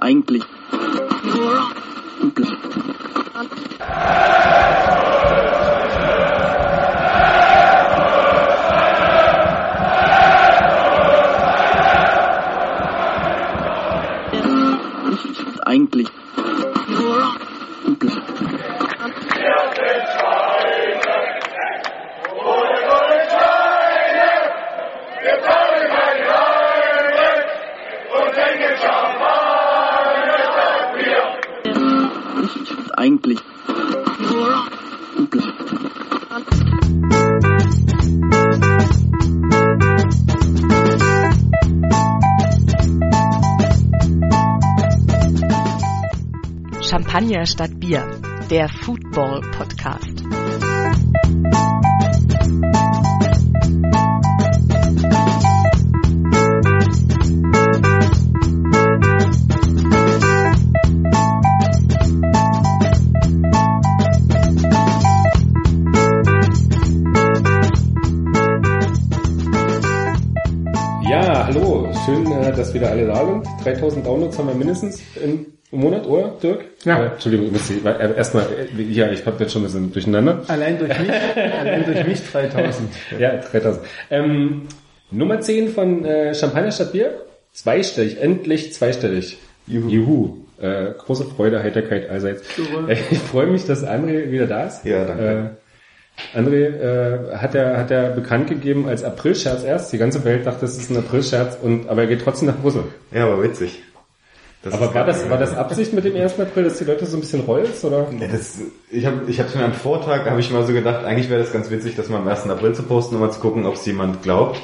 Eigentlich. Champagner statt Bier, der Football Podcast. Ja, hallo. Schön, äh, dass wieder alle da sind. 3000 Downloads haben wir mindestens im Monat, oder, Dirk? Ja. Äh, Entschuldigung, ich muss die- äh, erstmal, äh, ja, ich hab jetzt schon ein bisschen durcheinander. Allein durch mich, allein durch mich 3000. Ja, 3000. Ähm, Nummer 10 von äh, Champagner statt Bier. Zweistellig, endlich zweistellig. Juhu. Juhu. Äh, große Freude, Heiterkeit allseits. Äh, ich freue mich, dass André wieder da ist. Ja, danke. Äh, André äh, hat er hat er bekannt gegeben als Aprilscherz erst. Die ganze Welt dachte, es ist ein Aprilscherz und aber er geht trotzdem nach Brüssel. Ja, aber witzig. Das Aber war das war das Absicht mit dem 1. April, dass die Leute so ein bisschen rollst oder? Ja, das, ich habe ich hab's mir am Vortag, habe ich mal so gedacht, eigentlich wäre das ganz witzig, das mal am 1. April zu posten, um mal zu gucken, ob es jemand glaubt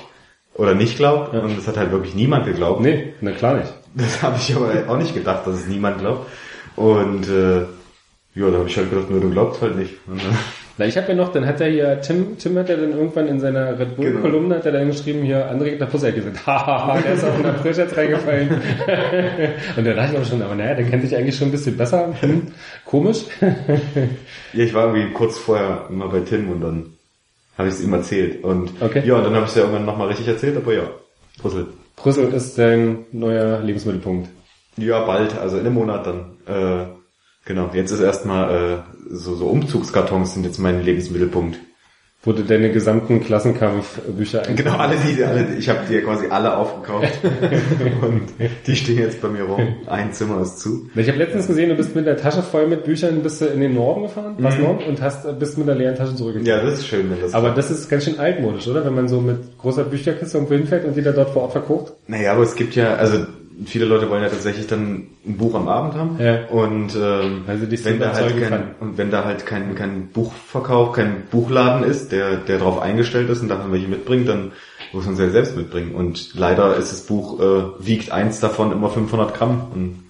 oder nicht glaubt. Und das hat halt wirklich niemand geglaubt. Nee, na klar nicht. Das habe ich aber auch nicht gedacht, dass es niemand glaubt. Und äh, ja, da habe ich halt gedacht, nur du glaubst halt nicht. Na, ich habe ja noch, dann hat er hier, Tim, Tim hat ja dann irgendwann in seiner Red Bull Genau. Kolumne hat er dann geschrieben, hier, André geht nach Brüssel, hat gesagt, hahaha, der ist auf den Aprilscherz reingefallen. und da dachte ich auch schon, aber naja, der kennt sich eigentlich schon ein bisschen besser. Hm, komisch. ja, ich war irgendwie kurz vorher mal bei Tim und dann habe ich es ihm erzählt. Und Okay. ja, und dann habe ich es ja irgendwann nochmal richtig erzählt, aber ja, Brüssel. Brüssel ist dein neuer Lebensmittelpunkt. Ja, bald, also in einem Monat dann. Äh, genau, jetzt ist erstmal äh, so, so Umzugskartons sind jetzt mein Lebensmittelpunkt. Wo du deine gesamten Klassenkampfbücher ein Genau, alle die, alle, ich habe die ja quasi alle aufgekauft und die stehen jetzt bei mir rum. Ein Zimmer ist zu. Ich habe letztens gesehen, du bist mit der Tasche voll mit Büchern, bist du in den Norden gefahren, was Norden, und hast, bist mit einer leeren Tasche zurückgekommen. Ja, das ist schön, wenn das. Aber das ist ganz schön altmodisch, oder? Wenn man so mit großer Bücherkiste irgendwo hinfällt und die da dort vor Ort verkauft. naja, aber es gibt ja, also viele Leute wollen ja tatsächlich dann ein Buch am Abend haben. Ja. Und ähm, Weil sie dich so wenn da halt kein, kann. und wenn da halt kein, kein Buchverkauf, kein Buchladen ist, der, der darauf eingestellt ist und davon welche mitbringt, dann muss man sie ja selbst mitbringen. Und leider ist das Buch, äh, wiegt eins davon immer 500 Gramm und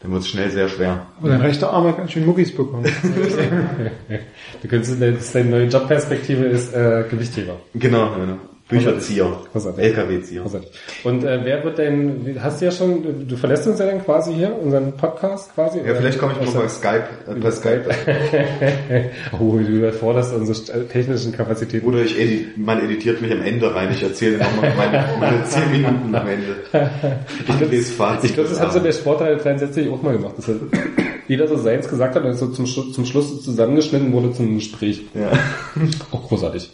dann wird es schnell sehr schwer. Und dein rechter Arm hat ganz schön Muckis bekommen. Du könntest, deine neue Jobperspektive ist äh, Gewichtheber. Genau, genau. Bücherzieher, Großartig. LKW-Zieher. Großartig. Und äh, wer wird denn, hast du ja schon, du- verlässt uns ja dann quasi hier, unseren Podcast quasi? Ja, vielleicht komme ich mal bei Skype, äh, per Skype. oh, du überforderst unsere technischen Kapazitäten. Oder ich edit, man editiert mich am Ende rein. Ich erzähle nochmal meine, meine 10 Minuten am Ende. Ich glaube, das hat so der Sportteil 63 auch mal gemacht. Das hat jeder so seins gesagt hat und so zum, zum Schluss zusammengeschnitten wurde zum Gespräch. Ja. Auch großartig.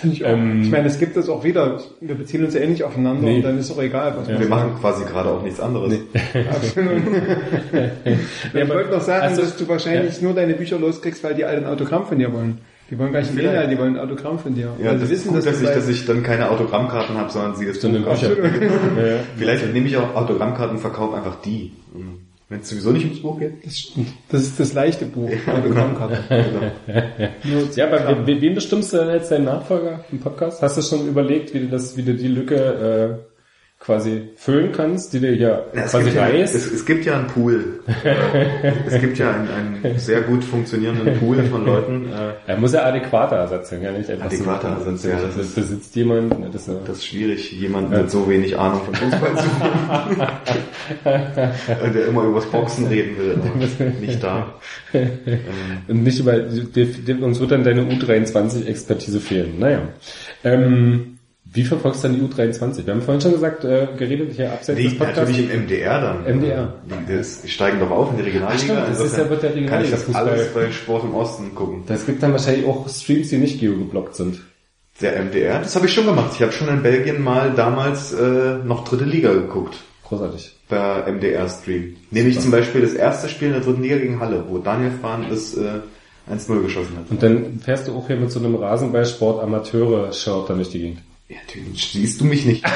Finde ich auch. Ähm, ich meine, es gibt das auch wieder. Wir beziehen uns ja eh nicht aufeinander Nee. und dann ist auch egal, was Wir machen quasi gerade auch nichts anderes. Absolut. ich wollte noch sagen, Also- dass du wahrscheinlich nur deine Bücher loskriegst, weil die alle ein Autogramm von dir wollen. Die wollen gar nicht Vielleicht. Inhalt, die wollen ein Autogramm von dir. Ja, Weil das ist gut, dass, du ich, dass ich dann keine Autogrammkarten habe, sondern sie das Buch Bücher. Ja, ja. Vielleicht nehme ich auch Autogrammkarten, verkaufe einfach die. Wenn es sowieso nicht ums Buch geht. Das stimmt. Das ist das leichte Buch, Autogrammkarte. Ja, aber we- wen bestimmst du denn als deinen Nachfolger im Podcast? Hast du schon überlegt, wie du das, wie du die Lücke äh, quasi füllen kannst, die dir ja, Ja, quasi gibt ja, reißt? es, es gibt ja einen Pool. Es gibt ja einen, einen sehr gut funktionierenden Pool von Leuten. Äh, Er muss ja adäquater Ersatz sein, ja nicht einfach Adäquater so, Ersatz, ja, das, das ist- besitzt jemand, ne, das, ist, Das ist schwierig, jemanden mit so wenig Ahnung von Fußball zu finden. Der immer übers Boxen reden will, nicht da. und nicht über, uns wird dann deine U23-Expertise fehlen. Naja. Ähm, Wie verfolgst du dann die U23? Wir haben vorhin schon gesagt, äh, geredet hier abseits Nee, des Podcasts. natürlich im MDR dann. MDR. Die, das, die steigen doch auf in die Regionalliga. Ach stimmt, das ist ja- wird der Insofern Kann ich das Regionalliga-Fußball. alles bei Sport im Osten gucken. Das gibt dann wahrscheinlich auch Streams, die nicht geogeblockt sind. Der MDR, das habe ich schon gemacht. Ich habe schon in Belgien mal damals äh, noch dritte Liga geguckt. Großartig. Per MDR-Stream. Nämlich zum Beispiel das erste Spiel in der dritten Liga gegen Halle, wo Daniel Fahn das äh, 1-0 geschossen hat. Und dann fährst du auch hier mit so einem Rasenballsport-Amateure-Shirt dann durch die Gegend. Ja, natürlich siehst du mich nicht.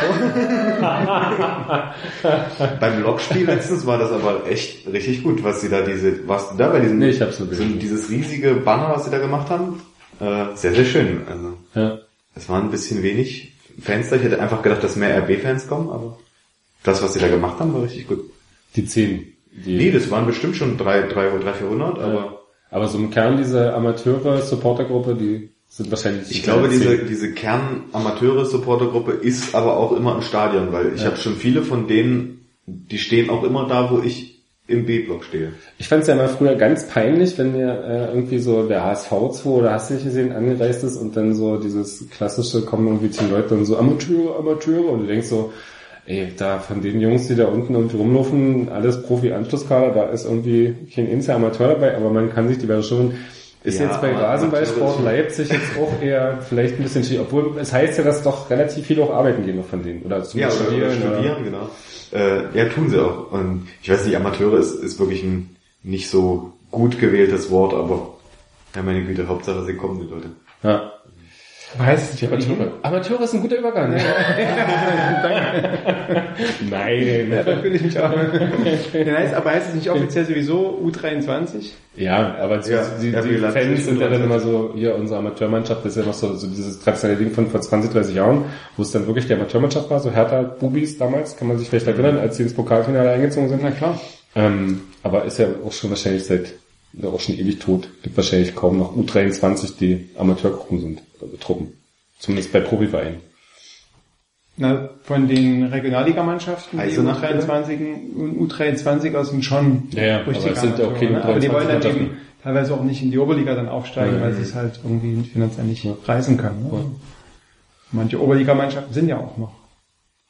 Beim Lokspiel letztens war das aber echt richtig gut, was sie da diese, warst du da bei diesem, Nee, ich hab's nur so, dieses riesige Banner, was sie da gemacht haben? Äh, sehr, sehr schön. Also, Ja. es waren ein bisschen wenig Fans da. Ich hätte einfach gedacht, dass mehr RB-Fans kommen, aber das, was sie da gemacht haben, war richtig gut. Die 10. Die, Nee, das waren bestimmt schon drei, drei, drei, 400, aber aber so im Kern diese Amateure-Supportergruppe, die sind wahrscheinlich... Ich glaube, die diese, diese Kern-Amateure-Supportergruppe ist aber auch immer im Stadion, weil ich Ja. habe schon viele von denen, die stehen auch immer da, wo ich im B-Block stehe. Ich fand es ja mal früher ganz peinlich, wenn mir äh, irgendwie so der HSV 2 oder hast du nicht gesehen, angereist ist und dann so dieses klassische, kommen irgendwie zehn Leute und so Amateure, Amateure und du denkst so, ey, da von den Jungs, die da unten irgendwie rumlaufen, alles Profi-Anschlusskader, da ist irgendwie kein einziger Amateur dabei, aber man kann sich die wäre schon ist Ja, jetzt bei Rasenballsport Leipzig jetzt auch eher vielleicht ein bisschen schwierig, obwohl es heißt ja, dass doch relativ viele auch arbeiten gehen noch von denen. Oder Ja, zumindest oder, oder studieren, genau. Äh, ja, tun sie auch. Und ich weiß nicht, Amateure ist, ist wirklich ein nicht so gut gewähltes Wort, aber ja, meine Güte, Hauptsache sie kommen, die Leute. Ja. Es nicht Amateure. Amateure ist ein guter Übergang. Nein. Ja, da fühle ich mich auch. Ja, heißt, aber heißt es nicht offiziell sowieso U23? Ja, aber die, Ja, die, die Fans sind ja dann immer so, hier unsere Amateurmannschaft, das ist ja noch so, so dieses traditionelle Ding von vor 20, 30 Jahren, wo es dann wirklich die Amateurmannschaft war, so Hertha Bubis damals, kann man sich vielleicht erinnern, als sie ins Pokalfinale eingezogen sind. Na klar. Ähm, aber ist ja auch schon wahrscheinlich seit, ja, auch schon ewig tot. Gibt wahrscheinlich kaum noch U23, die Amateurgruppen sind, also Truppen. Zumindest bei Profivereinen. Na, von den Regionalligamannschaften, die Eisenach, U23, und U23er sind schon Ja, ja, aber es sind ja auch keine ne? Aber die wollen dann U23 eben teilweise auch nicht in die Oberliga dann aufsteigen, weil sie es halt irgendwie finanziell nicht reißen können. Ne? Manche Oberligamannschaften sind ja auch noch,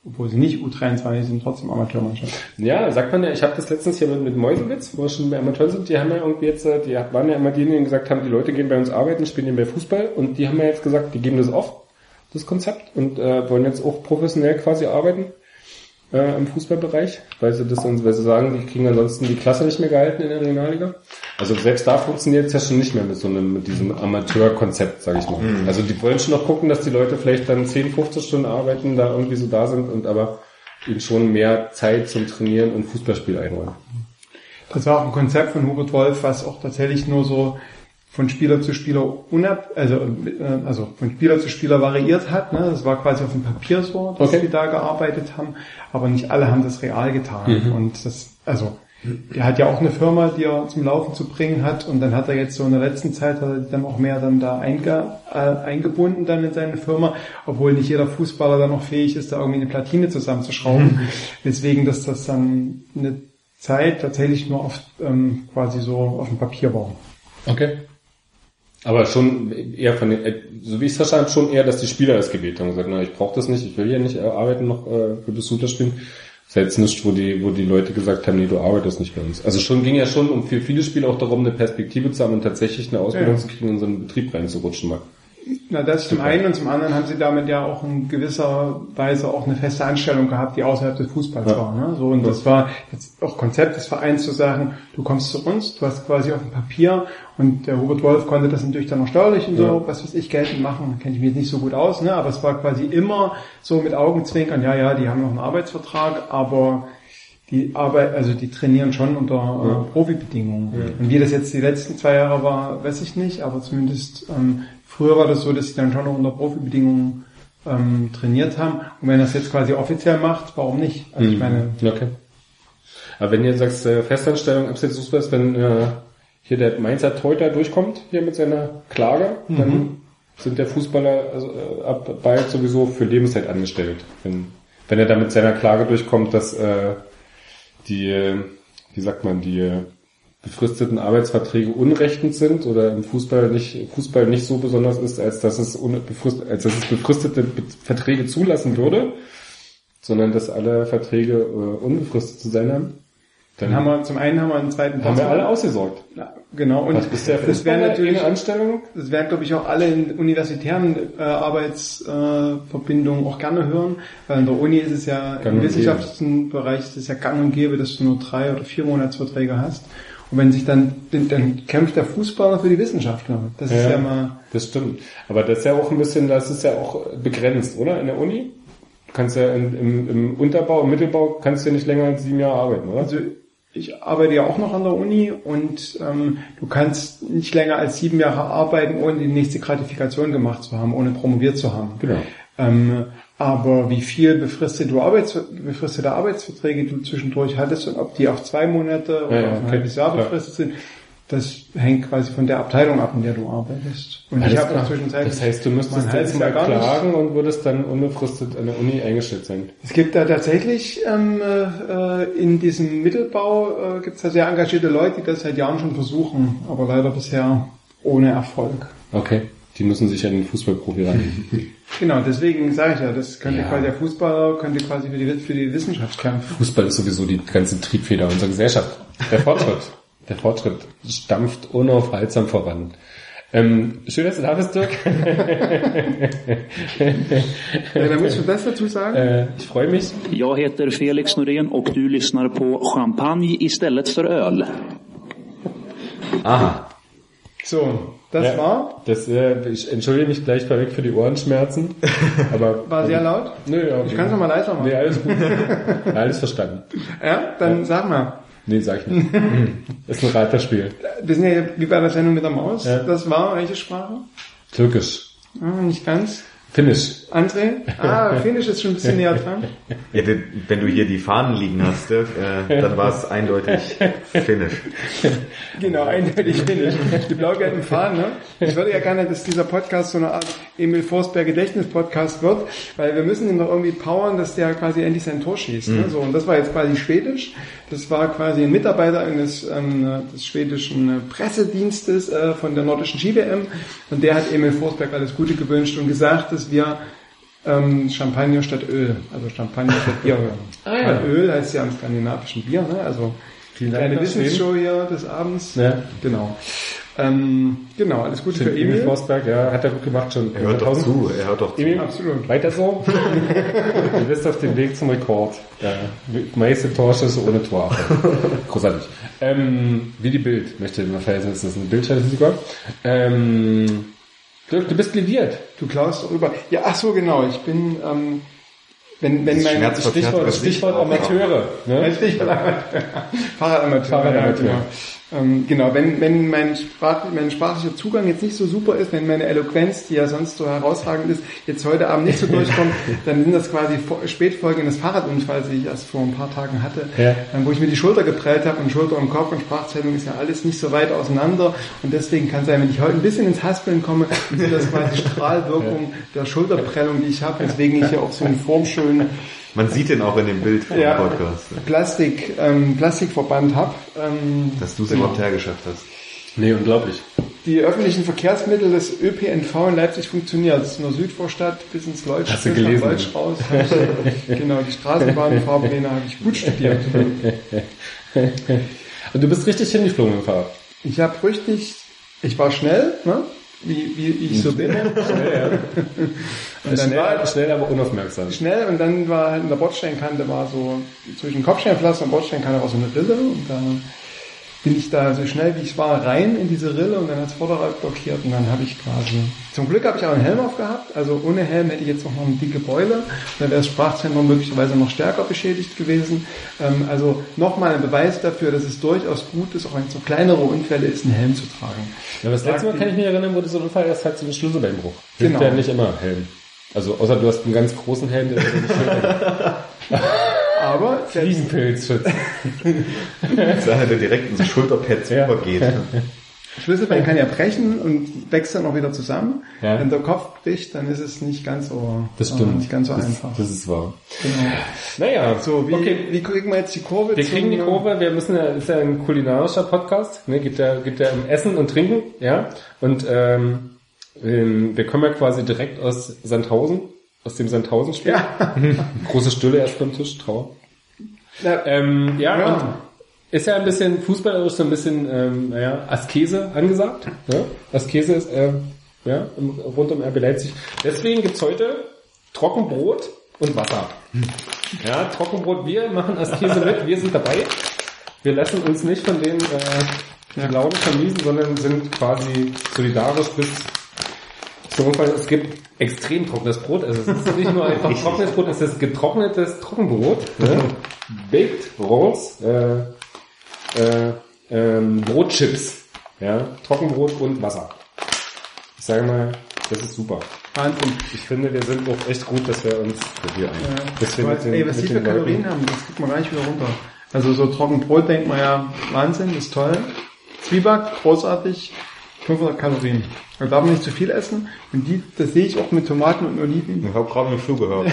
obwohl sie nicht U23 sind, trotzdem Amateurmannschaften. Ja, sagt man ja, ich habe das letztens hier mit, mit Mäusewitz, wo schon bei Amateuren sind, die haben ja irgendwie jetzt, äh, die waren ja immer diejenigen, die gesagt haben, die Leute gehen bei uns arbeiten, spielen nebenbei Fußball und die haben ja jetzt gesagt, die geben das auf, das Konzept und äh, wollen jetzt auch professionell quasi arbeiten äh, im Fußballbereich, weil sie das, weil sie sagen, die kriegen ansonsten die Klasse nicht mehr gehalten in der Regionalliga. Also selbst da funktioniert es ja schon nicht mehr mit so einem, mit diesem Amateurkonzept, sage ich mal. Also die wollen schon noch gucken, dass die Leute vielleicht dann 10, 15 Stunden arbeiten, da irgendwie so da sind und aber ihnen schon mehr Zeit zum Trainieren und Fußballspiel einräumen. Das war auch ein Konzept von Hubert Wolf, was auch tatsächlich nur so von Spieler zu Spieler unab, also, äh, also von Spieler zu Spieler variiert hat. Ne? Das war quasi auf dem Papier so, dass Okay. die da gearbeitet haben, aber nicht alle haben das real getan. Und das, also er hat ja auch eine Firma, die er zum Laufen zu bringen hat und dann hat er jetzt so in der letzten Zeit hat er dann auch mehr dann da einge, äh, eingebunden dann in seine Firma, obwohl nicht jeder Fußballer dann noch fähig ist, da irgendwie eine Platine zusammenzuschrauben. Deswegen, dass das dann eine Zeit tatsächlich nur auf ähm, quasi so auf dem Papier war. Okay. Aber schon eher von den, äh, so wie ich es verstanden schon eher, dass die Spieler das gewählt haben und gesagt, na, ich brauche das nicht, ich will hier nicht äh, arbeiten noch äh, für das Suter spielen. Das ist jetzt nicht, wo die, wo die Leute gesagt haben, nee, du arbeitest nicht bei uns. Also schon ging ja schon um für viele Spieler auch darum, eine Perspektive zu haben und tatsächlich eine Ausbildung Ja. zu kriegen, in so einen Betrieb reinzurutschen mal. Na, das zum einen und zum anderen haben sie damit ja auch in gewisser Weise auch eine feste Anstellung gehabt, die außerhalb des Fußballs Ja. war. Ne? So, und das war jetzt auch Konzept des Vereins zu sagen, du kommst zu uns, du hast quasi auf dem Papier und der Hubert Wolf konnte das natürlich dann noch steuerlich und so, Ja. was weiß ich, geltend machen, kenne ich mich jetzt nicht so gut aus, ne? aber es war quasi immer so mit Augenzwinkern, ja, ja, die haben noch einen Arbeitsvertrag, aber die Arbeit, also die trainieren schon unter äh, Profibedingungen. Und wie das jetzt die letzten zwei Jahre war, weiß ich nicht, aber zumindest ähm, früher war das so, dass sie dann schon noch unter Profibedingungen ähm, trainiert haben. Und wenn das jetzt quasi offiziell macht, warum nicht? Also ich meine, Okay. Aber wenn ihr sagst, äh, Festanstellung abseits des Fußballs, wenn äh, hier der Mainzer Teuter durchkommt, hier mit seiner Klage, dann sind der Fußballer also, äh, ab bald sowieso für Lebenszeit angestellt. Wenn, wenn er dann mit seiner Klage durchkommt, dass äh, die, äh, wie sagt man, die äh, befristeten Arbeitsverträge unrechtend sind oder im Fußball nicht, Fußball nicht so besonders ist, als dass es, unbefrist, als dass es befristete Be Verträge zulassen würde, sondern dass alle Verträge äh, unbefristet zu sein haben. Dann haben wir, zum einen haben wir einen zweiten haben wir alle ausgesorgt. Ja, genau, und das wäre natürlich, Anstellung? das werden glaube ich auch alle in universitären äh, Arbeitsverbindungen äh, auch gerne hören, weil in der Uni ist es ja, Gang im wissenschaftlichen Bereich ist es ja gang und gäbe, dass du nur drei oder vier Monatsverträge hast. Und wenn sich dann, dann kämpft der Fußballer für die Wissenschaftler. Das ist ja mal, Das stimmt. Aber das ist ja auch ein bisschen, das ist ja auch begrenzt, oder? In der Uni? Du kannst ja in, im, im Unterbau, im Mittelbau kannst du ja nicht länger als sieben Jahre arbeiten, oder? Also ich arbeite ja auch noch an der Uni und ähm, du kannst nicht länger als sieben Jahre arbeiten, ohne die nächste Gratifikation gemacht zu haben, ohne promoviert zu haben. Genau. Ähm, aber wie viel befristete, Arbeits befristete Arbeitsverträge du zwischendurch hattest und ob die auf zwei Monate oder Ja, ja, auf ein halbes Jahr befristet sind, das hängt quasi von der Abteilung ab, in der du arbeitest. Und Alles ich habe zwischenzeitlich Das heißt, du müsstest jetzt mal Jahr gar nicht- klagen und würdest dann unbefristet an der Uni eingestellt sein. Es gibt da tatsächlich ähm, äh, in diesem Mittelbau äh, gibt es da sehr engagierte Leute, die das seit Jahren schon versuchen, aber leider bisher ohne Erfolg. Okay. Die müssen sich an den Fußballprofi ran. Genau, deswegen sage ich ja, das könnte Ja. quasi der Fußballer könnte quasi für die für die Wissenschaft kämpfen. Fußball ist sowieso die ganze Triebfeder unserer Gesellschaft. Der Fortschritt. Der Fortschritt stampft unaufhaltsam voran. Ähm, schön, dass du da bist, Dirk. Ja, da musst du das dazu sagen. Äh, ich freue mich. Jag heter Felix Norén och du lyssnar på Champagne istället för öl. Aha. So, das Ja, war Das, äh, ich entschuldige mich gleich vorweg für die Ohrenschmerzen. Aber war sehr laut. Nö, ja, Ich kann es nochmal leiser machen. Nee, alles gut. alles verstanden. Ja, dann sag mal. Nee, sag ich nicht. ist ein Raterspiel. Wir sind ja wie bei der Sendung mit der Maus. Ja. Das war welche Sprache? Türkisch. Ah, nicht ganz. Finnisch. André? Ah, Finnisch ist schon ein bisschen näher dran. Ja, wenn du hier die Fahnen liegen hast, Dirk, äh, dann war es eindeutig Finnisch. Genau, eindeutig Finnisch. Die blau-gelben Fahnen, ne? Ich würde ja gerne, dass dieser Podcast so eine Art Emil Forsberg Gedächtnis-Podcast wird, weil wir müssen ihn doch irgendwie powern, dass der quasi endlich sein Tor schießt. Ne? So, und das war jetzt quasi Schwedisch. Das war quasi ein Mitarbeiter eines ähm, des schwedischen Pressedienstes äh, von der nordischen Ski-WM. Und der hat Emil Forsberg alles Gute gewünscht und gesagt, dass wir ähm, Champagner statt Öl, also Champagner statt Bier hören. Ah, ja. Weil Öl heißt ja im skandinavischen Bier, ne? Also Vielen Dank fürs Wissensshow hier des Abends. Ja. Genau. Ähm, genau, alles Gute für Stimmt, Emil Emil. Forsberg, ja, hat er gut gemacht schon. Er hört doch zu, er hört doch zu. Emil, Absolut. weiter so. du bist auf dem Weg zum Rekord. Ja, meiste Torschüsse ohne Tor. Großartig. Ähm, wie die Bild, möchte ich mal verheißen, ist das eine Bildstatistiker. Ähm, Dirk, du bist liviert. Du klaust rüber. Ja, ach so, genau. Ich bin, ähm, wenn, wenn mein Stichwort, Stichwort. Amateure. Ne? Stichwort Amateur. Fahrradamateur. Fahrradamateur. Ja, genau. Ähm, genau, wenn, wenn mein, Sprach, mein sprachlicher Zugang jetzt nicht so super ist, wenn meine Eloquenz, die ja sonst so herausragend ist, jetzt heute Abend nicht so durchkommt, dann sind das quasi Spätfolgen eines Fahrradunfalls, die ich erst vor ein paar Tagen hatte, Ja. ähm, wo ich mir die Schulter geprellt habe und Schulter und Kopf und Sprachzählung ist ja alles nicht so weit auseinander und deswegen kann es sein, wenn ich heute ein bisschen ins Haspeln komme, ist das quasi Strahlwirkung der Schulterprellung, die ich habe, weswegen ich hier auch so einen formschönen Man sieht den auch in dem Bild vom ja, Podcast, Plastik, ähm, Plastikverband habe. Ähm, dass du es überhaupt hergeschafft hast. Nee, unglaublich. Die öffentlichen Verkehrsmittel des ÖPNV in Leipzig funktioniert. Es ist der Südvorstadt bis ins Leutsch, Hast du bis nach gelesen? Leutsch raus. Hab ich, genau, die Straßenbahnfahrpläne habe ich gut studiert. Und du bist richtig hingeflogen im Fahrrad. Ich habe richtig, ich war schnell, ne? Wie, wie ich so bin. Und dann war Schnell, schnell, aber unaufmerksam. schnell und dann war halt in der Bordsteinkante war so zwischen Kopfsteinpflaster und Bordsteinkante war so eine Rille und dann bin ich da so schnell wie ich war rein in diese Rille und dann hat's Vorderrad blockiert und dann habe ich quasi zum Glück habe ich auch einen Helm aufgehabt also ohne Helm hätte ich jetzt noch eine dicke Beule dann wäre das Sprachzentrum möglicherweise noch stärker beschädigt gewesen ähm, also nochmal ein Beweis dafür dass es durchaus gut ist auch wenn es so kleinere Unfälle ist einen Helm zu tragen Ja, aber das letzte Mal kann ich mich erinnern, wo du so einen Unfall hast, hattest du einen Schlüsselbeinbruch. Genau. ja nicht immer Helm. Also außer du hast einen ganz großen Helm, der dir nicht hilft. Aber selbst, Fliegenpilz schützt. Das ist einer, der direkt in so Schulterpads Ja. übergeht. Schlüsselbein kann ja brechen und wächst dann auch wieder zusammen. Ja. Wenn der Kopf bricht, dann ist es nicht ganz so, Das äh, stimmt. nicht ganz so das, einfach. Das ist wahr. genau. Naja, So, wie, okay. wie kriegen wir jetzt die Kurve? Wir kriegen die Kurve, wir müssen ja, ist ja ein kulinarischer Podcast, ne, geht ja, geht ja um Essen und Trinken, ja, und ähm, ähm, wir kommen ja quasi direkt aus Sandhausen, aus dem Sandhausen-Spiel. Ja. Große Stille erst beim Tisch, Trauer. Ja. Ähm, ja, Ja. und ist ja ein bisschen fußballerisch so ein bisschen, ähm, naja, Askese angesagt. Ja? Askese ist äh, ja, im, rund um RB Leipzig. Deswegen gibt's heute Trockenbrot und Wasser. Ja, Trockenbrot, wir machen Askese mit, wir sind dabei. Wir lassen uns nicht von denen äh, die Laune vermiesen, sondern sind quasi solidarisch bis. Es gibt extrem trockenes Brot. Also es ist nicht nur einfach trockenes Brot, es ist getrocknetes Trockenbrot. Ne? Baked Rolls, äh, äh, ähm, Brotchips, ja, Trockenbrot und Wasser. Ich sage mal, das ist super. Wahnsinn. Ich finde, wir sind auch echt gut, dass wir uns Hier ein. dass wir den, Ey, was die für den Kalorien Leuten, haben, das kriegt man gar nicht wieder runter. Also so Trockenbrot denkt man ja, Wahnsinn, ist toll. Zwieback, großartig, 500 Kalorien. Da darf man nicht zu viel essen. Und die, das sehe ich auch mit Tomaten und Oliven. Ich habe gerade einen Flug gehört.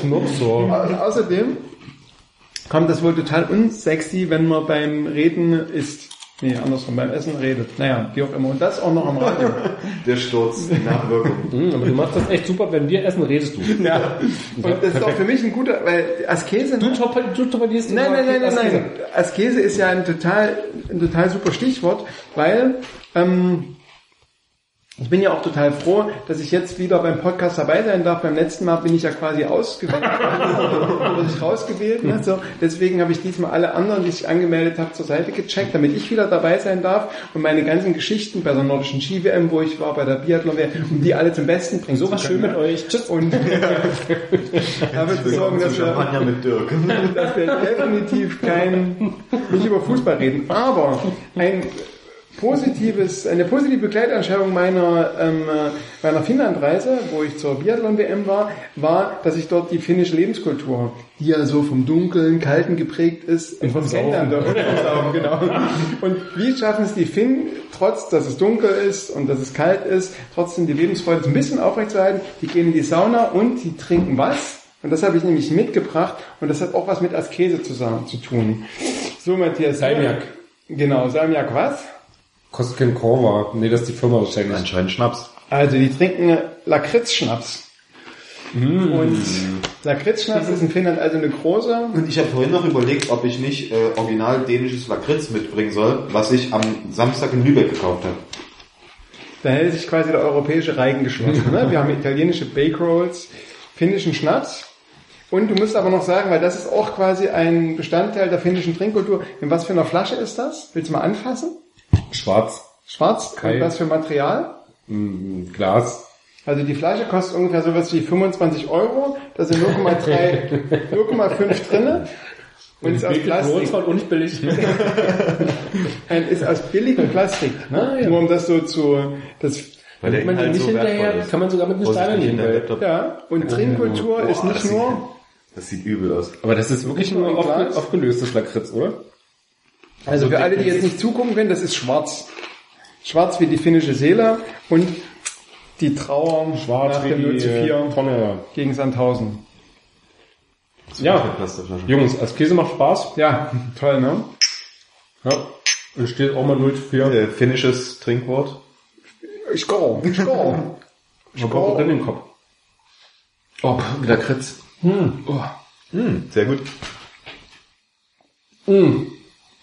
Schnups so. Au- Außerdem kommt das wohl total unsexy, wenn man beim Reden isst. Nee, andersrum, beim Essen redet. Naja, wie auch immer. Und das auch noch am Radio. Der Sturz, die Nachwirkung. Mhm, aber du machst das echt super, wenn wir essen, redest du. ja. Und das ist auch für mich ein guter, weil Askese... Du, top, du torpedierst Nein, nein, nein, nein, Askese. nein. Askese ist ja ein total, ein total super Stichwort, weil ähm, ich bin ja auch total froh, dass ich jetzt wieder beim Podcast dabei sein darf. Beim letzten Mal bin ich ja quasi ausgewählt, wurde ich rausgewählt. Ne? So, deswegen habe ich diesmal alle anderen, die sich angemeldet haben, zur Seite gecheckt, damit ich wieder dabei sein darf und meine ganzen Geschichten bei der nordischen Ski-WM, wo ich war, bei der Biathlon, um die alle zum Besten bringen So was schön mit euch. Tschüss. Und dafür zu sorgen, dass wir Champagner mit Dirk. dass wir definitiv kein, nicht über Fußball reden. Aber ein positives, eine positive Begleitanschauung meiner, ähm, äh, meiner Finnlandreise, wo ich zur Biathlon-WM war, war, dass ich dort die finnische Lebenskultur, die ja so vom Dunkeln, Kalten geprägt ist. Und vom Saufen, genau. Und wie schaffen es die Finnen, trotz dass es dunkel ist und dass es kalt ist, trotzdem die Lebensfreude so ein bisschen aufrechtzuerhalten? Die gehen in die Sauna und die trinken was? Und das habe ich nämlich mitgebracht und das hat auch was mit Askese zusammen zu tun. So, Matthias. Salmiak. Genau, Salmiak was? Kosken Korva. Nee, das ist die Firma wahrscheinlich. Anscheinend Schnaps. Also, die trinken Lakritzschnaps. Mm. Und Lakritzschnaps ist in Finnland also eine große. Und ich habe vorhin noch überlegt, ob ich nicht äh, original dänisches Lakritz mitbringen soll, was ich am Samstag in Lübeck gekauft habe. Da hält sich quasi der europäische Reigen geschlossen. Ne? Wir haben italienische Bake Rolls, finnischen Schnaps. Und du musst aber noch sagen, weil das ist auch quasi ein Bestandteil der finnischen Trinkkultur. In was für einer Flasche ist das? Willst du mal anfassen? Schwarz. Schwarz? Kein- Und was für Material? Mm, Glas. Also die Flasche kostet ungefähr sowas wie 25 Euro. Da sind 0,3, 0,5 drinne. Und ist aus Plastik. Und nicht billig. Ein, ist aus billigem Plastik. Ne? Ah, ja. Nur um das so zu, das, Weil der man Inhalt nicht so hinterher, ist. kann man sogar mit einer Vorsichtig Steine nehmen. ja. Und Trinkkultur ist nicht das nur, Sieht, das sieht übel aus. aber das ist wirklich nur aufgelöstes Lakritz, oder? Also für alle, die jetzt nicht zugucken können, das ist schwarz. Schwarz wie die finnische Seele und die Trauer nach dem 0 zu 4 Tonne. gegen Sandhausen. Ja. Jungs, Askese macht Spaß. Ja, toll, ne? Ja. Und steht auch mal 0 zu 4. Äh, finnisches Trinkwort. Skål, skål. Ich brauche drin den Kopf. Oh, Lakritz. Hm. Oh. Hm, sehr gut.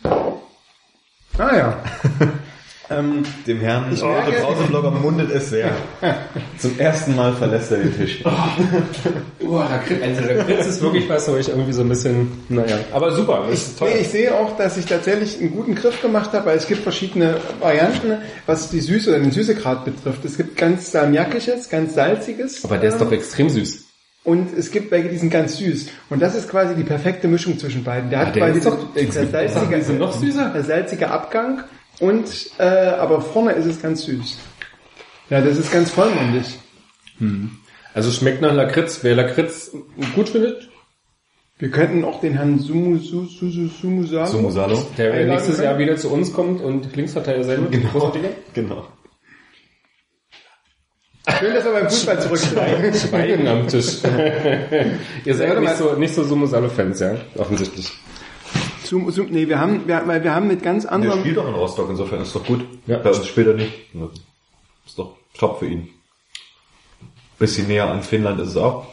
Ah ja. ähm, Dem Herrn Ich oh, der Brauseblogger mundet es sehr. Zum ersten Mal verlässt er den Tisch. Oh, Lakritz. Also Lakritz ist wirklich was, wo ich irgendwie so ein bisschen, naja. Aber super, das ist toll. Nee, ich sehe auch, dass ich tatsächlich einen guten Griff gemacht habe, weil es gibt verschiedene Varianten, was die Süße oder den Süßegrad betrifft. Es gibt ganz salmiakisches, ganz salziges. Aber der ist doch extrem süß. Und es gibt welche, die sind ganz süß. Und das ist quasi die perfekte Mischung zwischen beiden. Der hat Ah, der quasi ist doch- der salzige, sind noch süßer? der salzige Abgang und äh, aber vorne ist es ganz süß. Ja, das ist ganz vollmundig. Also schmeckt nach Lakritz. Wer Lakritz gut findet, Wir könnten auch den Herrn Sumu, Su, Su, Su, Sumusalo. Sumusalo. Der nächstes können? Jahr wieder zu uns kommt und Linksverteidiger sein wird. Genau. Genau. Schön, dass er beim Fußball zurück. Schweigen am Tisch. Ihr seid Warte nicht so, nicht so Sumusalo-Fans, ja? Offensichtlich. Sum, Sum, nee, wir haben, wir, weil wir haben mit ganz Der anderen... spielt doch in Rostock, insofern ist doch gut. Ja. Bei uns spielt er nicht. Ist doch top für ihn. Bisschen näher an Finnland ist es auch.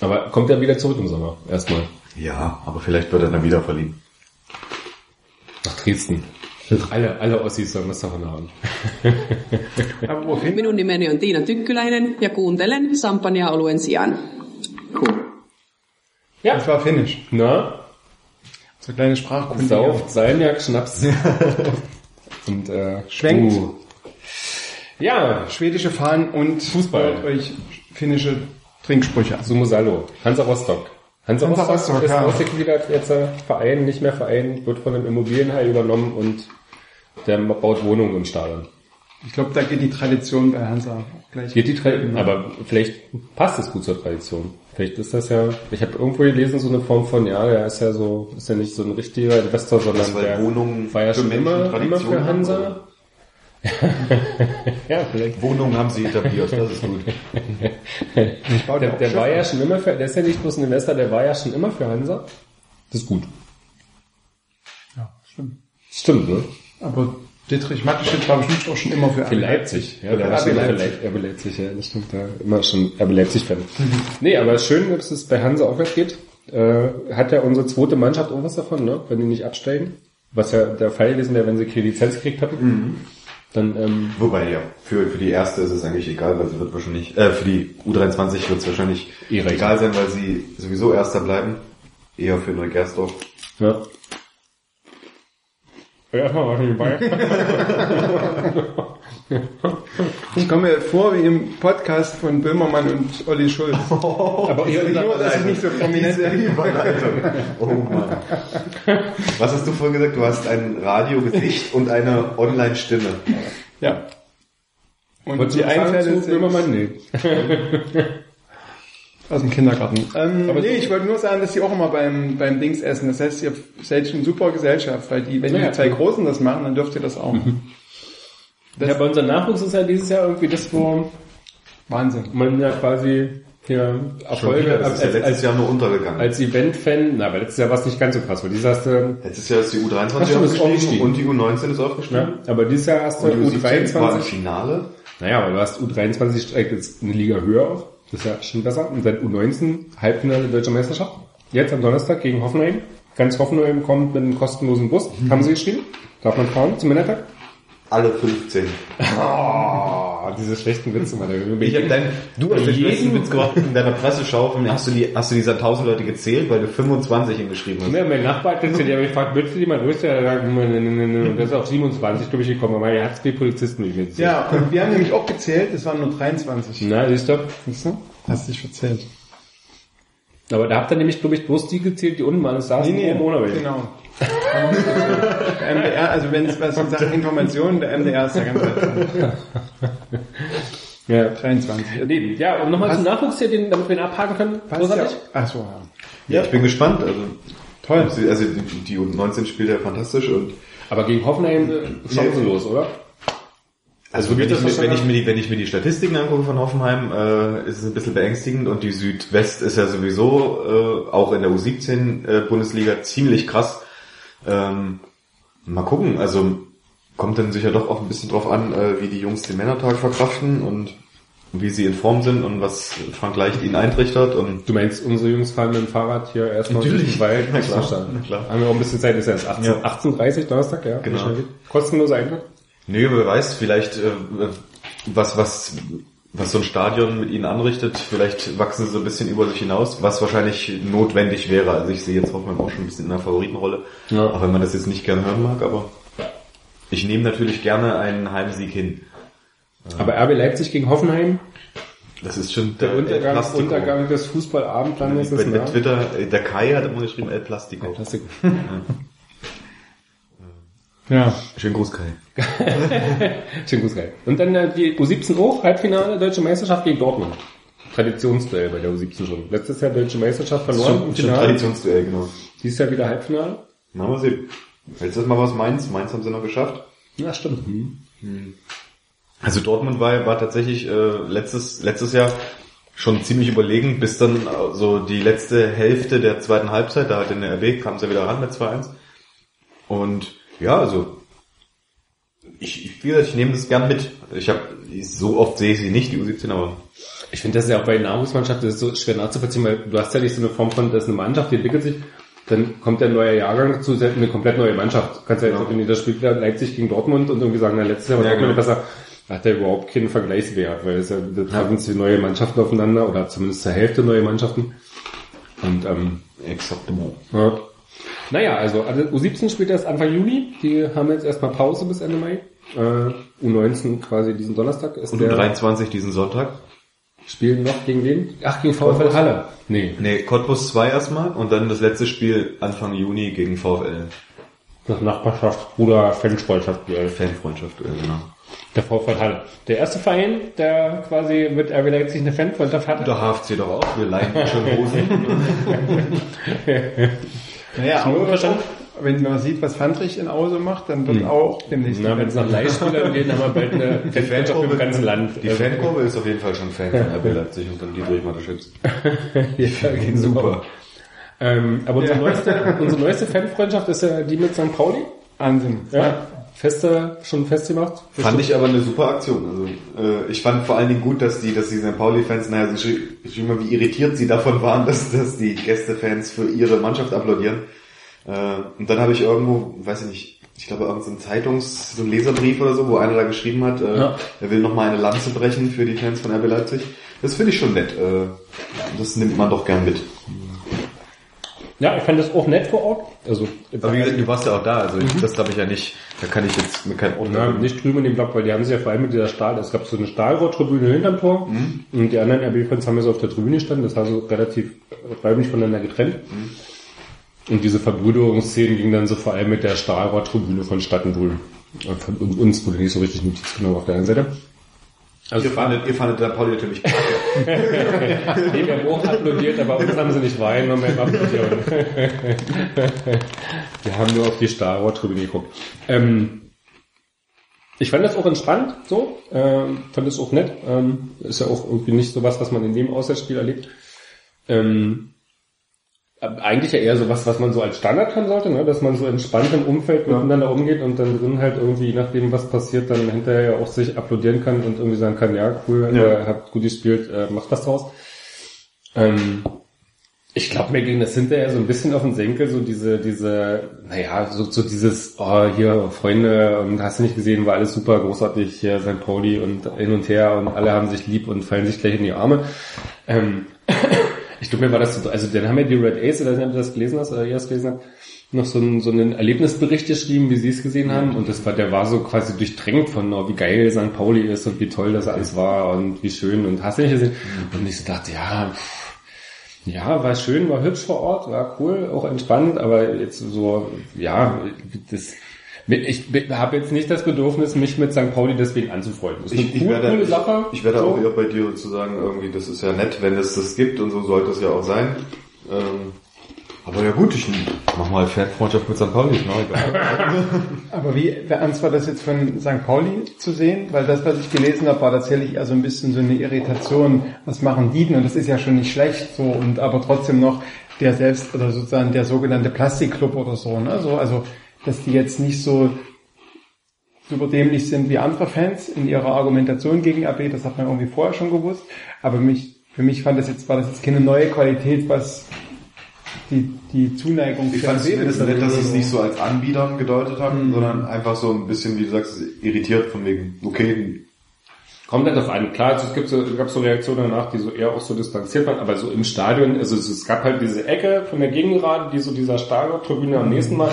Aber kommt er wieder zurück im Sommer? Erstmal. Ja, aber vielleicht wird er dann wieder verliehen. Nach Dresden. Alle, alle Ossis sollen das davon haben. Aber wohin? Minun nimeni on Tiina Tykkyläinen ja kuuntelen Sampania-oluen sijaan. Cool. Ja. Das war Finnisch. Na? So eine kleine Sprachkunde. Sauft Salmiak, Schnaps. und, äh, Schwenkt. uh. Ja, Schwedische Fahnen und Fußball. euch finnische Trinksprüche an. Sumusalo. Hansa Rostock. Hansa, Hansa Rostock, ist ja. ausgegliedert, jetzt äh, Verein, nicht mehr Verein, wird von einem Immobilienhai übernommen und der baut Wohnungen im Stadion. Ich glaube, da geht die Tradition bei Hansa auch gleich. Geht die Tradition, aber vielleicht passt es gut zur Tradition. Vielleicht ist das ja, ich habe irgendwo gelesen, so eine Form von, ja, der ist ja so, ist ja nicht so ein richtiger Investor, sondern der Wohnungen war ja für schon immer, immer Tradition für Hansa. ja, vielleicht. Wohnungen haben sie etabliert, das ist gut. Der, der war ja schon immer für, der ist ja nicht bloß ein Investor, der war ja schon immer für Hansa. Das ist gut. Ja, stimmt. Stimmt, ne? Aber Dietrich Mateschitz war bestimmt auch schon immer für Für Leipzig. Ja, der war schon immer für Leipzig. RB Leipzig, ja, das stimmt. Da immer schon RB Leipzig-Fan. Nee, aber schön, dass es bei Hansa aufwärts geht. Äh, hat ja unsere zweite Mannschaft auch was davon, ne? Wenn die nicht absteigen. Was ja der Fall gewesen wäre, wenn sie keine Lizenz gekriegt hätten. Dann, ähm, Wobei, ja, für, für die erste ist es eigentlich egal, weil sie wird wahrscheinlich, äh, für die U23 wird es wahrscheinlich Eh egal sein, weil sie sowieso Erster bleiben. Eher für Neugersdorf. ja. Erstmal war schon dabei. Ich komme mir vor wie im Podcast von Böhmermann und Olli Schulz. Aber ihr Nur, dass ich nicht so prominent bin. Oh Mann. Was hast du vorhin gesagt? Du hast ein Radiogesicht und eine Online-Stimme. Ja. Und Wolltest die Einfälle zu Böhmermann? Nee. aus dem Kindergarten. Ähm, Aber nee, ich wollte nur sagen, dass sie auch immer beim, beim Dings essen. Das heißt, ihr seid schon super Gesellschaft, weil die, wenn Ja, die zwei. Großen das machen, dann dürft ihr das auch. Das Ja, bei unserem Nachwuchs ist ja dieses Jahr irgendwie das, wo Wahnsinn. man ja quasi hier Erfolge das ist ja als, letztes als, Jahr nur untergegangen. als Event-Fan, na, aber letztes Jahr war es nicht ganz so krass, weil dieses Jahr hast du, Letztes Jahr ist die U23 Ach stimmt, aufgestiegen und die U19 ist aufgestiegen. ne, aber dieses Jahr hast du die U17 war im U23, Finale. naja, aber du hast U23 steigt jetzt eine Liga höher auf, das ist ja schon besser, und seit U19 Halbfinale Deutscher Meisterschaft, jetzt am Donnerstag gegen Hoffenheim, ganz Hoffenheim kommt mit einem kostenlosen Bus, haben sie geschrieben, darf man fahren zum Männertag? Alle 15. Oh, diese schlechten Witze, meine Ich hab dein, du hast den besten Witz gemacht in deiner Presseschau. Von, hast du die, hast du diese 1000 Leute gezählt, weil du 25 hingeschrieben hast? Ja, mein Nachbar hat erzählt, der hat mich gefragt, willst du größer? Er ne, ne, ne, ne, und das ist auf 27, glaube ich, gekommen, aber er hat zwei Polizisten mit mir erzählt. Ja, und wir haben nämlich auch gezählt, es waren nur 23. Na, siehst du? Siehst du? Hast dich verzählt. Aber da habt ihr nämlich, glaube ich, bloß die gezählt, die unten waren, es saßen oben ohne welche. genau. der MDR, also wenn es was Sachen Informationen, der MDR ist der ganze Zeit. Ja. 23. Nee, ja, um nochmal zum Nachwuchs hier, den, damit wir ihn abhaken können. Großartig. ja, ach so, ja. Ja, ich bin gespannt. Also, Toll. also die, die U19 spielt ja fantastisch und Aber gegen Hoffenheim chancenlos, oder? Also wenn ich, mir, wenn, ich mir die, wenn ich mir die Statistiken angucke von Hoffenheim, äh, ist es ein bisschen beängstigend und die Südwest ist ja sowieso äh, auch in der U17 äh, Bundesliga ziemlich krass. Ähm, mal gucken, also kommt dann sicher doch auch ein bisschen drauf an, äh, wie die Jungs den Männertag verkraften und wie sie in Form sind und was Frank Leicht ihnen eintrichtert und Du meinst, unsere Jungs fahren mit dem Fahrrad hier erstmal Natürlich. durch den Wald? Na klar, Verstanden. na klar. Haben wir auch ein bisschen Zeit, ist ja erst 18, Ja. 18.30 Donnerstag, ja? Genau. Kostenloser Eintritt? Nee, wer weiß, vielleicht äh, was, was, was so ein Stadion mit ihnen anrichtet, vielleicht wachsen sie so ein bisschen über sich hinaus, was wahrscheinlich notwendig wäre. Also ich sehe jetzt Hoffmann auch schon ein bisschen in der Favoritenrolle, Ja. auch wenn man das jetzt nicht gern hören mag, aber ich nehme natürlich gerne einen Heimsieg hin. Aber RB Leipzig gegen Hoffenheim, Das ist schon der El Untergang, Plastico. Untergang des Fußballabendlandes Bei. Twitter, äh, der Kai hat immer geschrieben El Plastico. Plastik. Ja. Schönen Gruß, Kai. Schön gut geil. Und dann äh, die U17 auch, Halbfinale, Deutsche Meisterschaft gegen Dortmund. Traditionsduell bei der U17 schon. Letztes Jahr deutsche Meisterschaft verloren Schon, im schon Finale. Traditionsduell, genau. Dieses Jahr wieder Halbfinale. Na, mal sehen. Letztes Mal war es Mainz. Mainz haben sie noch geschafft. Ja, stimmt. Also Dortmund war, war tatsächlich äh, letztes, letztes Jahr schon ziemlich überlegen, bis dann äh, so die letzte Hälfte der zweiten Halbzeit, da hat in der RB, kam sie ja wieder ran mit 2-1. Und ja, also ich, ich, ich nehme das gern mit. Ich habe so oft sehe ich sie nicht, die U17, aber Ich finde das ja auch bei Nahrungsmannschaft das ist so schwer nachzuvollziehen, weil du hast ja nicht so eine Form von, das ist eine Mannschaft, die entwickelt sich, dann kommt der neue Jahrgang dazu, ist ja eine komplett neue Mannschaft. Du kannst ja jetzt, Ja. wenn ihr das spielt, Leipzig gegen Dortmund und irgendwie sagen, na, letztes Jahr war Ja, Dortmund genau. besser, hat der überhaupt keinen Vergleichswert, weil es ja, da treffen sich neue Mannschaften aufeinander, oder zumindest zur Hälfte neue Mannschaften. Und, ähm, exakt. ja. Naja, also, also U17 spielt erst Anfang Juni, die haben jetzt erstmal Pause bis Ende Mai. Äh, U19 quasi diesen Donnerstag ist Und der um 23 diesen Sonntag. Spielen noch gegen wen? Ach, gegen VfL Halle. Nee, Nee, Cottbus 2 erstmal und dann das letzte Spiel Anfang Juni gegen VfL. das Nachbarschaft, Bruder, Fanfreundschaft, Duell. Fanfreundschaft, genau. Der VfL Halle. Der erste Verein, der quasi mit RB Leipzig eine Fanfreundschaft hatte. Der HFC doch auch, wir leihen schon Hosen. Naja, Nur aber verstanden? wenn man sieht, was Fandrich in Ause macht, dann wird auch demnächst Na, wenn es nach Leihspielern geht, haben wir bald eine Fanfreundschaft im ganzen Land. Die Fankurve ist auf jeden Fall schon Fan von RB Leipzig und dann Dietrich Mateschitz. ja, geht super. Ähm, aber unsere, neueste, unsere neueste Fanfreundschaft ist ja die mit St. Pauli. Wahnsinn. Ja. Feste, schon festgemacht. Fand ich aber eine super Aktion. Also äh, ich fand vor allen Dingen gut, dass die, dass die St. Pauli-Fans, naja, so schrie- schrieben mal, wie irritiert sie davon waren, dass, dass die Gästefans für ihre Mannschaft applaudieren. Äh, und dann habe ich irgendwo, weiß ich nicht, ich glaube irgendein Zeitungs, so ein Leserbrief oder so, wo einer da geschrieben hat, äh, Ja. er will nochmal eine Lanze brechen für die Fans von RB Leipzig. Das finde ich schon nett. Äh, das nimmt man doch gern mit. Ja, ich fand das auch nett vor Ort. Also, Aber wie gesagt, du warst ja auch da, also das habe ich ja nicht, da kann ich jetzt mir kein Ja, Urteil nicht drüben in dem Block, weil die haben sich ja vor allem mit dieser Stahl, es gab so eine Stahlrohrtribüne hinterm Tor und die anderen RB-Fans haben ja so auf der Tribüne standen, das war so relativ räumlich voneinander getrennt. Und diese Verbrüderungsszenen gingen dann so vor allem mit der Stahlrohrtribüne vonstatten wohl. Und Von uns wurde nicht so richtig Notiz genommen auf der einen Seite. Also Ihr fandet, ihr fandet der Pauli natürlich kacke. Wir haben auch applaudiert, aber uns haben sie nicht wahrgenommen beim Applaudieren. wir haben nur auf die Stahlrohrtribüne geguckt. Ähm, ich fand das auch entspannt, so. Ähm, fand das auch nett. Ähm, ist ja auch irgendwie nicht so was, was man in dem Auswärtsspiel erlebt. Ähm, eigentlich ja eher so was, was man so als Standard haben sollte, ne? dass man so entspannt im Umfeld miteinander umgeht und dann drin halt irgendwie, je nachdem was passiert, dann hinterher ja auch sich applaudieren kann und irgendwie sagen kann, ja, cool, Ja. Äh, habt gut gespielt, äh, macht was draus. Ähm, ich glaube, mir ging das hinterher so ein bisschen auf den Senkel, so diese, diese, naja, so, so dieses, oh, hier, Freunde, und hast du nicht gesehen, war alles super großartig, hier St. Pauli und hin und her und alle haben sich lieb und fallen sich gleich in die Arme. Ähm, ich glaube, mir war das so, also dann haben ja die Red Ace, oder du das gelesen hast, oder ihr das gelesen habt, noch so einen, so einen Erlebnisbericht geschrieben, wie sie es gesehen haben. Und das war, der war so quasi durchdrängt von, oh, wie geil St. Pauli ist und wie toll das alles war und wie schön und hast du nicht gesehen. Und ich so dachte, ja, ja, war schön, war hübsch vor Ort, war cool, auch entspannt, aber jetzt so, ja, das, ich habe jetzt nicht das Bedürfnis, mich mit St. Pauli deswegen anzufreunden. Das ist eine Ich, ich cool, werde, coole Sache. ich werde so. auch eher bei dir zu sagen, irgendwie, das ist ja nett, wenn es das gibt und so sollte es ja auch sein. Ähm, aber ja gut, ich mach mal Fanfreundschaft mit St. Pauli, ist mir auch egal. Aber wie ernst war das jetzt von St. Pauli zu sehen? Weil das, was ich gelesen habe, war tatsächlich eher so ein bisschen so eine Irritation. Was machen die denn? Und das ist ja schon nicht schlecht so und aber trotzdem noch der selbst oder sozusagen der sogenannte Plastikclub oder so. Ne? So, also dass die jetzt nicht so super dämlich sind wie andere Fans in ihrer Argumentation gegen RB, das hat man irgendwie vorher schon gewusst. Aber mich, für mich fand das jetzt, war das jetzt keine neue Qualität, was die, die Zuneigung Ich für fand es RB zumindest nett, dass sie es nicht so als Anbietern gedeutet haben, sondern einfach so ein bisschen, wie du sagst, irritiert von wegen, okay, Kommt halt auf einen. Klar, also es gibt so, gab so Reaktionen danach, die so eher auch so distanziert waren, aber so im Stadion, also es, es gab halt diese Ecke von der Gegengerade, die so dieser Stadiontribüne am nächsten Mal,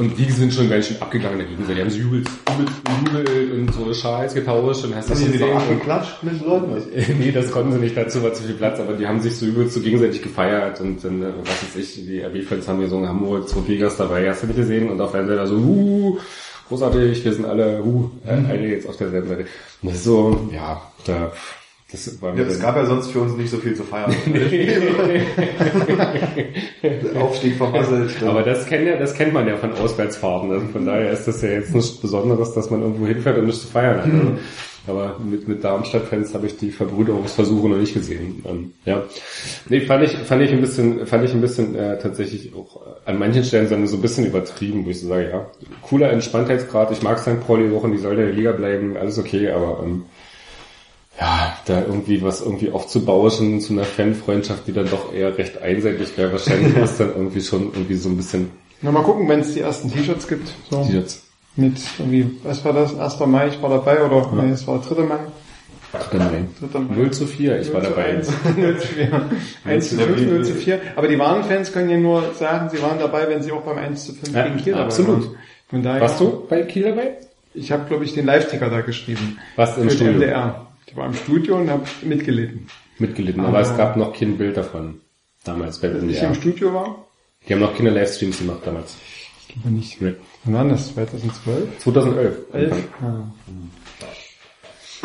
und die sind schon ganz schön abgegangen dagegen. Die haben sich übelst, übelst bejubelt und so Schals getauscht und hast du du so gesehen. abgeklatscht mit den Leuten? nee, das konnten sie nicht, dazu war zu viel Platz, aber die haben sich so übelst so gegenseitig gefeiert und dann, äh, was weiß ich, die RB-Fans haben gesungen, Hamburg, zwei Vegas dabei, hast du nicht gesehen? Und auf der anderen Seite so, uh, großartig, wir sind alle, uh, alle jetzt auf derselben Seite. Und das ist so, ja, da, Das Ja, es gab ja sonst für uns nicht so viel zu feiern. Aufstieg vermasselt. Aber das kennt ja, das kennt man ja von Auswärtsfahrten. Also von daher ist das ja jetzt nichts Besonderes, dass man irgendwo hinfährt und nichts zu feiern hat. Also, aber mit, mit Darmstadt-Fans habe ich die Verbrüderungsversuche noch nicht gesehen. Ähm, ja. Nee, fand ich, fand ich ein bisschen, fand ich ein bisschen äh, tatsächlich auch äh, an manchen Stellen so so ein bisschen übertrieben, wo ich so sage, ja, cooler Entspanntheitsgrad, ich mag St. Pauli auch und die soll in der Liga bleiben, alles okay, aber ähm, ja, da irgendwie was irgendwie aufzubauschen zu einer Fanfreundschaft, die dann doch eher recht einseitig wäre, wahrscheinlich ist dann irgendwie schon irgendwie so ein bisschen Na, mal gucken, wenn es die ersten T-Shirts gibt. So. jetzt Mit irgendwie, was war das? 1. Mai, ich war dabei oder nee, es war 3. Mai. Ach, nein. 3. Mai. 0 zu 4, ich war 0 zu dabei. 1, 0 zu 4. 1 zu 5, 0 zu 4. Aber die wahren Fans können ja nur sagen, sie waren dabei, wenn sie auch beim 1 zu 5 Ja, gegen Kiel dabei absolut. waren. Von daher, Warst du bei Kiel dabei? Ich habe, glaube ich, den Live-Ticker da geschrieben. Warst im Für Studio? MDR. Ich war im Studio und habe mitgelitten. Mitgelitten, aber es gab noch kein Bild davon. Damals bei Als ich im Studio war, Die haben noch keine Livestreams gemacht damals. aber nicht. Nee. Wann war das? 2012? 2011. 11?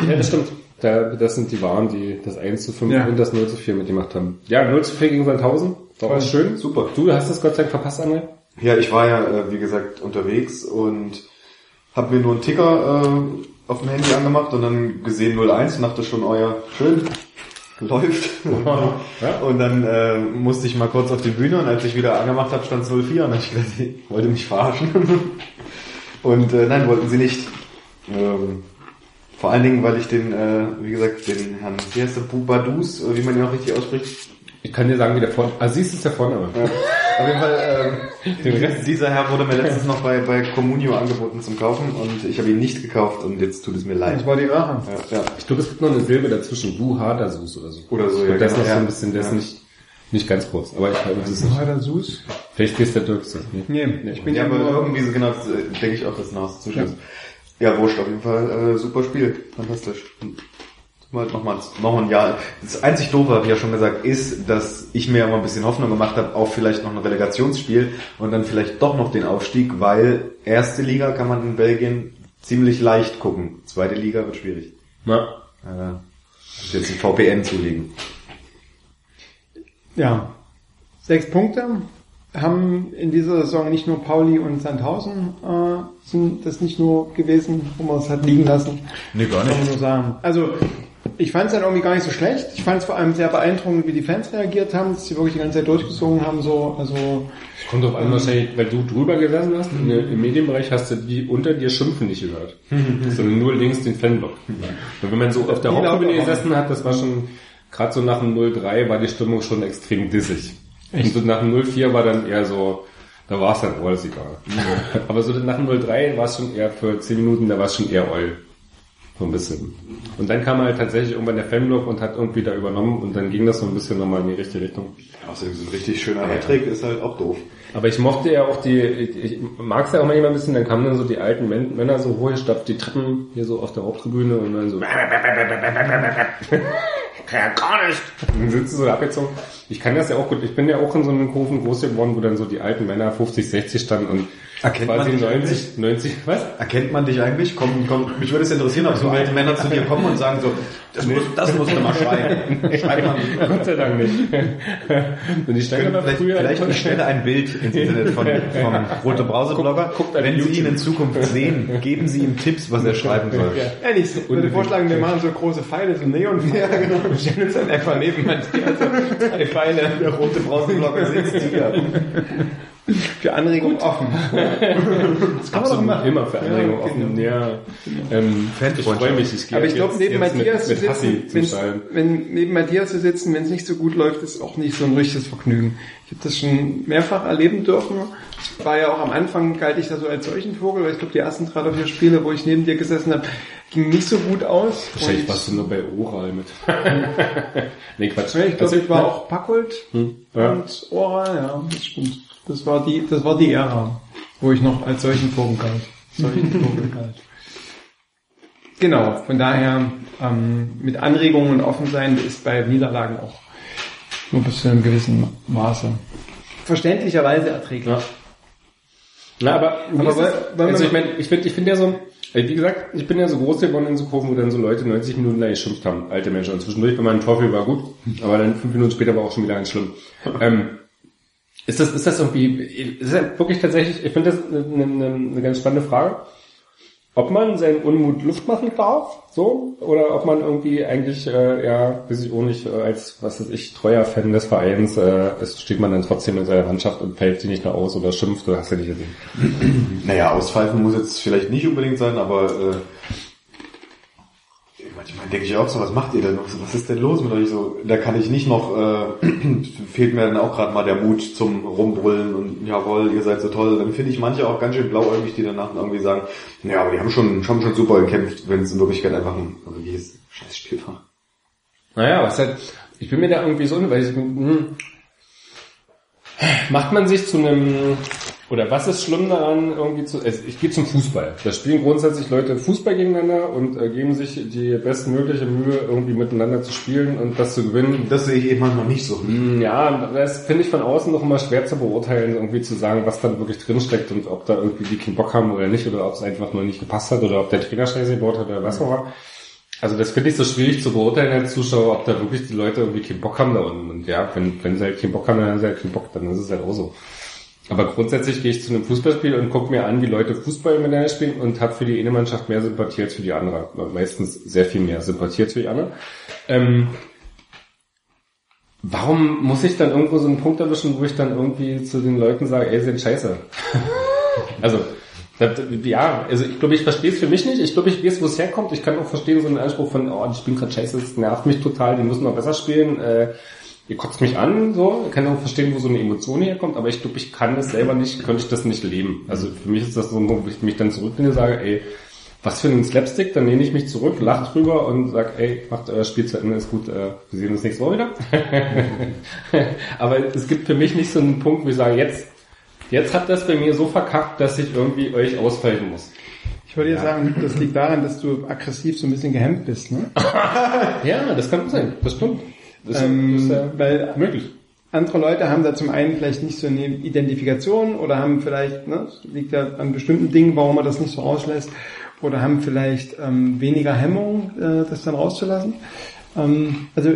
Ja, das stimmt. Da, das sind die Waren, die das 1 zu 5 Ja. und das 0 zu 4 mitgemacht haben. Ja, 0 zu 4 gegen Sandhausen. War schön. Super. Du hast es Gott sei Dank verpasst, André? Ja, ich war ja, äh, wie gesagt, unterwegs und habe mir nur einen Ticker äh, auf dem Handy angemacht und dann gesehen 01 und dachte schon, oh ja, schön, läuft. Ja. Und dann äh, musste ich mal kurz auf die Bühne und als ich wieder angemacht habe, stand es 04 und dann ich gedacht, ich wollte mich verarschen. und äh, nein, wollten sie nicht. Ähm, vor allen Dingen, weil ich den, äh, wie gesagt, den Herrn, wie heißt der, Bubadus, äh, wie man ihn auch richtig ausspricht, Ich kann dir sagen, wie der Vorname. Aziz ist der Vorname. auf jeden Fall, ähm, dieser Herr wurde mir letztens noch bei, bei Communio angeboten zum Kaufen und ich habe ihn nicht gekauft und jetzt tut es mir leid. Das war die Rache. Ja, ja. Ich glaube, es gibt noch eine Silbe dazwischen. Bu Hadasus oder so. Oder so, Und ja, das ist genau, noch so ein ja. bisschen, der ist Ja. nicht, nicht ganz groß. Aber ich glaube, das ist nicht. Vielleicht ist der Dirk so. Nee. Nee, ich bin Ja, ja, aber irgendwie so genau, das, denke ich auch, das nach Zuschuss. Ja. wurscht, auf jeden Fall, äh, super Spiel, fantastisch. Und Mal nochmal noch ein Jahr. Das einzig Doofe, habe ich ja schon gesagt, ist, dass ich mir immer ein bisschen Hoffnung gemacht habe auf vielleicht noch ein Relegationsspiel und dann vielleicht doch noch den Aufstieg, weil erste Liga kann man in Belgien ziemlich leicht gucken. Zweite Liga wird schwierig. Na, Äh, muss jetzt ein VPN zulegen. ja, sechs Punkte haben in dieser Saison nicht nur Pauli und Sandhausen äh, sind das nicht nur gewesen, wo man es hat liegen lassen. Nee, gar Kann man nur sagen. Also ich fand es dann irgendwie gar nicht so schlecht. Ich fand es vor allem sehr beeindruckend, wie die Fans reagiert haben, dass sie wirklich die ganze Zeit durchgezogen haben. So, also kommt drauf an, wahrscheinlich, weil du drüber gesessen hast. In der, Im Medienbereich hast du die unter dir schimpfen nicht gehört. sondern nur links den Fanblock. Und wenn man so auf der lauter gesessen hat, das war schon, gerade so nach dem 03 war die Stimmung schon extrem dissig. Und so nach dem 04 war dann eher so, da war es dann alles egal. Aber so nach dem 03 war es schon eher für 10 Minuten, da war es schon eher Oil. So ein bisschen. Und dann kam halt tatsächlich irgendwann der Fanblock und hat irgendwie da übernommen und dann ging das so ein bisschen nochmal in die richtige Richtung. Außerdem so ein richtig schöner Hattrick ist halt auch doof. Aber ich mochte ja auch die, ich, ich mag's ja auch manchmal ein bisschen, dann kamen dann so die alten Män- Männer so hochgestapft, die Treppen hier so auf der Haupttribüne und dann so, ja, gar nicht. Und dann sind sie so abgezogen. Ich kann das ja auch gut, ich bin ja auch in so einem Kurven groß geworden, wo dann so die alten Männer 50, 60 standen und Erkennt man quasi dich 90, 90, was? Erkennt man dich eigentlich? Komm, komm, mich würde es interessieren, ob so alte Männer zu dir kommen und sagen so, das, muss, das musst du mal schreiben. Schreib mal. Gott sei Dank nicht. Und standen aber Vielleicht, früher, vielleicht ich stelle ein Bild ins Internet von, vom Rote Brause Blogger. Guckt- guckt Wenn Sie ihn in Zukunft sehen, geben Sie ihm Tipps, was er schreiben soll. Ehrlich, ich würde vorschlagen, wir machen so große Pfeile, so Neon. Ja, genau. Wir stellen uns dann einfach neben so drei Pfeile. Der Rote Brause Blogger sitzt hier. Für Anregungen offen. Das kann man doch machen. immer für Anregungen Ja, offen. genau. Ja, ähm, ich freue mich. Ich gehe Aber ich glaube, neben Matthias mit, zu sitzen, wenn neben Matthias zu sitzen, wenn es nicht so gut läuft, ist auch nicht so ein richtiges Vergnügen. Ich habe das schon mehrfach erleben dürfen. War ja auch am Anfang galt ich da so als Seuchenvogel, weil ich glaube, die ersten drei oder vier Spiele, wo ich neben dir gesessen habe, ging nicht so gut aus. Wahrscheinlich warst du nur bei Oral mit. nee, Quatsch. Ich glaube, Also, ich war auch Packult Ja. und Ora, ja, das stimmt. Das war die, das war die Ära, wo ich noch als solchen Vogel galt. Solchen Vogel galt. Genau, von daher ähm, mit Anregungen und offen sein ist bei Niederlagen auch nur bis zu einem gewissen Maße. Verständlicherweise erträglich. Ja. Na, aber, Aber wollen wir also ich meine, ich finde ich finde ja so, Ey, Wie gesagt, ich bin ja so groß geworden in so Kurven, wo dann so Leute 90 Minuten lang geschimpft haben, alte Menschen. Und zwischendurch bei meinem Teufel war gut, aber dann fünf Minuten später war auch schon wieder ganz schlimm. Ähm, ist das, ist das irgendwie, ist das wirklich tatsächlich, ich finde das eine, eine, eine ganz spannende Frage. Ob man seinen Unmut Luft machen darf, so, oder ob man irgendwie eigentlich, äh, ja, weiß ich auch nicht, äh, als, was weiß ich, treuer Fan des Vereins, äh, es steht man dann trotzdem in seiner Mannschaft und fällt sie nicht mehr aus oder schimpft, oder hast du nicht gesehen. Naja, auspfeifen muss jetzt vielleicht nicht unbedingt sein, aber äh, manchmal denke ich auch so, was macht ihr denn? Was ist denn los mit euch so? Da kann ich nicht noch, äh, fehlt mir dann auch gerade mal der Mut zum Rumbrüllen und jawohl, ihr seid so toll. Dann finde ich manche auch ganz schön blauäugig, die danach irgendwie sagen, ja, aber die haben schon, haben schon super gekämpft, wenn es in Wirklichkeit einfach ein, ist, scheiß Spiel war. Naja, was halt, ich bin mir da irgendwie so, weil ich, hm, macht man sich zu einem, oder was ist schlimm daran, irgendwie zu, ich gehe zum Fußball. Da spielen grundsätzlich Leute Fußball gegeneinander und äh, geben sich die bestmögliche Mühe, irgendwie miteinander zu spielen und das zu gewinnen. Das sehe ich eben manchmal nicht so. Hm, Ja, das finde ich von außen noch immer schwer zu beurteilen, irgendwie zu sagen, was da wirklich drinsteckt und ob da irgendwie die keinen Bock haben oder nicht, oder ob es einfach nur nicht gepasst hat, oder ob der Trainer scheiße gebaut hat, oder was auch immer. Also das finde ich so schwierig zu beurteilen als Zuschauer, ob da wirklich die Leute irgendwie keinen Bock haben da unten. Und ja, wenn, wenn sie halt keinen Bock haben, dann haben sie halt keinen Bock, dann ist es halt auch so. Aber grundsätzlich gehe ich zu einem Fußballspiel und gucke mir an, wie Leute Fußball miteinander spielen und habe für die eine Mannschaft mehr Sympathie als für die andere. Meistens sehr viel mehr Sympathie als für die andere. Ähm, warum muss ich dann irgendwo so einen Punkt erwischen, wo ich dann irgendwie zu den Leuten sage, ey, sind scheiße? also, das- ja, also ich glaube, ich verstehe es für mich nicht. Ich glaube, ich weiß, wo es herkommt. Ich kann auch verstehen, so einen Anspruch von, oh, die spielen gerade scheiße, das nervt mich total, die müssen noch besser spielen. Äh, ihr kotzt mich an, so. Ich kann auch verstehen, wo so eine Emotion herkommt, aber ich glaube, ich kann das selber nicht, könnte ich das nicht leben. Also für mich ist das so, ein Punkt, wo ich mich dann zurücklehne und sage, ey, was für ein Slapstick, dann lehne ich mich zurück, lach drüber und sag, ey, macht euer Spiel zu Ende, ist gut, äh, wir sehen uns nächste Woche wieder. aber es gibt für mich nicht so einen Punkt, wo ich sage, jetzt, jetzt hat das bei mir so verkackt, dass ich irgendwie euch ausfallen muss. Ich würde ja sagen, das liegt daran, dass du aggressiv so ein bisschen gehemmt bist, ne? Ja, das kann sein, das stimmt. Das, Ähm, ist ja weil möglich. andere Leute haben da zum einen vielleicht nicht so eine Identifikation oder haben vielleicht, ne, liegt ja an bestimmten Dingen, warum man das nicht so rauslässt, oder haben vielleicht ähm, weniger Hemmung, äh, das dann rauszulassen. Ähm, also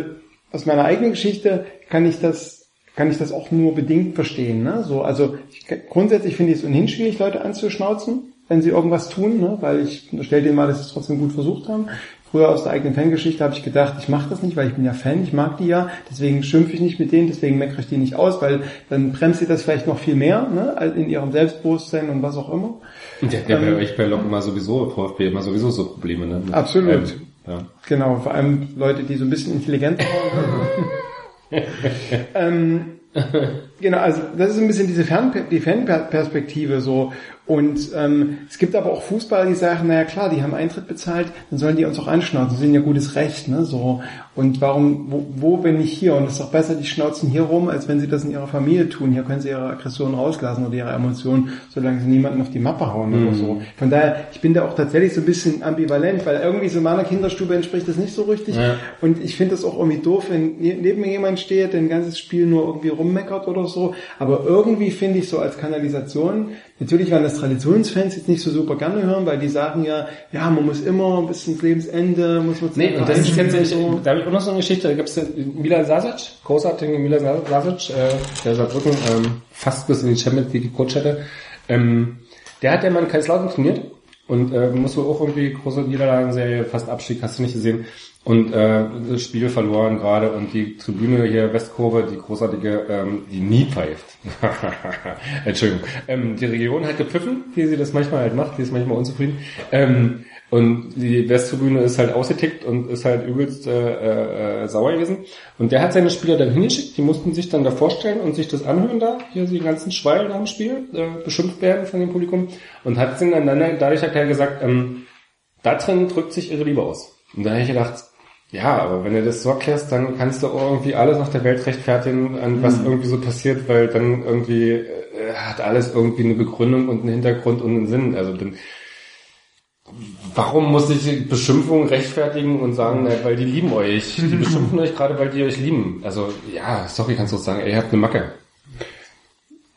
aus meiner eigenen Geschichte kann ich das kann ich das auch nur bedingt verstehen. Ne? So, also ich, grundsätzlich finde ich es ohnehin schwierig, Leute anzuschnauzen, wenn sie irgendwas tun, ne? weil ich stell dir mal, dass sie es trotzdem gut versucht haben. Früher aus der eigenen Fangeschichte habe ich gedacht, ich mache das nicht, weil ich bin ja Fan, ich mag die ja, deswegen schimpfe ich nicht mit denen, deswegen meckere ich die nicht aus, weil dann bremst sie das vielleicht noch viel mehr, ne, in ihrem Selbstbewusstsein und was auch immer. Der, der bei euch bei Lok immer sowieso, VfB immer sowieso so Probleme, ne? Mit- Absolut. Ähm, ja. Genau, vor allem Leute, die so ein bisschen intelligenter waren. ähm, genau, also das ist ein bisschen diese Fern die Fanperspektive so. Und ähm, es gibt aber auch Fußballer, die sagen, naja klar, die haben Eintritt bezahlt, dann sollen die uns auch anschnauzen, sie sind ja gutes Recht, ne? So. Und warum, wo, wo wenn nicht hier? Und es ist doch besser, die schnauzen hier rum, als wenn sie das in ihrer Familie tun. Hier können sie ihre Aggression rauslassen oder ihre Emotionen, solange sie niemanden auf die Mappe hauen oder so. Von daher, ich bin da auch tatsächlich so ein bisschen ambivalent, weil irgendwie so meiner Kinderstube entspricht das nicht so richtig. Ja. Und ich finde das auch irgendwie doof, wenn ne- neben mir jemand steht, der ein ganzes Spiel nur irgendwie rummeckert oder so. Aber irgendwie finde ich so als Kanalisation, natürlich werden das Traditionsfans jetzt nicht so super gerne hören, weil die sagen ja, ja, man muss immer bis ins Lebensende, muss man Nee, und das ist jetzt, ich, so. da habe ich auch noch so eine Geschichte, da gibt's den Milan Sasic, großartigen Milan Sasic, äh, der Saarbrücken ähm, fast bis in die Champions League gecoacht hätte. Ähm, der hat ja mal in Kaiserslautern trainiert und äh, muss wohl auch irgendwie große Niederlagenserie, fast Abstieg, hast du nicht gesehen. Und äh, das Spiel verloren gerade und die Tribüne hier Westkurve, die großartige, ähm, die nie pfeift. Entschuldigung. Ähm, die Region hat gepfiffen, wie sie das manchmal halt macht, die ist manchmal unzufrieden. Ähm, und die Westtribüne ist halt ausgetickt und ist halt übelst äh, äh, sauer gewesen. Und der hat seine Spieler dann hingeschickt, die mussten sich dann da vorstellen und sich das anhören da, hier die ganzen Schwall nach dem Spiel, äh, beschimpft werden von dem Publikum. Und hat dann, dann dadurch hat er gesagt, ähm, da drin drückt sich ihre Liebe aus. Und dann habe ich gedacht, ja, aber wenn du das so erklärst, dann kannst du irgendwie alles auf der Welt rechtfertigen, an was irgendwie so passiert, weil dann irgendwie äh, hat alles irgendwie eine Begründung und einen Hintergrund und einen Sinn. Also dann, warum muss ich die Beschimpfung rechtfertigen und sagen, weil die lieben euch. Die beschimpfen euch gerade, weil die euch lieben. Also ja, sorry, kannst du sagen, ey, ihr habt eine Macke.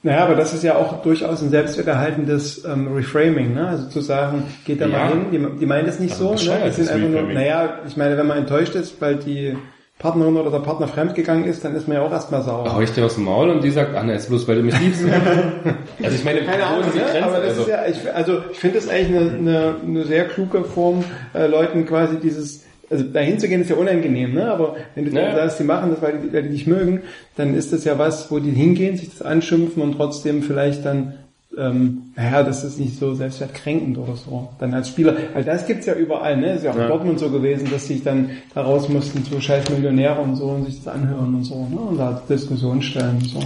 Naja, aber das ist ja auch durchaus ein selbsterhaltendes ähm, Reframing, ne? Also zu sagen, geht da Ja. mal hin, die, die meinen das nicht so, ne? Die sind einfach nur, naja, ich meine, wenn man enttäuscht ist, weil die Partnerin oder der Partner fremdgegangen ist, dann ist man ja auch erstmal sauer. Hau ich dir aus dem Maul und die sagt, ach ne, ist bloß, weil du mich liebst. also ich meine, Keine Ahnung, ne? Grenze? aber das also, ist ja, ich, also ich finde das eigentlich eine, eine, eine sehr kluge Form, äh, Leuten quasi dieses, also dahin zu gehen ist ja unangenehm, ne? Aber wenn du Ja. sagst, die machen das, weil die, weil die dich mögen, dann ist das ja was, wo die hingehen, sich das anschimpfen und trotzdem vielleicht dann, ähm, naja, das ist nicht so selbstwertkränkend oder so. Dann als Spieler, weil das gibt's ja überall, ne? Ist ja auch in Dortmund so gewesen, dass sich dann da raus mussten zu scheiß Millionäre und so und sich das anhören und so, ne? Und da Diskussionen stellen und so.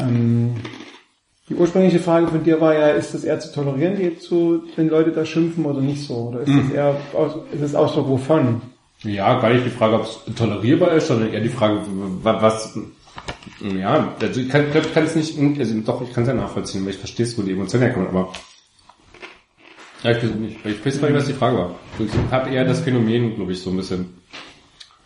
Ähm, die ursprüngliche Frage von dir war ja, ist das eher zu tolerieren, die zu, wenn Leute da schimpfen oder nicht so? Oder ist Mhm. das eher ist das Ausdruck wovon? ja, gar nicht die Frage, ob es tolerierbar ist, sondern eher die Frage, wa- was, ja, also ich kann, ich kann es nicht, also doch, ich kann es ja nachvollziehen, weil ich verstehe es, wo die Emotionen herkommen, aber ja, ich weiß nicht, ich weiß gar nicht, was die Frage war. Ich habe eher das Phänomen, glaube ich, so ein bisschen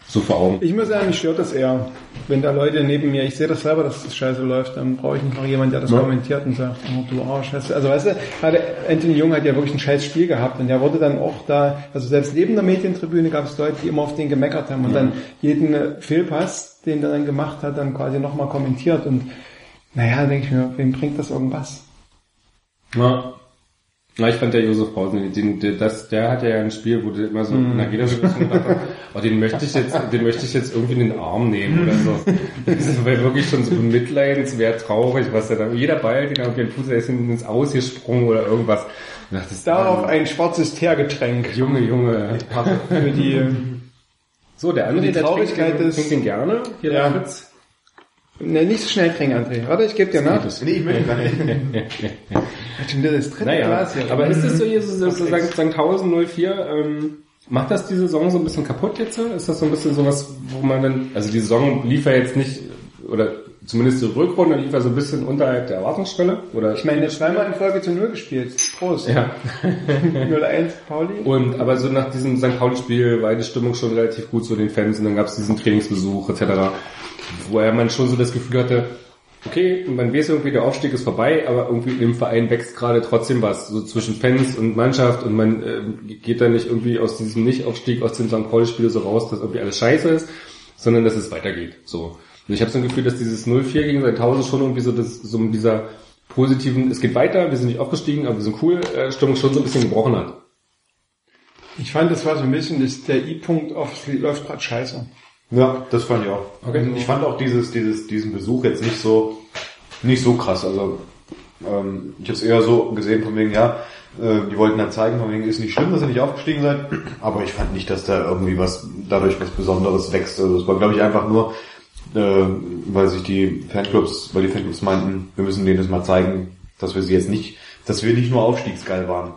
so vor Augen. Ich muss sagen, mich stört das eher. Wenn da Leute neben mir, ich sehe das selber, dass das scheiße läuft, dann brauche ich nicht noch jemanden, der das Ja. kommentiert und sagt, oh du Arsch. Weißt du, Also weißt du, gerade Anthony Jung hat ja wirklich ein scheiß Spiel gehabt und der wurde dann auch da, also selbst neben der Medientribüne gab es Leute, die immer auf den gemeckert haben und dann jeden Fehlpass, den der dann gemacht hat, dann quasi nochmal kommentiert und naja, denke ich mir, wem bringt das irgendwas? Ja. Na, ich fand der Josef Pausen, den, den, das, der hatte ja ein Spiel, wo du immer so Mhm. nach jeder Situation gedacht hast, oh, den möchte ich jetzt, den möchte ich jetzt irgendwie in den Arm nehmen oder so. Das war wirklich schon so bemitleidenswert traurig, was der da, jeder Ball, den er auf den Fuß, der ist ins Aus gesprungen oder irgendwas. Dachte, Darauf ein schwarzes Teergetränk Junge, Junge. für die So, der andere, Die der trinkt Traurigkeit den, ist- trinkt den gerne. Hier Ja. Fritz. Ne, nicht so schnell trinken, André. Warte, ich gebe dir nach. Nee, ich möchte gar nicht. Das dritte Naja, Glas hier. aber ist das so hier, so, so St. 1004, ähm, macht das die Saison so ein bisschen kaputt jetzt? Ist das so ein bisschen sowas, wo man dann, also die Saison lief ja jetzt nicht, oder zumindest die Rückrunde lief ja so ein bisschen unterhalb der Erwartungsschwelle, oder? Ich meine, zweimal in Folge zu Null gespielt. Prost. ja. 0-1, Pauli. Und aber so nach diesem St. Pauli-Spiel war die Stimmung schon relativ gut zu den Fans und dann gab es diesen Trainingsbesuch etc., wo er man schon so das Gefühl hatte, okay, man weiß irgendwie, der Aufstieg ist vorbei, aber irgendwie im Verein wächst gerade trotzdem was, so zwischen Fans und Mannschaft und man äh, geht da nicht irgendwie aus diesem Nicht-Aufstieg, aus dem St. Pauli-Spiel so raus, dass irgendwie alles scheiße ist, sondern dass es weitergeht. So. Und ich habe so ein Gefühl, dass dieses 0-4 gegen Sandhausen schon irgendwie so, das, so mit dieser positiven, es geht weiter, wir sind nicht aufgestiegen, aber wir sind cool, äh, Stimmung schon so ein bisschen gebrochen hat. Ich fand, das war so ein bisschen das, der I-Punkt auf, läuft gerade scheiße. Ja, das fand ich auch. Okay. Ich fand auch dieses, dieses, diesen Besuch jetzt nicht so, nicht so krass. Also ähm, ich habe es eher so gesehen von wegen, ja, äh, die wollten halt zeigen, von wegen ist nicht schlimm, dass ihr nicht aufgestiegen seid, aber ich fand nicht, dass da irgendwie was dadurch was Besonderes wächst. Also es war, glaube ich, einfach nur, äh, weil sich die Fanclubs, weil die Fanclubs meinten, wir müssen denen das mal zeigen, dass wir sie jetzt nicht, dass wir nicht nur aufstiegsgeil waren.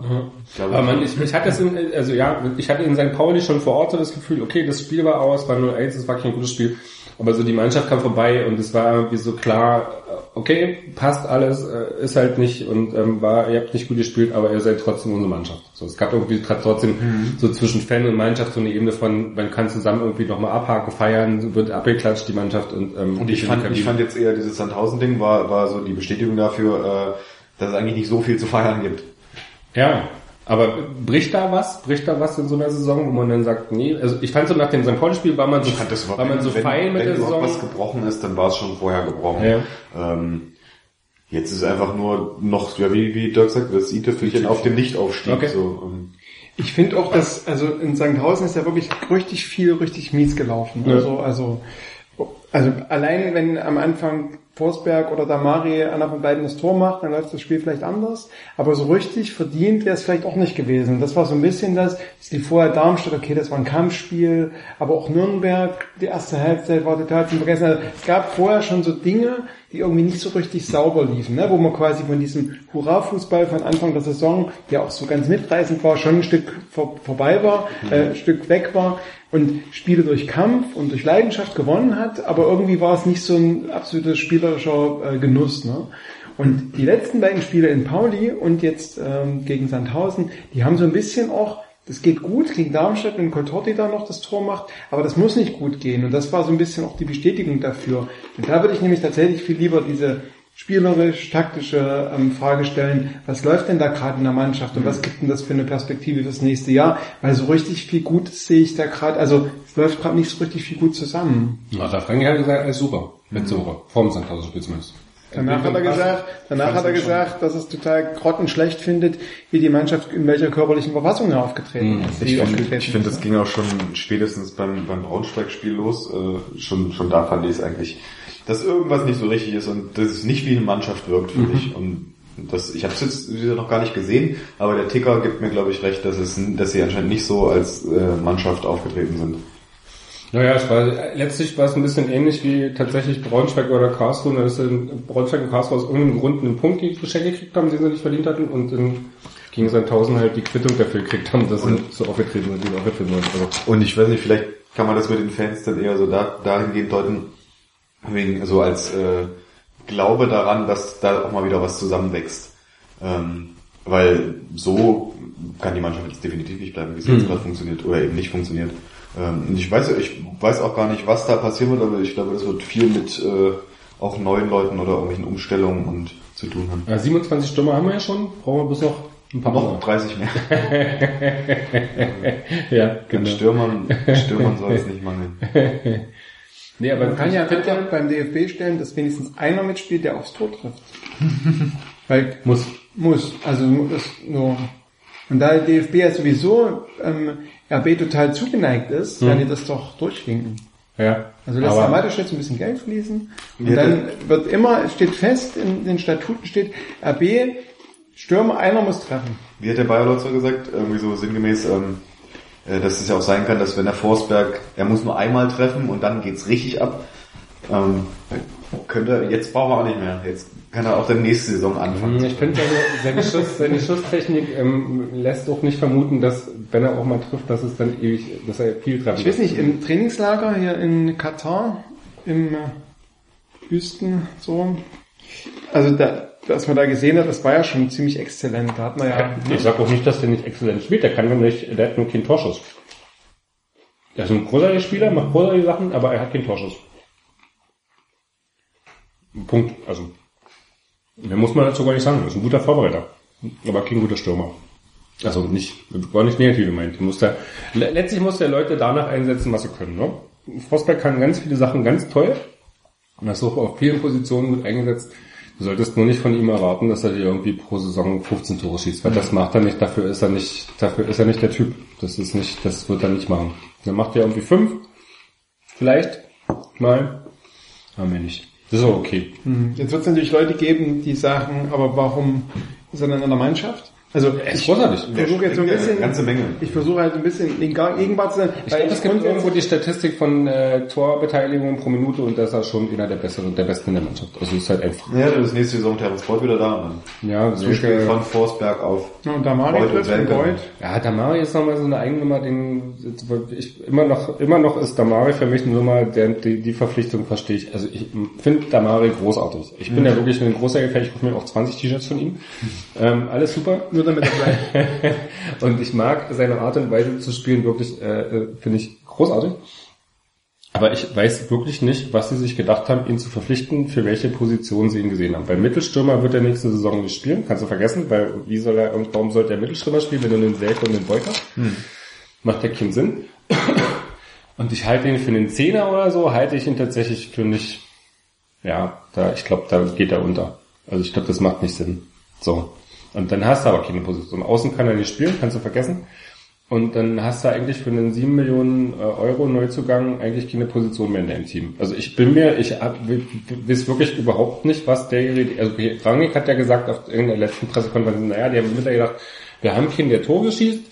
Ich glaube, Aber man, ich, ich hatte es in, also ja, ich hatte in St. Pauli schon vor Ort so das Gefühl, okay, das Spiel war aus, war 0-1, es war kein gutes Spiel, aber so die Mannschaft kam vorbei und es war irgendwie so klar, okay, passt alles, äh, ist halt nicht und ähm, war, ihr habt nicht gut gespielt, aber ihr seid trotzdem unsere Mannschaft. So, es gab irgendwie trotzdem so zwischen Fan und Mannschaft so eine Ebene von, man kann zusammen irgendwie nochmal abhaken, feiern, wird abgeklatscht die Mannschaft und ähm, Und ich fand, ich fand jetzt eher dieses Sandhausen-Ding war, war so die Bestätigung dafür, äh, dass es eigentlich nicht so viel zu feiern gibt. Ja, aber bricht da was? Bricht da was in so einer Saison, wo man dann sagt, nee, also ich fand so nach dem St. Pauli-Spiel war man so, war man so wenn, fein mit wenn der überhaupt Saison. was gebrochen ist, dann war es schon vorher gebrochen. Ja. Ähm, jetzt ist es einfach nur noch, ja, wie, wie Dirk sagt, das i-Tüpfelchen auf dem Nichtaufstieg. Okay. So, ähm, Ich finde auch, dass, also in Sankhausen ist ja wirklich richtig viel, richtig mies gelaufen. Ja. Also, also, also allein wenn am Anfang Forsberg oder Damari einer von beiden das Tor macht, dann läuft das Spiel vielleicht anders. Aber so richtig verdient wäre es vielleicht auch nicht gewesen. Das war so ein bisschen das, es lief vorher Darmstadt, okay, das war ein Kampfspiel, aber auch Nürnberg, die erste Halbzeit war total zum Vergessen. Also es gab vorher schon so Dinge, die irgendwie nicht so richtig sauber liefen, ne? wo man quasi von diesem Hurra-Fußball von Anfang der Saison, der auch so ganz mitreißend war, schon ein Stück vor, vorbei war, äh, ein Stück weg war und Spiele durch Kampf und durch Leidenschaft gewonnen hat, aber irgendwie war es nicht so ein absoluter spielerischer äh, Genuss. Ne? Und die letzten beiden Spiele in Pauli und jetzt ähm, gegen Sandhausen, die haben so ein bisschen auch das geht gut gegen Darmstadt, wenn Coltorti da noch das Tor macht, aber das muss nicht gut gehen. Und das war so ein bisschen auch die Bestätigung dafür. Und da würde ich nämlich tatsächlich viel lieber diese spielerisch, taktische ähm, Frage stellen, was läuft denn da gerade in der Mannschaft und was gibt denn das für eine Perspektive fürs nächste Jahr? Weil so richtig viel Gutes sehe ich da gerade, also es läuft gerade nicht so richtig viel gut zusammen. Na, da Frank hat gesagt, alles super. Letzte Woche. Vorm Sandhausen-Spiel zumindest. Danach hat er gesagt, danach hat er gesagt, dass es total grottenschlecht findet, wie die Mannschaft in welcher körperlichen Verfassung er aufgetreten ist. Ich finde, ich finde, das ging auch schon spätestens beim, beim Braunschweig-Spiel los. Äh, schon, schon da fand ich es eigentlich, dass irgendwas nicht so richtig ist und dass es nicht wie eine Mannschaft wirkt, finde ich. Und das, ich habe es jetzt noch gar nicht gesehen, aber der Ticker gibt mir, glaube ich, recht, dass es, dass sie anscheinend nicht so als äh, Mannschaft aufgetreten sind. Naja, es war, letztlich war es ein bisschen ähnlich wie tatsächlich Braunschweig oder Karlsruhe, dass in Braunschweig und Karlsruhe aus irgendeinem Grund einen Punkt geschenkt gekriegt haben, den sie nicht verdient hatten und in, gegen Sandhausen halt die Quittung dafür gekriegt haben, dass sie so aufgetreten sind, wie sie aufgetreten sind. Also, Und ich weiß nicht, vielleicht kann man das mit den Fans dann eher so da, dahingehend deuten, wegen, so als äh, Glaube daran, dass da auch mal wieder was zusammenwächst. Ähm, weil so kann die Mannschaft jetzt definitiv nicht bleiben, wie sie jetzt gerade funktioniert oder eben nicht funktioniert. Ähm, und ich weiß, ich weiß auch gar nicht, was da passieren wird, aber ich glaube, das wird viel mit äh, auch neuen Leuten oder irgendwelchen Umstellungen und zu tun haben. ja, 27 Stürmer haben wir ja schon, brauchen wir bis noch ein paar Noch Wochen. 30 mehr. Ja, An genau. Stürmern, Stürmern soll es nicht mangeln. Nee, aber Man kann ja Wetter beim DFB stellen, dass wenigstens einer mitspielt, der aufs Tor trifft. Weil muss. muss, also das nur. Und da der DFB ja sowieso ähm, RB total zugeneigt ist, werden die das doch durchwinken. Ja. Also lässt Amate jetzt ein bisschen Geld fließen und Ja, dann wird immer, steht fest, in den Statuten steht, RB, Stürmer, einer muss treffen. Wie hat der Bayer Lotzer gesagt? Irgendwie so sinngemäß, ähm, äh, dass es ja auch sein kann, dass wenn der Forsberg, er muss nur einmal treffen und dann geht's richtig ab. Ähm, könnte jetzt braucht er auch nicht mehr. Jetzt kann er auch dann nächste Saison anfangen. Hm, Ich finde, seine, seine, Schuss, seine Schusstechnik ähm, lässt auch nicht vermuten, dass, wenn er auch mal trifft, dass es dann ewig, dass er viel treffen Ich weiß nicht, im Trainingslager hier in Katar, im äh, Wüsten, so, also da, was man da gesehen hat, das war ja schon ziemlich exzellent. Da hat man ja, Ich sag auch nicht, dass der nicht exzellent spielt, der kann nur nicht, der hat nur keinen Torschuss. Er ist ein großartiger Spieler, macht großartige Sachen, aber er hat keinen Torschuss. Punkt. Also, mehr muss man dazu gar nicht sagen. Er ist ein guter Vorbereiter, aber kein guter Stürmer. Also nicht, war nicht negativ gemeint. Da, le- letztlich muss der Leute danach einsetzen, was sie können. Ne? Forsberg kann ganz viele Sachen ganz toll und das ist auch auf vielen Positionen gut eingesetzt. Du solltest nur nicht von ihm erwarten, dass er dir irgendwie pro Saison 15 Tore schießt, weil das macht er nicht, dafür ist er nicht, dafür ist er nicht der Typ. Das ist nicht, das wird er nicht machen. Dann macht er irgendwie fünf, vielleicht, mal, haben wir nicht. Das ist auch okay. jetzt wird es natürlich Leute geben, die sagen, aber warum ist er dann in der Mannschaft? Also, ist großartig. ich versuche jetzt so ein Eine bisschen, ganze Menge. ich versuche halt ein bisschen Gar- Gegenwart zu sein, Ich glaube, es gibt irgendwo die Statistik von äh, Torbeteiligung pro Minute und das ist schon einer der besseren, der besten in der Mannschaft. Also es ist halt einfach. Ja, das nächste Saison Terence Boyd wieder da. Und Ja, dann Zuspiel Selke- von Forsberg auf. Ja, und da Mari Boyd und trifft und. Boyd. Ja, Damari ist nochmal so eine eigene Nummer, den ich immer noch immer noch ist Damari für mich eine Nummer, der die, die Verpflichtung verstehe ich. Also ich finde Damari großartig. Ich bin ja wirklich ein großer Gefähr, ich kaufe mir auch 20 T-Shirts von ihm. Ähm, alles super. Nur damit er bleibt. und ich mag seine Art und Weise zu spielen wirklich, äh, äh, finde ich großartig. Aber ich weiß wirklich nicht, was sie sich gedacht haben, ihn zu verpflichten, für welche Position sie ihn gesehen haben. Beim Mittelstürmer wird er nächste Saison nicht spielen, kannst du vergessen, weil wie soll er, und warum sollte er Mittelstürmer spielen, wenn du einen Selke und einen Beut hast? Macht ja keinen Sinn. Und ich halte ihn für einen Zehner oder so, halte ich ihn tatsächlich für nicht, ja, da, ich glaube, da geht er unter. Also ich glaube, das macht nicht Sinn. So. Und dann hast du aber keine Position. Außen kann er nicht spielen, kannst du vergessen. Und dann hast du eigentlich für einen 7 Millionen äh, Euro Neuzugang eigentlich keine Position mehr in deinem Team. Also ich bin mir, ich weiß wirklich überhaupt nicht, was der, also Rangnick hat ja gesagt auf irgendeiner letzten Pressekonferenz, naja, die haben wieder gedacht, wir haben keinen, der Tore schießt.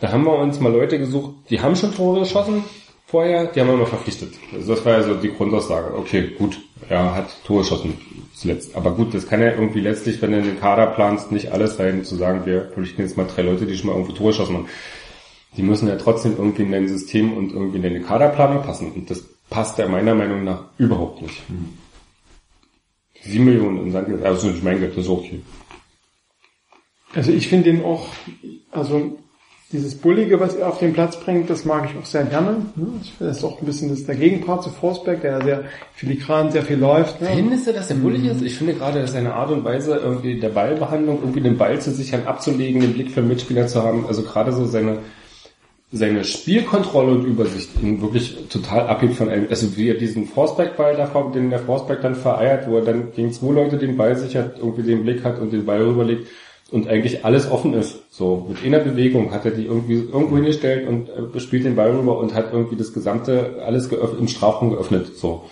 Da haben wir uns mal Leute gesucht, die haben schon Tore geschossen vorher, die haben wir mal verpflichtet. Also das war ja so die Grundaussage. Okay, gut, er hat Tore geschossen zuletzt. Aber gut, das kann ja irgendwie letztlich, wenn du den Kader planst, nicht alles sein, zu sagen, wir verpflichten jetzt mal drei Leute, die schon mal irgendwo Tore geschossen haben. Die müssen ja trotzdem irgendwie in dein System und irgendwie in deine Kaderplanung passen. Und das passt ja meiner Meinung nach überhaupt nicht. Sieben Millionen in Sand, also nicht mein Geld, das ist okay. Also ich finde den auch, also dieses Bullige, was er auf den Platz bringt, das mag ich auch sehr gerne. ne? Ich finde, das ist auch ein bisschen das, der Gegenpart zu Forsberg, der ja sehr filigran, sehr viel läuft. ne? Findest du, dass er bullig ist? Ich finde gerade seine Art und Weise irgendwie der Ballbehandlung, irgendwie den Ball zu sichern, abzulegen, den Blick für Mitspieler zu haben, also gerade so seine seine Spielkontrolle und Übersicht ihn wirklich total abhebt von einem, also wie er diesen Forsberg-Ball davor, den der Forsberg dann vereiert, wo er dann gegen zwei Leute den Ball sichert, irgendwie den Blick hat und den Ball rüberlegt und eigentlich alles offen ist. So, mit einer Bewegung hat er die irgendwie irgendwo hingestellt und äh, spielt den Ball rüber und hat irgendwie das gesamte, alles geöffnet, im Strafraum geöffnet, so.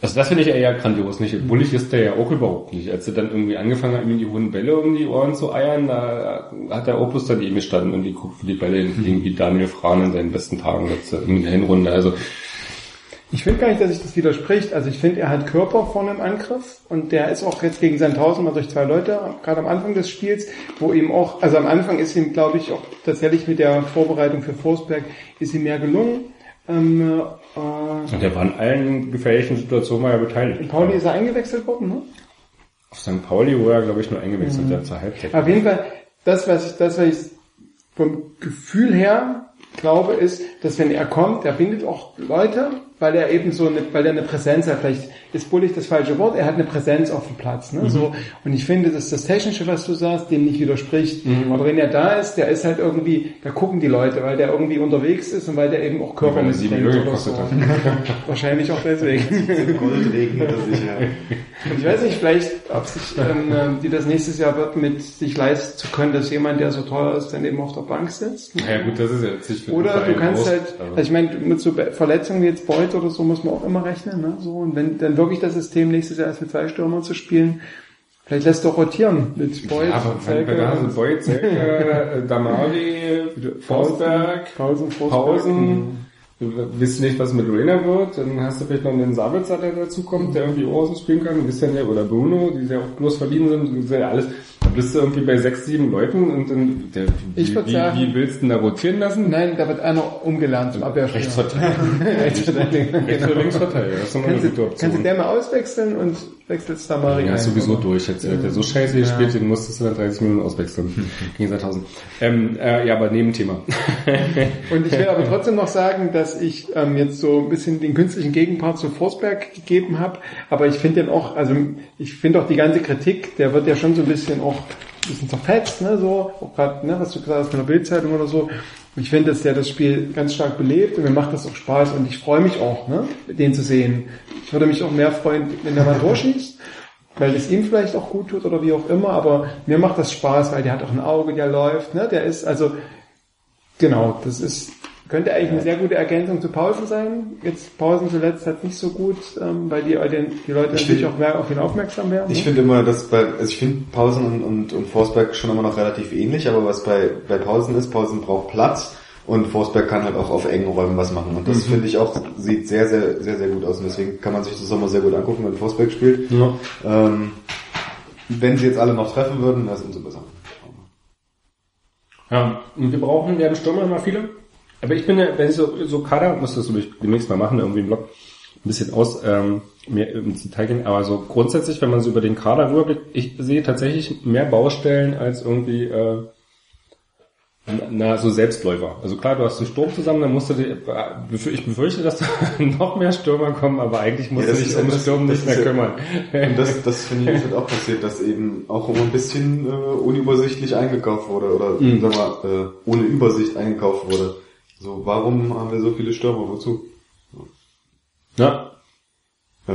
Also das finde ich eher grandios. Nicht bullig ist der ja auch überhaupt nicht. Als er dann irgendwie angefangen hat, ihm die hohen Bälle um die Ohren zu eiern, da hat der Opus daneben gestanden und die guckt für die Bälle gegen wie Daniel Frahn in seinen besten Tagen letzte in der Hinrunde. Also Ich finde gar nicht, dass sich das widerspricht. Also ich finde, er hat Körper vorne im Angriff und der ist auch jetzt gegen Sandhausen mal durch zwei Leute, gerade am Anfang des Spiels, wo ihm auch, also am Anfang ist ihm, glaube ich, auch tatsächlich mit der Vorbereitung für Forsberg, ist ihm mehr gelungen. Ähm, äh, und der war in allen gefährlichen Situationen mal ja beteiligt. in Pauli ist er eingewechselt worden, ne? Auf St. Pauli wurde er, glaube ich, nur eingewechselt mhm. zur Halbzeit. Auf jeden Fall, das, was ich, das, was ich vom Gefühl her glaube, ist, dass wenn er kommt, er bindet auch Leute, weil er eben so eine, weil er eine Präsenz hat. Vielleicht ist bullig das falsche Wort, er hat eine Präsenz auf dem Platz. Ne? So, und ich finde, dass das Technische, was du sagst, dem nicht widerspricht. Aber wenn er da ist, der ist halt irgendwie, da gucken die Leute, weil der irgendwie unterwegs ist und weil der eben auch Körper er sieben mitbringt Euro oder so. Wahrscheinlich auch deswegen. Sich. Und ich weiß nicht, vielleicht, ob sich ähm, ähm, die das nächstes Jahr wird, mit sich leisten zu können, dass jemand, der so teuer ist, dann eben auf der Bank sitzt. Ja gut, das ist ja jetzt nicht Oder du kannst groß, halt, also ich meine, mit so Verletzungen wie jetzt Beut oder so muss man auch immer rechnen, ne? So, und wenn dann wirklich das System nächstes Jahr ist, mit zwei Stürmern zu spielen, vielleicht lässt du auch rotieren mit Beut, Ja, sind, Boyd, Selke, Damari, Forsberg, Pausen, Forsberg. Pausen, du wisst nicht, was mit Rainer wird, dann hast du vielleicht noch einen Sabitzer, der dazu kommt, der irgendwie Außen spielen kann, wisst ja, oder Bruno, die ja auch bloß verliehen sind, das ist ja alles, bist du irgendwie bei sechs, sieben Leuten und dann, der, Ich wie, sagen- wie willst du denn da rotieren lassen? Nein, da wird einer umgelernt zum Abwehrspieler. Rechtsverteidiger. Rechtsverteidiger, Rechts- oder Linksverteidiger, das ist Kannst du, kannst du der mal auswechseln und wechselst Damari Ja, ein, ist sowieso oder? durch. Jetzt hat er so scheiße gespielt, den musstest du dann 30 Minuten auswechseln. Gegen 2000. Ähm, äh, ja, aber Nebenthema. Und ich will aber trotzdem noch sagen, dass ich ähm, jetzt so ein bisschen den künstlichen Gegenpart zu Forsberg gegeben habe. Aber ich finde den auch, also ich finde auch die ganze Kritik, der wird ja schon so ein bisschen auch bisschen zerfetzt, ne, so, auch gerade, ne, was du gesagt hast mit der Bildzeitung oder so. Ich finde, dass der das Spiel ganz stark belebt und mir macht das auch Spaß und ich freue mich auch, ne, den zu sehen. Ich würde mich auch mehr freuen, wenn der mal ein Tor schießt, weil es ihm vielleicht auch gut tut oder wie auch immer, aber mir macht das Spaß, weil der hat auch ein Auge, der läuft, ne, der ist, also, Genau, das ist, könnte eigentlich eine sehr gute Ergänzung zu Pausen sein. Jetzt Pausen zuletzt hat nicht so gut, ähm, weil die, die Leute Ich natürlich find- auch mehr auf ihn aufmerksam werden. Ich ne? finde immer, dass bei, also ich finde Pausen und, und, und Forsberg schon immer noch relativ ähnlich, aber was bei, bei Pausen ist, Pausen braucht Platz und Forsberg kann halt auch auf engen Räumen was machen. Und das finde ich auch, sieht sehr, sehr, sehr, sehr gut aus. Und deswegen kann man sich das immer sehr gut angucken, wenn Forsberg spielt. Ähm, wenn sie jetzt alle noch treffen würden, wäre es umso besser. Ja, und wir brauchen, wir haben Stürmer immer viele. Aber ich bin ja, wenn ich so, so Kader, muss das demnächst mal machen, irgendwie im Blog, ein bisschen aus, ähm, mehr ins Detail gehen. Aber so grundsätzlich, wenn man so über den Kader rüberblickt, ich sehe tatsächlich mehr Baustellen als irgendwie, äh, na, so Selbstläufer. Also klar, du hast den Sturm zusammen, dann musst du dir, befür- ich befürchte, dass da noch mehr Stürmer kommen, aber eigentlich musst Ja, du dich um das- Sturm nicht mehr ja- kümmern. Und das, das finde ich, wird auch passiert, dass eben auch immer ein bisschen äh, unübersichtlich eingekauft wurde oder Mhm. sag mal, äh, ohne Übersicht eingekauft wurde. So, warum haben wir so viele Stürmer? Wozu? Ja, Äh,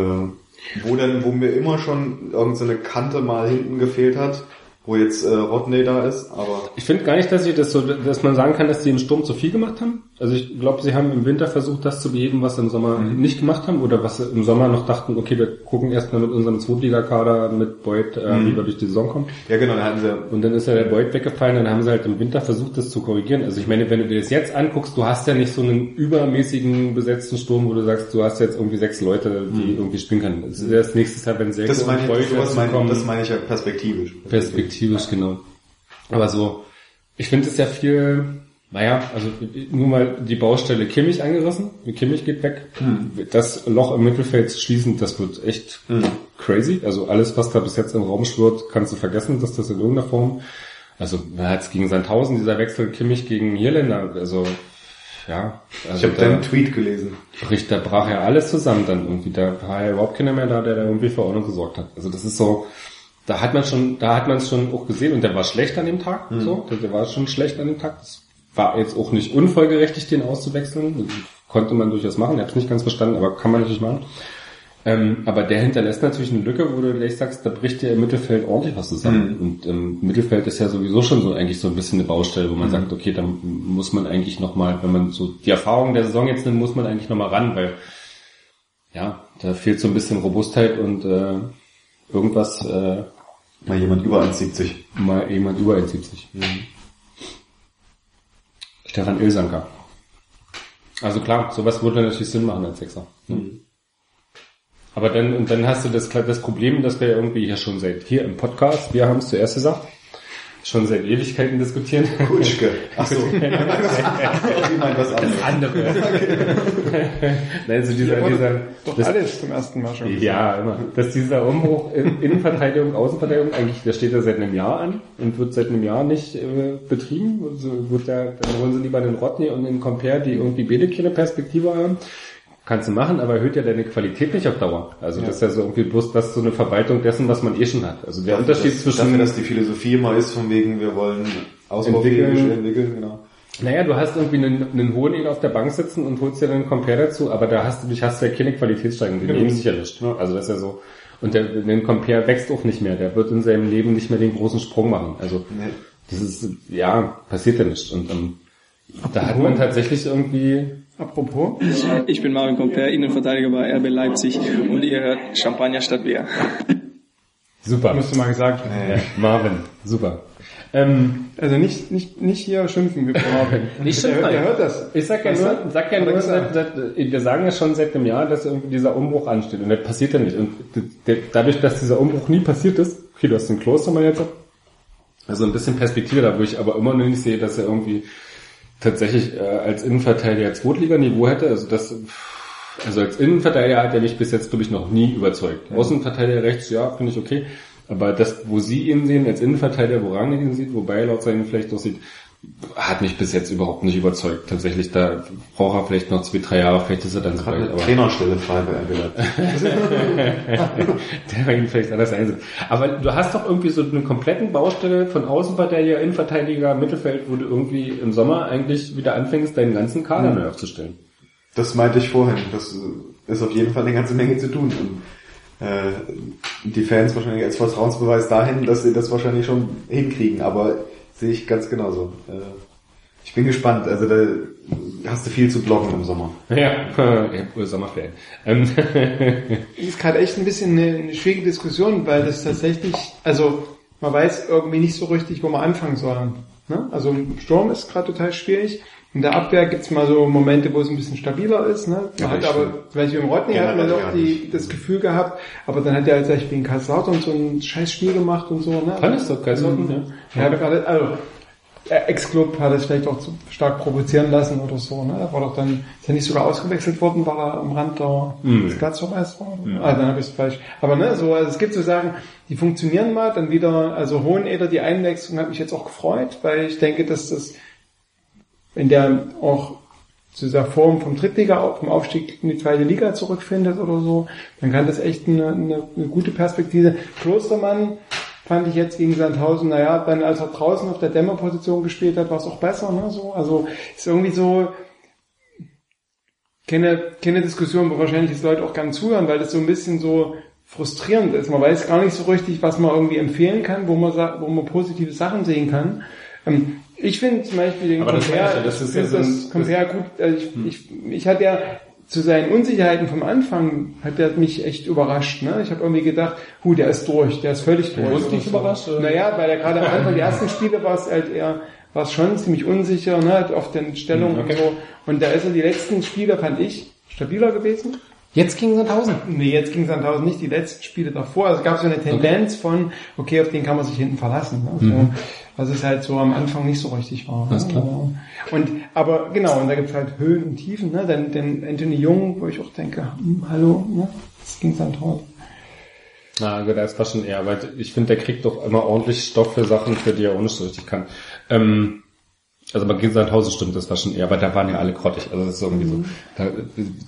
wo denn, wo mir immer schon irgendeine Kante mal hinten gefehlt hat, wo jetzt äh, Rodney da ist, aber Ich finde gar nicht, dass sie das so, dass man sagen kann, dass sie im Sturm zu viel gemacht haben. Also ich glaube, sie haben im Winter versucht, das zu beheben, was sie im Sommer nicht gemacht haben oder was sie im Sommer noch dachten, okay, wir gucken erstmal mit unserem Zweitligakader mit Beuth, äh, wie wir durch die Saison kommen. ja genau, da hatten sie Und dann ist ja der Beuth weggefallen, dann haben sie halt im Winter versucht, das zu korrigieren. Also ich meine, wenn du dir das jetzt anguckst, du hast ja nicht so einen übermäßigen besetzten Sturm, wo du sagst, du hast jetzt irgendwie sechs Leute, die irgendwie spielen können. Das ist erst nächstes Jahr, wenn Selke das meine und dazu meine, kommen. das meine ich ja perspektivisch. Perspektivisch, genau. Aber so, ich finde es ja viel, naja, also nur mal die Baustelle Kimmich angerissen. Kimmich geht weg. Das Loch im Mittelfeld zu schließen, das wird echt crazy. Also alles, was da bis jetzt im Raum schwirrt, kannst du vergessen, dass das in irgendeiner Form Also man hat es gegen Sandhausen, dieser Wechsel Kimmich gegen Hirländer, also ja. Also Ich habe da, deinen Tweet gelesen. Da brach ja alles zusammen dann irgendwie. Da war ja überhaupt keiner mehr da, der da irgendwie für Ordnung gesorgt hat. Also das ist so, da hat man schon, da hat man es schon auch gesehen und der war schlecht an dem Tag, so, der, der war schon schlecht an dem Tag. Das war jetzt auch nicht unfolgerechtig, den auszuwechseln. Konnte man durchaus machen, ich habe es nicht ganz verstanden, aber kann man natürlich machen. Ähm, aber der hinterlässt natürlich eine Lücke, wo du gleich sagst, da bricht dir im Mittelfeld ordentlich was zusammen. Und ähm, Mittelfeld ist ja sowieso schon so eigentlich so ein bisschen eine Baustelle, wo man sagt, okay, da muss man eigentlich nochmal, wenn man so die Erfahrung der Saison jetzt nimmt, muss man eigentlich nochmal ran, weil ja, da fehlt so ein bisschen Robustheit und äh, irgendwas äh, Mal jemand über 1,70. mal jemand über 1,70. Stefan Ilsanker. Also klar, sowas würde natürlich Sinn machen als Sechser. Ne? Aber dann, und dann hast du das, das Problem, dass wir irgendwie hier schon seit, hier im Podcast, wir haben es zuerst gesagt, schon seit Ewigkeiten diskutieren. Kutschke. Ach so. Ich meine was anderes. Andere. Nein, also dieser, dieser, Doch das, alles zum ersten Mal schon. ja, immer. Dass dieser Umbruch in Innenverteidigung, Außenverteidigung, eigentlich, der steht ja seit einem Jahr an und wird seit einem Jahr nicht äh, betrieben. Also wird ja, dann holen sie lieber den Rodney und den Compare, die irgendwie beide keine Perspektive haben. Kannst du machen, aber erhöht ja deine Qualität nicht auf Dauer. Also das ist ja so irgendwie bloß das so eine Verwaltung dessen, was man eh schon hat. Also der Unterschied das, zwischen Dafür, dass die Philosophie immer ist, von wegen, wir wollen ausbaufähig Entwickeln. entwickeln, genau. Naja, du hast irgendwie einen, einen hohen ihn auf der Bank sitzen und holst dir dann einen Compare dazu, aber da hast du, dich hast du ja keine Qualitätssteigerung, die nehmen sich ja nicht. Also das ist ja so. Und der, der Compare wächst auch nicht mehr, der wird in seinem Leben nicht mehr den großen Sprung machen. Also Nee. das ist, ja, passiert ja nicht. Und ähm, da hat man tatsächlich irgendwie, Apropos, Ich bin Marvin Comper, Innenverteidiger bei RB Leipzig und ihr hört Champagner statt Bier. super. musst du mal gesagt haben. Ja, Marvin, super. Ähm, Also nicht, nicht, nicht hier schimpfen mit Marvin. Nicht der, schimpfen. der hört das. Ich sag ja Weißt nur, sag ja er nur seit, seit, wir sagen ja schon seit einem Jahr, dass irgendwie dieser Umbruch ansteht und das passiert ja nicht. Und der, dadurch, dass dieser Umbruch nie passiert ist, okay, du hast den Klostermann jetzt, also ein bisschen Perspektive da, wo ich aber immer noch nicht sehe, dass er irgendwie tatsächlich äh, als Innenverteidiger Zweitliganiveau hätte. Also das, also als Innenverteidiger hat er mich bis jetzt, glaube ich, noch nie überzeugt. Außenverteidiger rechts, ja, finde ich okay. Aber das, wo Sie ihn sehen, als Innenverteidiger, wo Rangnick ihn sieht, wobei laut seinen vielleicht auch sieht, hat mich bis jetzt überhaupt nicht überzeugt. Tatsächlich, da braucht er vielleicht noch zwei, drei Jahre, vielleicht ist er dann so weit. Aber Trainerstelle frei bei Leipzig. der ihm vielleicht anders einsetzt. Aber du hast doch irgendwie so eine kompletten Baustelle von Außenverteidiger, Innenverteidiger, Mittelfeld, wo du irgendwie im Sommer eigentlich wieder anfängst, deinen ganzen Kader neu aufzustellen. Das meinte ich vorhin. Das ist auf jeden Fall eine ganze Menge zu tun. Und, äh, die Fans wahrscheinlich als Vertrauensbeweis dahin, dass sie das wahrscheinlich schon hinkriegen. Aber sehe ich ganz genauso. Äh, ich bin gespannt. Also da hast du viel zu blocken im Sommer. Ja, ja wohl Sommerferien. Ähm, Das ist gerade echt ein bisschen eine, eine schwierige Diskussion, weil das tatsächlich, also man weiß irgendwie nicht so richtig, wo man anfangen soll. Ne? Also im Sturm ist gerade total schwierig. In der Abwehr gibt's mal so Momente, wo es ein bisschen stabiler ist. Ne? Man Ja, hat aber, stimmt. vielleicht im Rodney Ja, hat man doch die, das Gefühl gehabt, aber dann hat er halt gleich gegen Kaiserslautern so ein scheiß Spiel gemacht und so. Ne? Fandest du Kaiserslautern, ja? Ja, gerade, also Ex-Club hat es vielleicht auch zu stark provozieren lassen oder so. Ne? Er war doch dann, ist er nicht sogar ausgewechselt worden, weil er am Rand der, des Platzverweis war? Ah, dann habe ich es falsch. Aber ne, so, also es gibt so Sachen, die funktionieren mal, dann wieder, also Hoheneder, die Einwechslung hat mich jetzt auch gefreut, weil ich denke, dass das, wenn der auch zu dieser Form vom Drittliga, vom Aufstieg in die zweite Liga zurückfindet oder so, dann kann das echt eine, eine, eine gute Perspektive. Klostermann fand ich jetzt gegen Sandhausen, naja, dann als er draußen auf der Dämmerposition gespielt hat, war es auch besser, ne, so. Also, ist irgendwie so, keine, keine Diskussion, wo wahrscheinlich jetzt Leute auch gerne zuhören, weil das so ein bisschen so frustrierend ist. Man weiß gar nicht so richtig, was man irgendwie empfehlen kann, wo man, wo man positive Sachen sehen kann. Ähm, ich finde zum Beispiel den Aber das Compare, ja, das ist finde ja so ein- Compare gut, also ich, ich, ich hatte ja zu seinen Unsicherheiten vom Anfang hat der mich echt überrascht. Ne? Ich habe irgendwie gedacht, hu, der ist durch, der ist völlig durch. Positiv oder so. überrascht, oder? Naja, weil er gerade am Anfang, die ersten Spiele war es halt eher, war es schon ziemlich unsicher, ne, auf den Stellungen Okay. und so. Und da ist er die letzten Spiele, fand ich, stabiler gewesen. Jetzt gegen Sandhausen. Nee, jetzt gegen Sandhausen nicht, die letzten Spiele davor. Also es gab so eine Tendenz von, okay, auf den kann man sich hinten verlassen. Ne? So, Was es halt so am Anfang nicht so richtig war. Alles ne? klar. Und, aber genau, und da gibt's halt Höhen und Tiefen. Ne? Denn, denn Anthony Jung, wo ich auch denke, hm, hallo, ne? das ging Sandhausen. Na, gut, das war schon eher, weil ich finde, der kriegt doch immer ordentlich Stoff für Sachen, für die er auch nicht so richtig kann. Ähm, also bei Sandhausen stimmt, das war schon eher, aber da waren ja alle grottig. Also das ist irgendwie so, da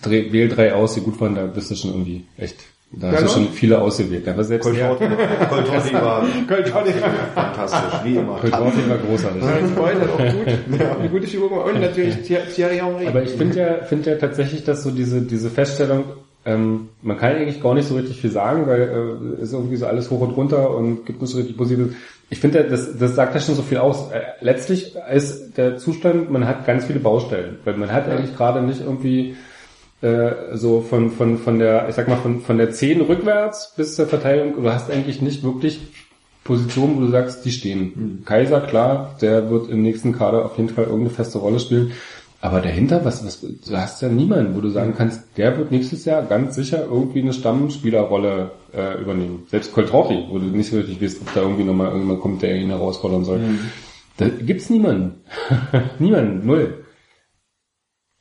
dreh, wähl drei aus, die gut waren, da bist du schon irgendwie echt, da hast du schon viele ausgewählt. Aber selbst Coltorti war Coltorti. fantastisch, wie immer. Coltorti war großartig. Freund hat auch gut, eine gute Stimmung und natürlich Thierry Henry. Aber ich finde ja, finde ja tatsächlich, dass so diese, diese Feststellung, ähm, man kann eigentlich gar nicht so richtig viel sagen, weil äh, ist irgendwie so alles hoch und runter und gibt nicht so richtig Positives. Ich finde, das, das sagt ja schon so viel aus. Äh, letztlich ist der Zustand, man hat ganz viele Baustellen, weil man hat eigentlich gerade nicht irgendwie äh, so von, von, von der, ich sag mal, von, von der 10 rückwärts bis zur Verteidigung, du hast eigentlich nicht wirklich Positionen, wo du sagst, die stehen. Kaiser, klar, der wird im nächsten Kader auf jeden Fall irgendeine feste Rolle spielen. Aber dahinter, was, was, du hast ja niemanden, wo du sagen kannst, der wird nächstes Jahr ganz sicher irgendwie eine Stammspielerrolle äh, übernehmen. Selbst Coltrauchi, wo du nicht so richtig weißt, ob da irgendwie nochmal irgendjemand kommt, der ihn herausfordern soll. Da gibt's niemanden. niemanden, null.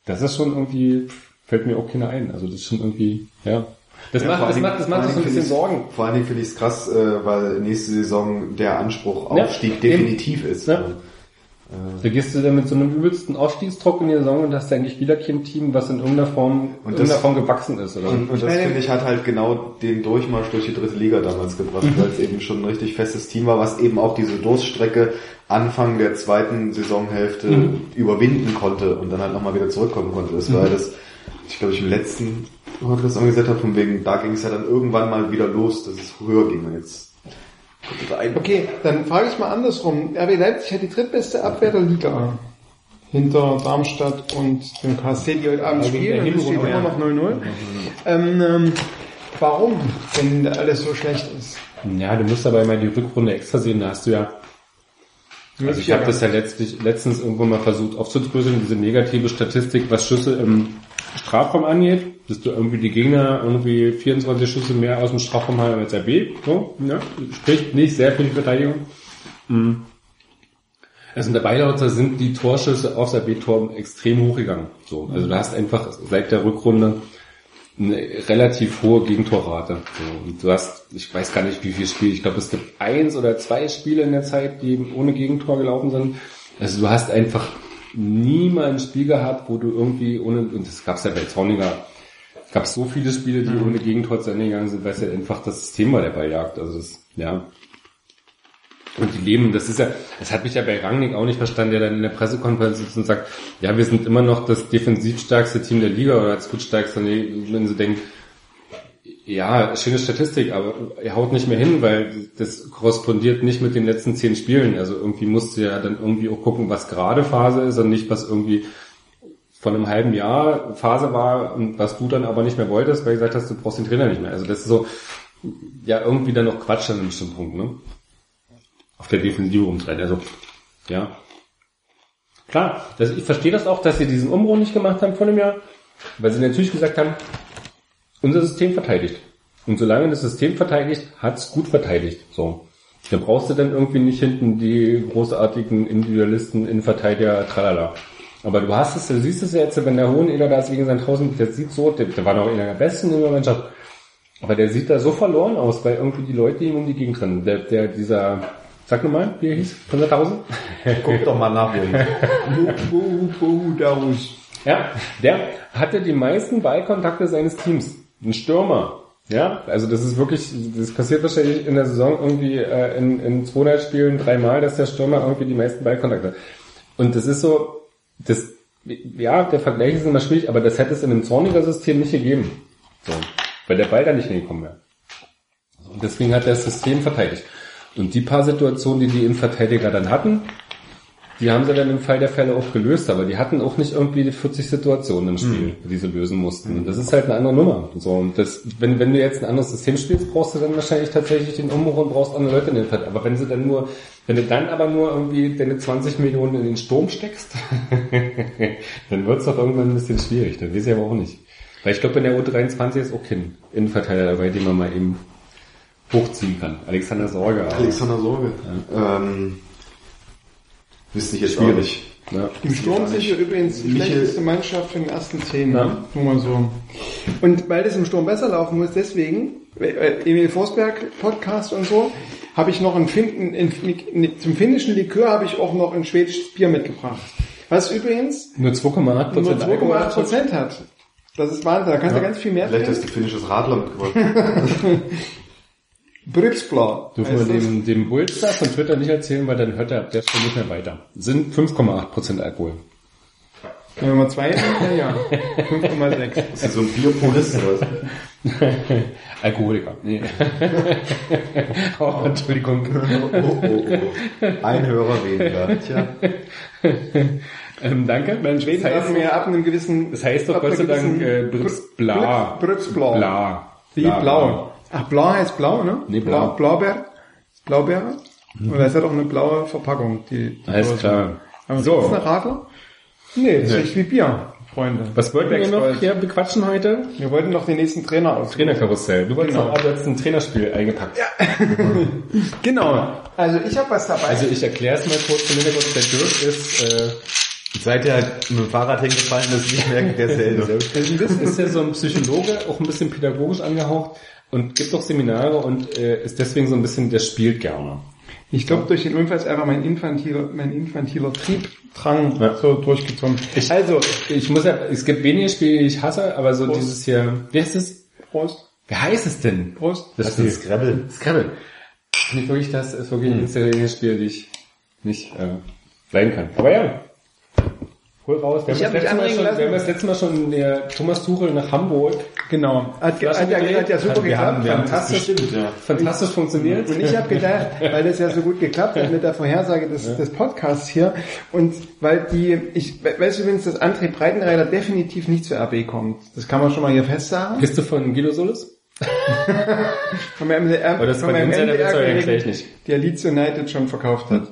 Das ist schon irgendwie, fällt mir auch keiner ein. Also das ist schon irgendwie, ja. Das Ja, macht, das macht, das macht vor so ein bisschen Sorgen. Vor allen Dingen finde ich es krass, äh, weil nächste Saison der Anspruch Ja, Aufstieg eben. definitiv ist. Ja. Da gehst du dann mit so einem übelsten Aufstiegsdruck in die Saison und hast eigentlich wieder kein Team, was in irgendeiner Form, Und irgendeiner das- Form gewachsen ist, oder? Und, und das finde ich hat halt genau den Durchmarsch durch die dritte Liga damals gebracht, weil es eben schon ein richtig festes Team war, was eben auch diese Durststrecke Anfang der zweiten Saisonhälfte überwinden konnte und dann halt nochmal wieder zurückkommen konnte. Das war ja das, ich glaube ich im letzten Podcast angesetzt habe, von wegen, da ging es ja dann irgendwann mal wieder los, dass es höher ging. Und jetzt. Okay, dann frage ich mal andersrum. RB Leipzig hat die drittbeste Abwehr der Liga. Hinter Darmstadt und dem KSC, die heute Abend Also spielen. Und es steht immer noch 0-0. Ähm, ähm, warum, wenn alles so schlecht ist? Ja, du musst aber immer die Rückrunde extra sehen, da hast du ja Also ich habe das ja letztlich, letztens irgendwo mal versucht aufzudröseln, diese negative Statistik, was Schüsse im Strafraum angeht, dass du irgendwie die Gegner irgendwie 24 Schüsse mehr aus dem Strafraum haben als RB, so, ja, spricht nicht sehr für die Verteidigung. Mhm. Also in der Beilauter sind die Torschüsse aufs RB-Tor extrem hochgegangen, so. Also du hast einfach seit der Rückrunde eine relativ hohe Gegentorrate. So, und du hast, ich weiß gar nicht, wie viele Spiele, ich glaube, es gibt eins oder zwei Spiele in der Zeit, die ohne Gegentor gelaufen sind. Also du hast einfach nie mal ein Spiel gehabt, wo du irgendwie ohne, und das gab es ja bei Zorniger, gab so viele Spiele, die ohne Gegentor zu Ende gegangen sind, weil es ja einfach das System war der Balljagd. Also das, ja. Und die leben, das ist ja, das hat mich ja bei Rangnick auch nicht verstanden, der dann in der Pressekonferenz sitzt und sagt, ja, wir sind immer noch das defensivstärkste Team der Liga oder als gutstärkste, wenn sie denken, ja, schöne Statistik, aber er haut nicht mehr hin, weil das korrespondiert nicht mit den letzten zehn Spielen. Also irgendwie musst du ja dann irgendwie auch gucken, was gerade Phase ist und nicht, was irgendwie von einem halben Jahr Phase war und was du dann aber nicht mehr wolltest, weil du gesagt hast, du brauchst den Trainer nicht mehr. Also das ist so, ja, irgendwie dann noch Quatsch an einem bestimmten Punkt, ne? Auf der Defensive umtreibt. Also, ja. Klar, das, ich verstehe das auch, dass sie diesen Umbruch nicht gemacht haben vor einem Jahr, weil sie natürlich gesagt haben, unser System verteidigt. Und solange das System verteidigt, hat's gut verteidigt. So. Da brauchst du dann irgendwie nicht hinten die großartigen Individualisten, Innenverteidiger, tralala. Aber du hast es, du siehst es ja jetzt, wenn der Hoheneder da ist gegen Sandhausen, der sieht so, der, der war noch einer der besten in der Mannschaft. Aber der sieht da so verloren aus, weil irgendwie die Leute ihm um die Gegend rennen. Der, der, dieser, sag nochmal, wie er hieß, von Sandhausen? Guck doch mal nach, er hieß. Ja, der hatte die meisten Ballkontakte seines Teams. Ein Stürmer. Ja, also das ist wirklich, das passiert wahrscheinlich in der Saison irgendwie äh, in, in 200 Spielen dreimal, dass der Stürmer irgendwie die meisten Ballkontakte hat. Und das ist so, das, ja, der Vergleich ist immer schwierig, aber das hätte es in einem zorniger System nicht gegeben. So, weil der Ball da nicht hingekommen wäre. Und deswegen hat er das System verteidigt. Und die paar Situationen, die die Innenverteidiger dann hatten, die haben sie dann im Fall der Fälle auch gelöst, aber die hatten auch nicht irgendwie die 40 Situationen im Spiel, die sie lösen mussten. Und das ist halt eine andere Nummer. So, und das, wenn, wenn du jetzt ein anderes System spielst, brauchst du dann wahrscheinlich tatsächlich den Umbruch und brauchst andere Leute in den Feld. Aber wenn sie dann nur, wenn du dann aber nur irgendwie deine 20 Millionen in den Sturm steckst, dann wird's doch irgendwann ein bisschen schwierig. Dann weiß ich aber auch nicht. Weil ich glaube, in der U23 ist auch kein Innenverteidiger dabei, den man mal eben hochziehen kann. Alexander Sorge. Alexander Sorge. Ähm, wüsste ich jetzt Schwierig. auch nicht. Ja. Im Sturm sind wir übrigens die schlechteste Mannschaft in den ersten zehn. Ja. Nur mal so. Und weil das im Sturm besser laufen muss, deswegen äh, Emil Forsberg Podcast und so, habe ich noch ein Fin in, in, zum finnischen Likör habe ich auch noch ein schwedisches Bier mitgebracht. Was übrigens Nur 2,8 nur Prozent 2,8 Prozent hat. Das ist Wahnsinn, da kannst du ganz viel mehr Vielleicht hast du finnisches Radler mitgebracht. Bripsblau. Dürfen wir das. dem, dem Bulster von Twitter nicht erzählen, weil dann hört er ab der Stelle nicht mehr weiter. Sind 5,8 Prozent Alkohol. Wenn wir mal zwei hätten, ja, 5,6. Ist das so ein Bierpurist oder was? Alkoholiker. Nee. oh, Entschuldigung. Oh, oh, oh. Ein Hörer weniger. Tja. Ähm, danke. Bei den Schweden das heißt, ja ab einem gewissen... das heißt doch Gott sei Dank äh, Brips Bla. Bripsblau. Bla. Bla, blau. Ach, blau heißt blau, ne? Nee, blau. Mhm. Blaubeer? Blaubeere? Oder es hat auch eine blaue Verpackung, die, die Alles Dose. klar. Aber So. Ist eine Radler? Nee, das Nee. riecht wie Bier, Freunde. Was wollten wir noch hier bequatschen heute? Wir wollten noch den nächsten Trainer aus. Trainerkarussell. Du wolltest Genau. noch abends ein Trainerspiel eingepackt. Genau. Also ich habe was dabei. Also ich erkläre es mal kurz zum Hintergrund. Der Dirk ist, äh, Seit er mit dem Fahrrad hingefallen ist, nicht mehr derselbe. ist, ist ja so ein Psychologe, auch ein bisschen pädagogisch angehaucht und gibt auch Seminare und äh, ist deswegen so ein bisschen, der spielt gerne. Ich glaube, durch den Unfall ist einfach mein infantiler, mein infantiler Triebdrang Ja. so durchgezogen. Ich- also, Ich muss ja, es gibt wenige Spiele, die ich hasse, aber so Prost. dieses hier, wie heißt es? Prost, Wie heißt es denn? Prost. Das Das ist Scrabble. Scrabble. Nicht wirklich, das ist wirklich eines der wenigen Spiele, die ich nicht äh, leiden kann. Aber ja. Hol raus. Wir haben, Ich das hab mich letzte Mal anregen schon, lassen. wir haben das letzte Mal schon der Thomas Tuchel nach Hamburg Genau. Hat, hat, ja, gedreht. hat ja super Wir haben- geklappt. wir haben fantastisch. Ja. fantastisch funktioniert. Und ich habe gedacht, weil das ja so gut geklappt hat mit der Vorhersage des, des Podcasts hier und weil die, ich we- weißt du übrigens, dass André Breitenreiter definitiv nicht zur RB kommt. Das kann man schon mal hier festsagen. Bist du von Guido Solis? Von meinem, MDR, Oder das von meinem MDR nicht. der Leeds United schon verkauft hat.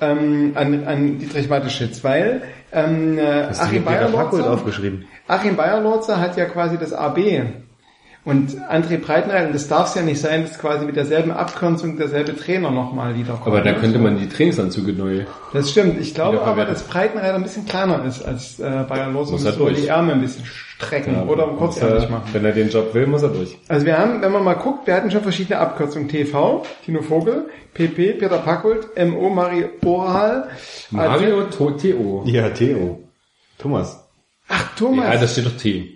Ähm, an, an Dietrich Mateschitz, weil ähm, äh, Achim aufgeschrieben? Achim hat ja quasi das AB und André Breitenreiter, und das darf es ja nicht sein, dass quasi mit derselben Abkürzung derselbe Trainer nochmal wiederkommt. Aber da könnte man die Trainingsanzüge neu. Das stimmt. Ich glaube aber, dass Breitenreiter ein bisschen kleiner ist als äh, Bayer Muss er so durch. die Ärmel ein bisschen strecken Ja, oder kurzärmlich er- machen. Wenn er den Job will, muss er durch. Also wir haben, wenn man mal guckt, wir hatten schon verschiedene Abkürzungen. TV, Tino Vogel, PP, Peter Packold, MO, Mario Oral. Mario Toteo. Ja, Theo. Thomas. Ach, Thomas. Ja, da steht doch T.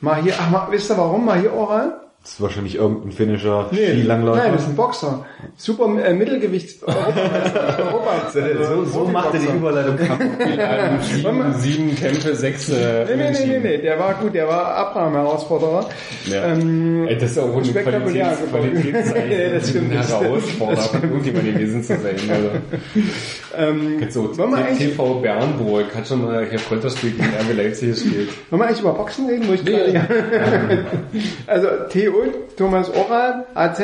mal hier, ach, mal, wisst ihr warum? Mal hier Oral? Das ist wahrscheinlich irgendein finnischer nein, Skilangläufer. das ist ein Boxer. Super äh, Mittelgewichts Europa. so, so macht er die Überleitung kaputt. Sieben, sieben Kämpfe, sechs äh, Nee, nee, nee, nee, nee, der war gut, der war Abraham-Herausforderer. Ja. Ähm, Ey, das ist auch ein spektakulär Qualitäts geworden. Qualitätszeichen. Ja, das stimmt. Herausforderer irgendjemand gewesen zu sein. Also. ähm, so, TV Bernburg hat schon mal hier Freundschaftsspiel gegen RB Leipzig gespielt. Wollen wir eigentlich über Boxen reden? Wo ich gerade, also TO, Thomas Oral, AZ,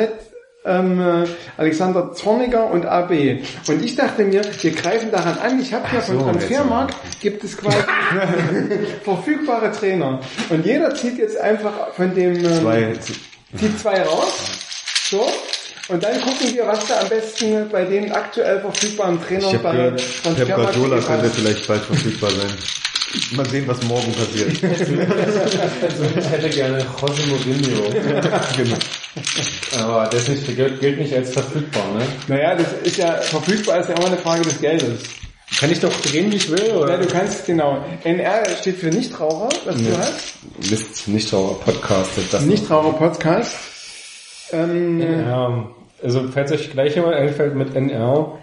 ähm, äh, Alexander Zorniger und AB. Und ich dachte mir, wir greifen daran an. Ich habe hier von so, Transfermarkt gibt es quasi verfügbare Trainer. Und jeder zieht jetzt einfach von dem ähm, Zwei, zieht zwei raus. So. Und dann gucken wir, was da am besten bei den aktuell verfügbaren Trainern ich habe bei gehört, Transfermarkt Guardiola gepasst. könnte vielleicht bald verfügbar sein. Mal sehen, was morgen passiert. Also ich hätte gerne José Mourinho. genau. Aber das nicht, gilt, nicht als verfügbar, ne? Naja, das ist ja, verfügbar ist ja immer eine Frage des Geldes. Kann ich doch drehen, wie ich will, Ja, oder? du kannst, genau. NR steht für Nichtraucher, was du hast. Mist, nicht Schauer Podcast. Das Nichtraucher Podcast. Ähm, Ja, also falls euch gleich jemand einfällt mit NR,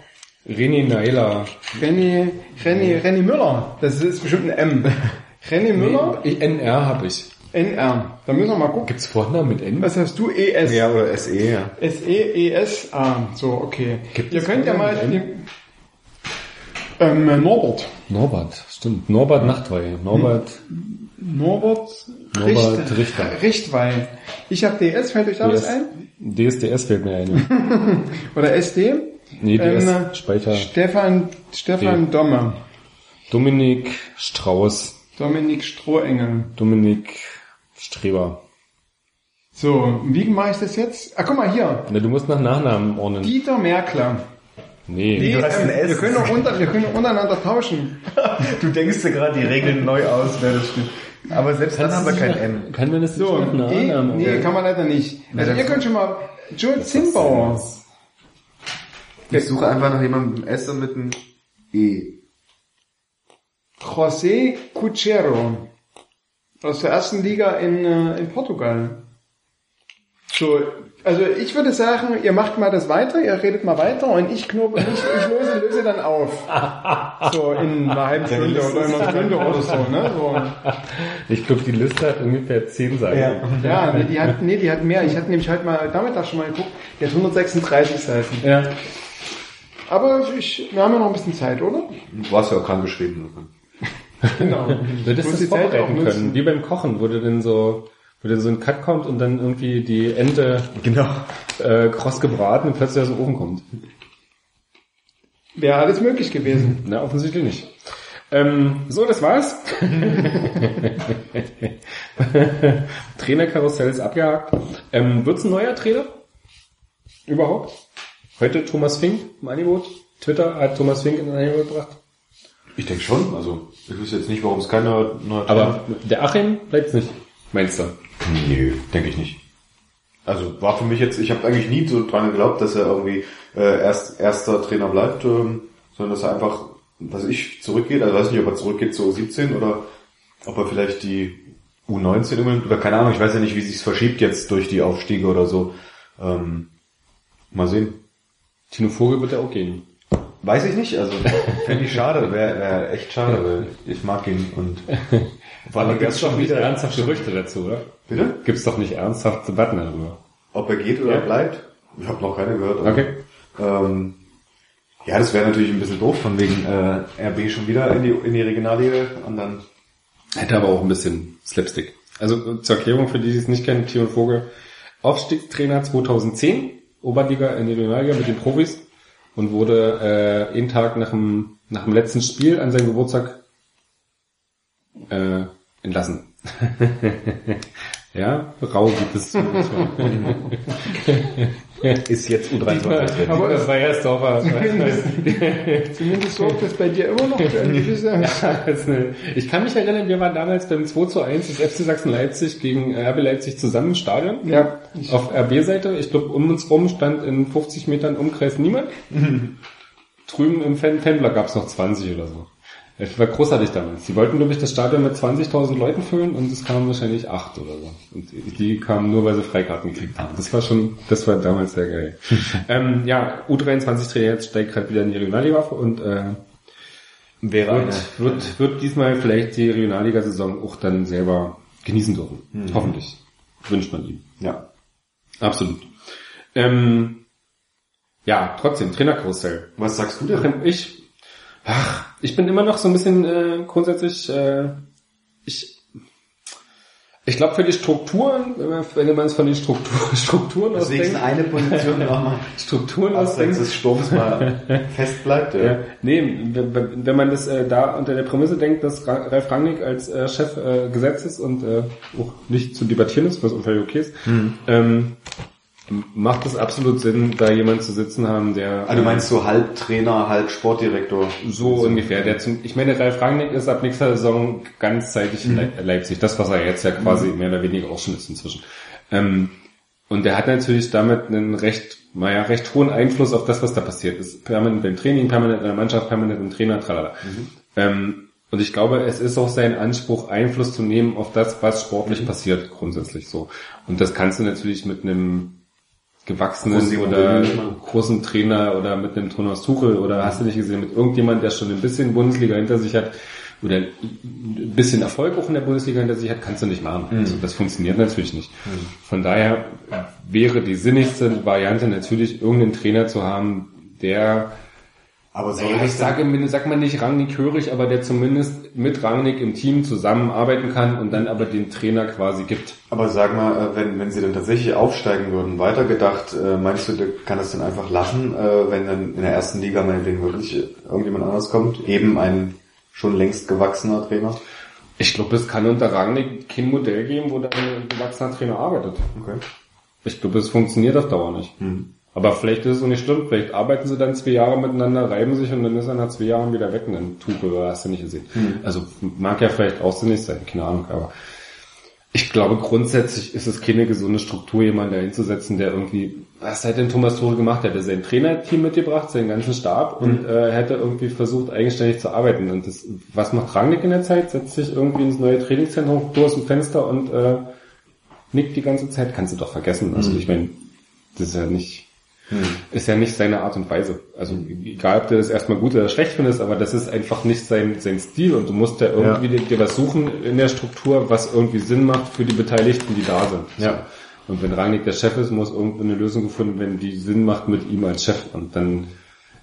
René Neiler. Renny, Renny, Renny Müller. Das ist bestimmt ein M. Renny Müller, Nee, NR habe ich. NR. Da müssen wir mal gucken. Gibt's Vornamen mit N? Was hast du? ES. Ja, oder SE, ja. S-E-E-S. Ah, so, okay. Gibt Ihr es könnt ja mal, ähm, Norbert. Norbert, stimmt. Norbert Nachtwey. Norbert, Norbert, Norbert Richter. Richtwein. Ich habe DS, fällt euch da was ein? DSDS fällt mir ein. Oder SD? Nee, DS, Ähm, Speicher. Stefan, Stefan D. Domme. Dominik Strauß. Dominik Strohengel. Dominik Streber. So, wie mache ich das jetzt? Ah, guck mal hier. Na, du musst nach Nachnamen ordnen. Dieter Merkler. Nee. Nee, Du hast ein ähm, S. wir, können auch unter, wir können untereinander tauschen. Du denkst dir gerade die Regeln neu aus, wer das stimmt. Aber selbst dann haben wir kein M. Kann man das So, nicht mit nee, Nachnamen? nee, kann man leider nicht. Also ihr könnt schon mal, Joel Zimbauer. Ich suche einfach nach jemandem mit einem S und mit einem E. José Cuchero. Aus der ersten Liga in, äh, in Portugal. So, also ich würde sagen, ihr macht mal das weiter, ihr redet mal weiter und ich knobe, ich, ich löse, löse dann auf. So in einer halben Stunde oder in einer Stunde oder so, ne? So. Ich glaube, die Liste hat ungefähr 10 Seiten. Ja, nee, die hat, nee, die hat mehr. Ich hatte nämlich halt mal Nachmittag schon mal geguckt, die hat 136 Seiten. Ja. Aber ich, wir haben ja noch ein bisschen Zeit, oder? Du warst ja auch krank geschrieben. Genau. Würdest du das die Zeit auch vorbereiten nutzen. können? Wie beim Kochen, wo du dann so, wo dann so ein Cut kommt und dann irgendwie die Ente Genau. äh, kross gebraten und plötzlich aus dem Ofen kommt. Wäre alles möglich gewesen. Na, offensichtlich nicht. Ähm, so, das war's. Trainerkarussell ist abgehakt. Ähm, wird's ein neuer Trainer? Überhaupt? Heute Thomas Fink im Angebot. Twitter hat Thomas Fink in ein Angebot gebracht. Ich denke schon. Also ich wüsste jetzt nicht, warum es kein neuer, neuer Aber der Achim bleibt's nicht, meinst du? Nö, denke ich nicht. Also war für mich jetzt, ich habe eigentlich nie so dran geglaubt, dass er irgendwie äh, erst erster Trainer bleibt, ähm, sondern dass er einfach, was ich zurückgeht, also weiß nicht, ob er zurückgeht zu 17 oder ob er vielleicht die U19 übernimmt oder keine Ahnung, ich weiß ja nicht, wie sich's verschiebt jetzt durch die Aufstiege oder so. Ähm, mal sehen. Tino Vogel wird ja auch gehen. Weiß ich nicht, also fände ich schade, wäre wär echt schade, weil ich mag ihn und vor allem gibt's schon wieder, ernsthafte Gerüchte dazu, oder? bitte? Gibt's doch nicht ernsthaft Debatten darüber. Ob er geht oder Ja. bleibt? Ich habe noch keine gehört. Okay. Ähm, ja, das wäre natürlich ein bisschen doof, von wegen äh, RB schon wieder in die, in die Regionalliga und dann Hätte aber auch ein bisschen Slapstick. Also zur Erklärung für die, die es nicht kennen, Tino Vogel, Aufstiegstrainer 2010, Oberliga in die Regionalliga mit den Profis und wurde äh, jeden Tag nach dem, nach dem letzten Spiel an seinem Geburtstag äh, entlassen. ja, rau gibt es. ist jetzt U23. Aber das es- war erst Dorfer. Zumindest sorgt das bei dir immer noch für eine gewisse... Eine- ich kann mich erinnern, wir waren damals beim 2 zu 1 des FC Sachsen-Leipzig gegen RB Leipzig zusammen im Stadion. Ja. Auf RB-Seite, ich glaube, um uns rum stand in 50 Metern Umkreis niemand. Drüben im Fan Fanblock gab es noch 20 oder so. Es war großartig damals. Die wollten, glaube ich, das Stadion mit 20.000 Leuten füllen und es kamen wahrscheinlich acht oder so. Und die kamen nur, weil sie Freikarten gekriegt haben. Das war schon, das war damals sehr geil. ähm, ja, U23-Trainer jetzt steigt gerade wieder in die Regionalliga auf und äh, Wäre eine, wird, wird, wird diesmal vielleicht die Regionalliga-Saison auch dann selber genießen dürfen. Hoffentlich. Wünscht man ihm. ja. Absolut. Ähm, ja, trotzdem, Trainerkarussell. Was sagst du denn? Ich, ach, ich bin immer noch so ein bisschen äh, grundsätzlich, äh, ich, ich glaube für die Strukturen, wenn man- es von den Struktur, Strukturen Deswegen ausdenkt, eine Position nochmal Strukturen ausdenkt, des Sturms mal fest bleibt. Ja. Ja, nee, wenn wenn man das äh, da unter der Prämisse denkt, dass Ra- Ralf Rangnick als äh, Chef äh, gesetzt ist und äh, auch nicht zu debattieren ist, was völlig okay ist, ähm, macht es absolut Sinn, da jemand zu sitzen haben, der Ah, du meinst so halb Trainer, halb Sportdirektor. so ungefähr. Der zum, ich meine, Ralf Rangnick ist ab nächster Saison ganzzeitig in Le- Leipzig. Das, was er jetzt ja quasi mehr oder weniger auch schon ist inzwischen. Ähm, und der hat natürlich damit einen recht, naja, recht hohen Einfluss auf das, was da passiert ist. Permanent beim Training, permanent in der Mannschaft, permanent im Trainer, tralala. Ähm, und ich glaube, es ist auch sein Anspruch, Einfluss zu nehmen auf das, was sportlich passiert, grundsätzlich so. Und das kannst du natürlich mit einem gewachsenen oder großen Trainer oder mit einem Thomas Tuchel oder hast du nicht gesehen, mit irgendjemand, der schon ein bisschen Bundesliga hinter sich hat oder ein bisschen Erfolg auch in der Bundesliga hinter sich hat, kannst du nicht machen. Also das funktioniert natürlich nicht. Von daher wäre die sinnigste Variante natürlich, irgendeinen Trainer zu haben, der Aber soll ja, ich sage, sag mal nicht Rangnick hörig, aber der zumindest mit Rangnick im Team zusammenarbeiten kann und dann aber den Trainer quasi gibt. Aber sag mal, äh, wenn, wenn sie dann tatsächlich aufsteigen würden, weitergedacht, äh, meinst du, der kann das dann einfach lassen, äh, wenn dann in der ersten Liga meinetwegen wirklich irgendjemand anders kommt? Eben ein schon längst gewachsener Trainer? Ich glaube, es kann unter Rangnick kein Modell geben, wo dann ein gewachsener Trainer arbeitet. Okay. Ich glaube, es funktioniert auf Dauer nicht. Hm. Aber vielleicht ist es so nicht schlimm, vielleicht arbeiten sie dann zwei Jahre miteinander, reiben sich und dann ist er nach zwei Jahren wieder weg und dann oder hast du nicht gesehen. Also mag ja vielleicht auch sinnig sein, keine Ahnung, aber ich glaube grundsätzlich ist es keine gesunde Struktur, jemanden dahin zu setzen, der irgendwie, was hat denn Thomas Tuchel gemacht? Hat sein Trainerteam mitgebracht, seinen ganzen Stab und äh, hätte irgendwie versucht, eigenständig zu arbeiten. Und das, was macht Rangnick in der Zeit? Setzt sich irgendwie ins neue Trainingszentrum, du aus dem Fenster und äh, nickt die ganze Zeit, kannst du doch vergessen. Also ich meine, das ist ja nicht, ist ja nicht seine Art und Weise. Also egal, ob du das erstmal gut oder schlecht findest, aber das ist einfach nicht sein, sein Stil und du musst ja irgendwie dir, dir was suchen in der Struktur, was irgendwie Sinn macht für die Beteiligten, die da sind. Ja. Und wenn Rangnick der Chef ist, muss irgendwo eine Lösung gefunden werden, die Sinn macht mit ihm als Chef. Und dann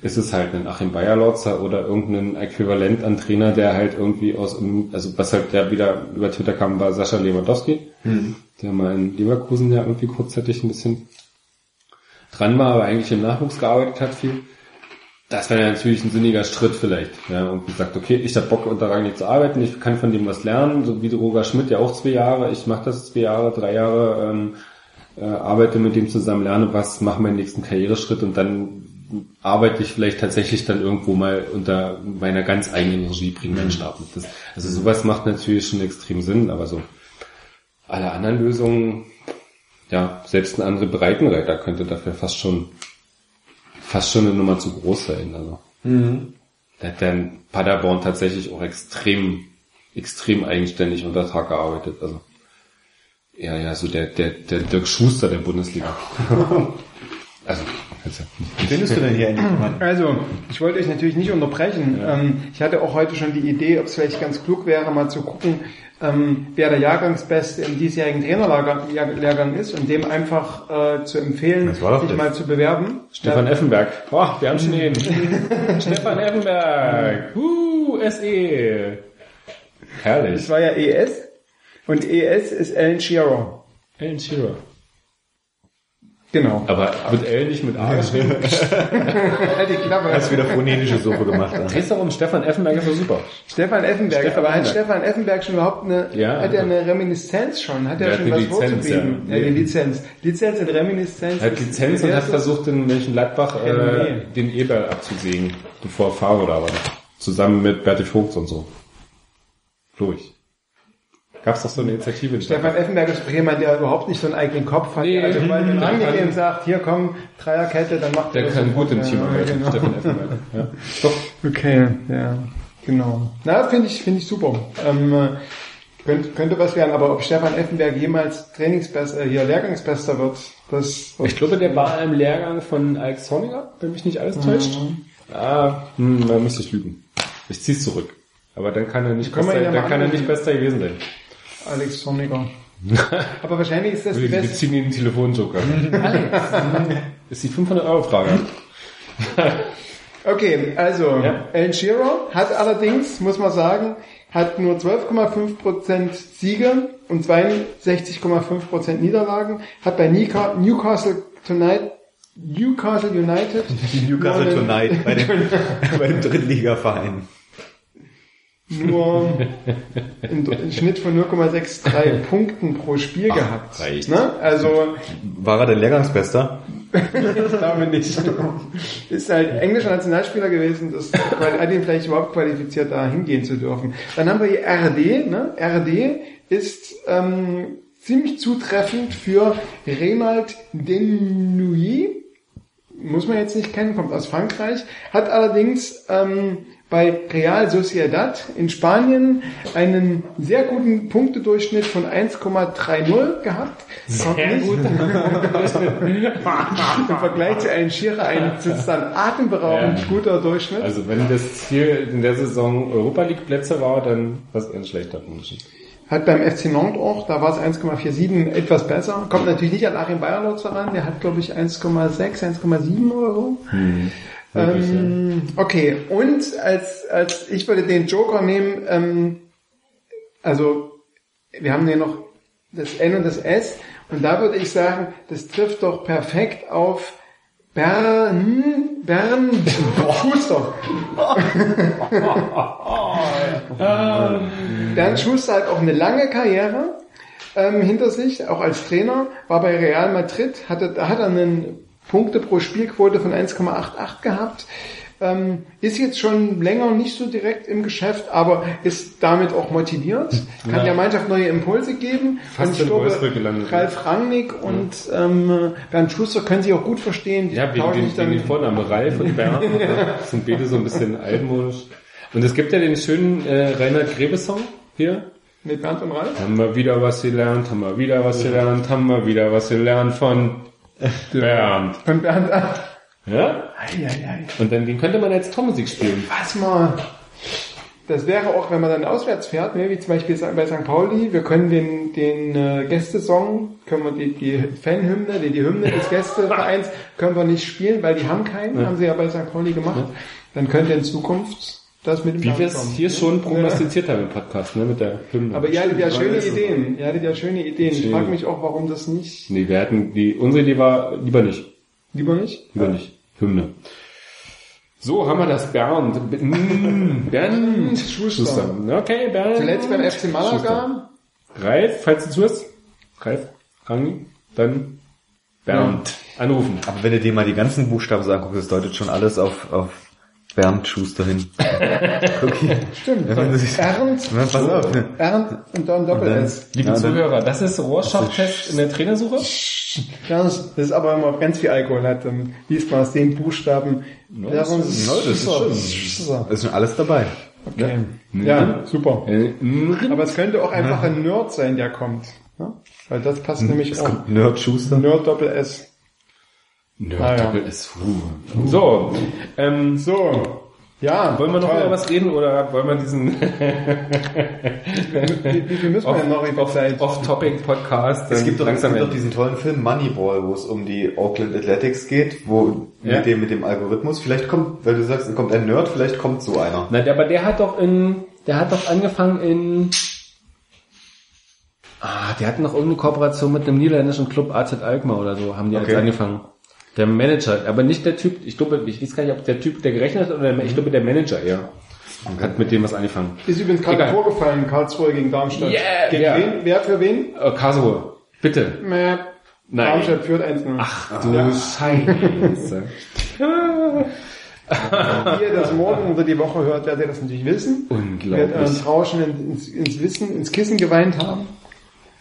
ist es halt ein Achim Bayerlotzer oder irgendein Äquivalent an Trainer, der halt irgendwie aus, also was halt der wieder über Twitter kam, war Sascha Lewandowski, der mal in Leverkusen ja irgendwie kurzzeitig ein bisschen dran war, aber eigentlich im Nachwuchs gearbeitet hat viel. Das wäre natürlich ein sinniger Schritt vielleicht. Ja, und gesagt, okay, ich hab Bock unter Rangnick zu arbeiten, ich kann von dem was lernen, so wie Roger Schmidt ja auch zwei Jahre, ich mache das zwei Jahre, drei Jahre, ähm, äh, arbeite mit dem zusammen, lerne was, mache meinen nächsten Karriereschritt und dann arbeite ich vielleicht tatsächlich dann irgendwo mal unter meiner ganz eigenen Regie, bringe meinen Stab mit. Das, also sowas macht natürlich schon extrem Sinn, aber so alle anderen Lösungen, ja, selbst ein anderer Breitenreiter könnte dafür fast schon fast schon eine Nummer zu groß sein. Also. Da hat dann Paderborn tatsächlich auch extrem, extrem eigenständig unter Tag gearbeitet. Also ja, ja, so der, der, der Dirk Schuster der Bundesliga. also, ja Findest du denn hier endlich? Also, ich wollte euch natürlich nicht unterbrechen. Ähm, ich hatte auch heute schon die Idee, ob es vielleicht ganz klug wäre, mal zu gucken, ähm, wer der Jahrgangsbeste im diesjährigen Trainerlehrgang ist und dem einfach äh, zu empfehlen, Das sich das. mal zu bewerben. Stefan Effenberg. Boah, wir haben schon ihn. Stefan Effenberg. Uh, SE. Das Herrlich. war ja ES und ES ist Alan Shearer. Alan Shearer. Genau. Aber mit L nicht mit A geschrieben. Halt die Klappe. Hast wieder phonetische Suppe gemacht. Drehst darum, Stefan Effenberg ist doch super. Stefan Effenberg, Stefan aber hat. Stefan Effenberg schon überhaupt eine, Ja, hat er eine Reminiszenz schon? Hat er schon hat was Lizenz, vorzugeben? ja. Ja, die Lizenz. Lizenz und Reminiszenz. Er hat Lizenz und hat versucht, in Mönchengladbach äh, den Eberl abzusägen, bevor Favre da war. Zusammen mit Berti Vogt und so. Durch. Gab's doch so eine Initiative. die- Stefan Effenberg ist jemand, der überhaupt nicht so einen eigenen Kopf hat. Nee. also weil Mhm. kann- Rangnick sagt, hier komm, Dreierkette, dann macht Der er das kann gut im Team Ja, arbeiten, genau. Stefan Effenberg. Ja. Doch. Okay, ja, genau. Na, finde ich, finde ich super. Ähm, äh, könnte, könnte was werden, aber ob Stefan Effenberg jemals Trainingsbester, hier Lehrgangsbester wird, das Ich glaube, der war im Lehrgang von Alex Horniger, wenn mich nicht alles täuscht. Ah, hm, da müsste ich lügen. Ich zieh's zurück. Aber dann kann er nicht bester, dann kann er nicht bester gewesen sein. Alex Sonniger. aber wahrscheinlich ist das die Wir, wir beste. ziehen den Telefonjoker. ist die 500 Euro Frage. Okay, also Ja. Alan Shearer hat allerdings, muss man sagen, hat nur 12,5% Siege und 62,5% Niederlagen, hat bei Newcastle Tonight Newcastle United Newcastle Tonight bei dem, bei dem Drittligaverein. Nur einen, Schnitt von 0,63 Punkten pro Spiel gehabt. reicht. Ne? Also War er der Lehrgangsbester? ich glaube nicht. Ist halt englischer Nationalspieler gewesen, das hat ihn vielleicht überhaupt qualifiziert, da hingehen zu dürfen. Dann haben wir hier RD. Ne? RD ist ähm, ziemlich zutreffend für Renald Denouillet. Muss man jetzt nicht kennen, kommt aus Frankreich. Hat allerdings ähm, bei Real Sociedad in Spanien einen sehr guten Punktedurchschnitt von 1,30 gehabt. Sehr gut. Im Vergleich zu Alan Shearer ein sozusagen atemberaubend Ja. guter Durchschnitt. Also wenn das Ziel in der Saison Europa League Plätze war, dann was ein schlechter Punkt. Hat beim FC Nantes auch, da war es 1,47 etwas besser. Kommt natürlich nicht an Achim Bayerlotz ran, der hat glaube ich 1,6, 1,7 oder so. Ähm, okay, und als, als ich würde den Joker nehmen, ähm, also wir haben hier noch das N und das S und da würde ich sagen, das trifft doch perfekt auf Bern, Bern, Schuster. Bernd Schuster hat auch eine lange Karriere ähm, hinter sich, auch als Trainer, war bei Real Madrid, hatte, da hat er einen Punkte pro Spielquote von 1,88 gehabt. Ähm, ist jetzt schon länger nicht so direkt im Geschäft, aber ist damit auch motiviert, kann Ja. der Mannschaft neue Impulse geben. Fast und ich glaube, gelandet? Ralf Rangnick und ähm, Bernd Schuster können sich auch gut verstehen. Die Ja, wegen, dann- wegen den Vornamen Ralf und Bernd. ja, sind beide so ein bisschen altmodisch. Und es gibt ja den schönen äh, Reinhard Grebe-Song hier. mit Bernd und Ralf. Haben wir wieder was gelernt, haben wir wieder was gelernt, haben wir wieder was gelernt von Bernd. Von Bernd an. Ja? Eieiei. Und dann den könnte man als Tormusik spielen. Was mal. Das wäre auch, wenn man dann auswärts fährt, ne, wie zum Beispiel bei St. Pauli, wir können den, den äh, Gästesong, können wir die, die Fanhymne, die, die Hymne des Gästevereins, können wir nicht spielen, weil die haben keinen, haben sie ja bei St. Pauli gemacht. Dann könnte in Zukunft das mit dem Wie wir es hier schon prognostiziert haben im Podcast, ne, mit der Hymne. Aber ihr hattet ja schöne Ideen. Ihr hattet ja schöne Ideen. Ich frage mich auch, warum das nicht, Nee, wir hatten die, unsere Idee war lieber nicht. lieber nicht? Lieber nicht. Hymne. So, haben wir das Bernd. Mm, Bernd Schuster. Okay, Bernd. Zuletzt beim FC Schuster. Malaga. Ralf, falls du zuhörst. Ralf, Rangi, dann Bernd. Anrufen. Aber wenn du dir mal die ganzen Buchstaben so anguckst, das deutet schon alles auf, auf Bernd Schuster hin. okay. Stimmt. Wenn sich- Ernst, Na, pass auf. Ernst und dann Doppel dann- S. Liebe Ja, Zuhörer, das ist Rohrschaftest in der Trainersuche. Das ist aber, wenn man ganz viel Alkohol hat, dann liest man aus den Buchstaben. das ist- Ja, das ist schon- So, Da ist schon alles dabei. okay. Ja, super. Äh, Aber es könnte auch einfach ein Nerd sein, der kommt. Ja? Weil das passt nämlich Es auch. kommt Nerd Schuster. Nerd Doppel S. Nerd, Ah, ja. Doppel S. Puh. So, ähm, So. Ja, wollen wir noch über was reden oder wollen wir diesen Wie, wie viel müssen wir denn noch der Zeit? Off-Topic-Podcast Es gibt doch, es langsam gibt doch diesen tollen Film Moneyball, wo es um die Oakland Athletics geht, wo Ja. mit dem mit dem Algorithmus, vielleicht kommt, weil du sagst, kommt ein Nerd, vielleicht kommt so einer. Na, der, aber der hat doch in, der hat doch angefangen in, ah, die hatten noch irgendeine Kooperation mit einem niederländischen Club AZ Alkmaar oder so, haben die jetzt Okay. angefangen. Der Manager, aber nicht der Typ, ich glaube, ich weiß gar nicht, ob der Typ, der gerechnet hat oder der, ich glaube, der Manager eher. Hat mit dem was angefangen. Ist übrigens gerade Egal. vorgefallen, Karlsruhe gegen Darmstadt. Yeah, gegen ja. wen? Wer für wen? Äh, Karlsruhe, bitte. Mäh. Nein. Darmstadt führt 1-0. Ach du Scheiße. Wenn ihr das morgen unter die Woche hört, werdet ihr das natürlich wissen. Unglaublich. Werdet euren Rauschen ins, ins Wissen, ins Kissen geweint haben.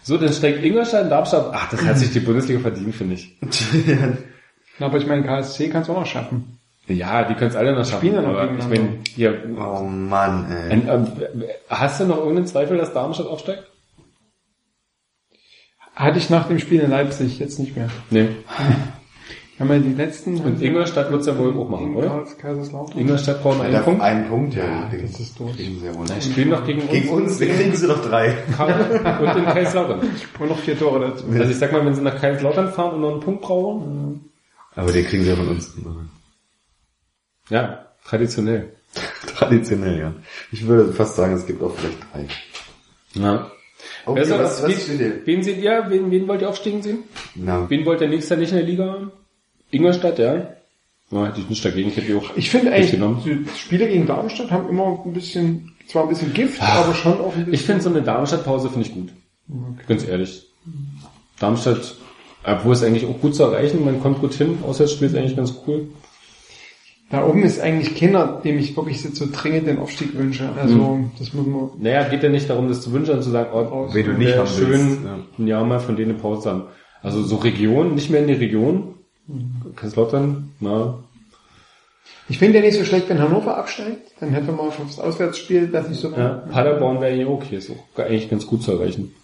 So, dann steigt Ingolstadt in Darmstadt. Ach, das hat sich die Bundesliga verdient, finde ich. Na, Aber ich meine, KSC kannst du auch noch schaffen. Ja, die können es alle noch schaffen. spielen ja noch aber ich meine, hier, Oh Mann, ey. Ein, ähm, hast du noch irgendeinen Zweifel, dass Darmstadt aufsteigt? Hatte ich nach dem Spiel in Leipzig, jetzt nicht mehr. Nee. Haben wir die letzten... Und Ingolstadt wird's ja wohl auch machen, oder? Kaiserslautern. Ingolstadt brauchen einen Punkt. Ein Punkt, ja. das ist durch. Kriegen sie ja spielen noch gegen uns. Gegen uns, wir kriegen sie doch drei. und in Kaiserslautern. Und noch vier Tore dazu. Also ich sag mal, wenn sie nach Kaiserslautern fahren und noch einen Punkt brauchen, Aber den kriegen sie ja von uns. ja, traditionell. Traditionell, ja. Ich würde fast sagen, es gibt auch vielleicht drei. Ja. Okay, soll was, was wen, wen seht ihr? Wen, wen wollt ihr aufsteigen sehen? Na, Wen wollt ihr nächstes Jahr nicht in der Liga haben? Ingolstadt, ja. Ja, hätte ich nicht dagegen, ich hätte die auch Ich finde eigentlich, die Spiele gegen Darmstadt haben immer ein bisschen, zwar ein bisschen Gift, aber schon auch ein bisschen... Ich finde so eine Darmstadt-Pause finde ich gut. Ganz ehrlich. Darmstadt, obwohl es eigentlich auch gut zu erreichen, man kommt gut hin, Auswärtsspiel ist eigentlich ganz cool. Da oben ist eigentlich keiner, dem ich wirklich so dringend den Aufstieg wünsche. Also, das muss man... Naja, geht ja nicht darum, das zu wünschen und zu sagen, oh, Wen du nicht wäre haben schön, willst, ja. ein Jahr mal von denen eine Pause haben. Also so Region, nicht mehr in die Region. Kaiserslautern, na, Ich finde ja nicht so schlecht, wenn Hannover absteigt. Dann hätte man aufs Auswärtsspiel das nicht so ja, Paderborn wäre ja okay, ist auch eigentlich ganz gut zu erreichen.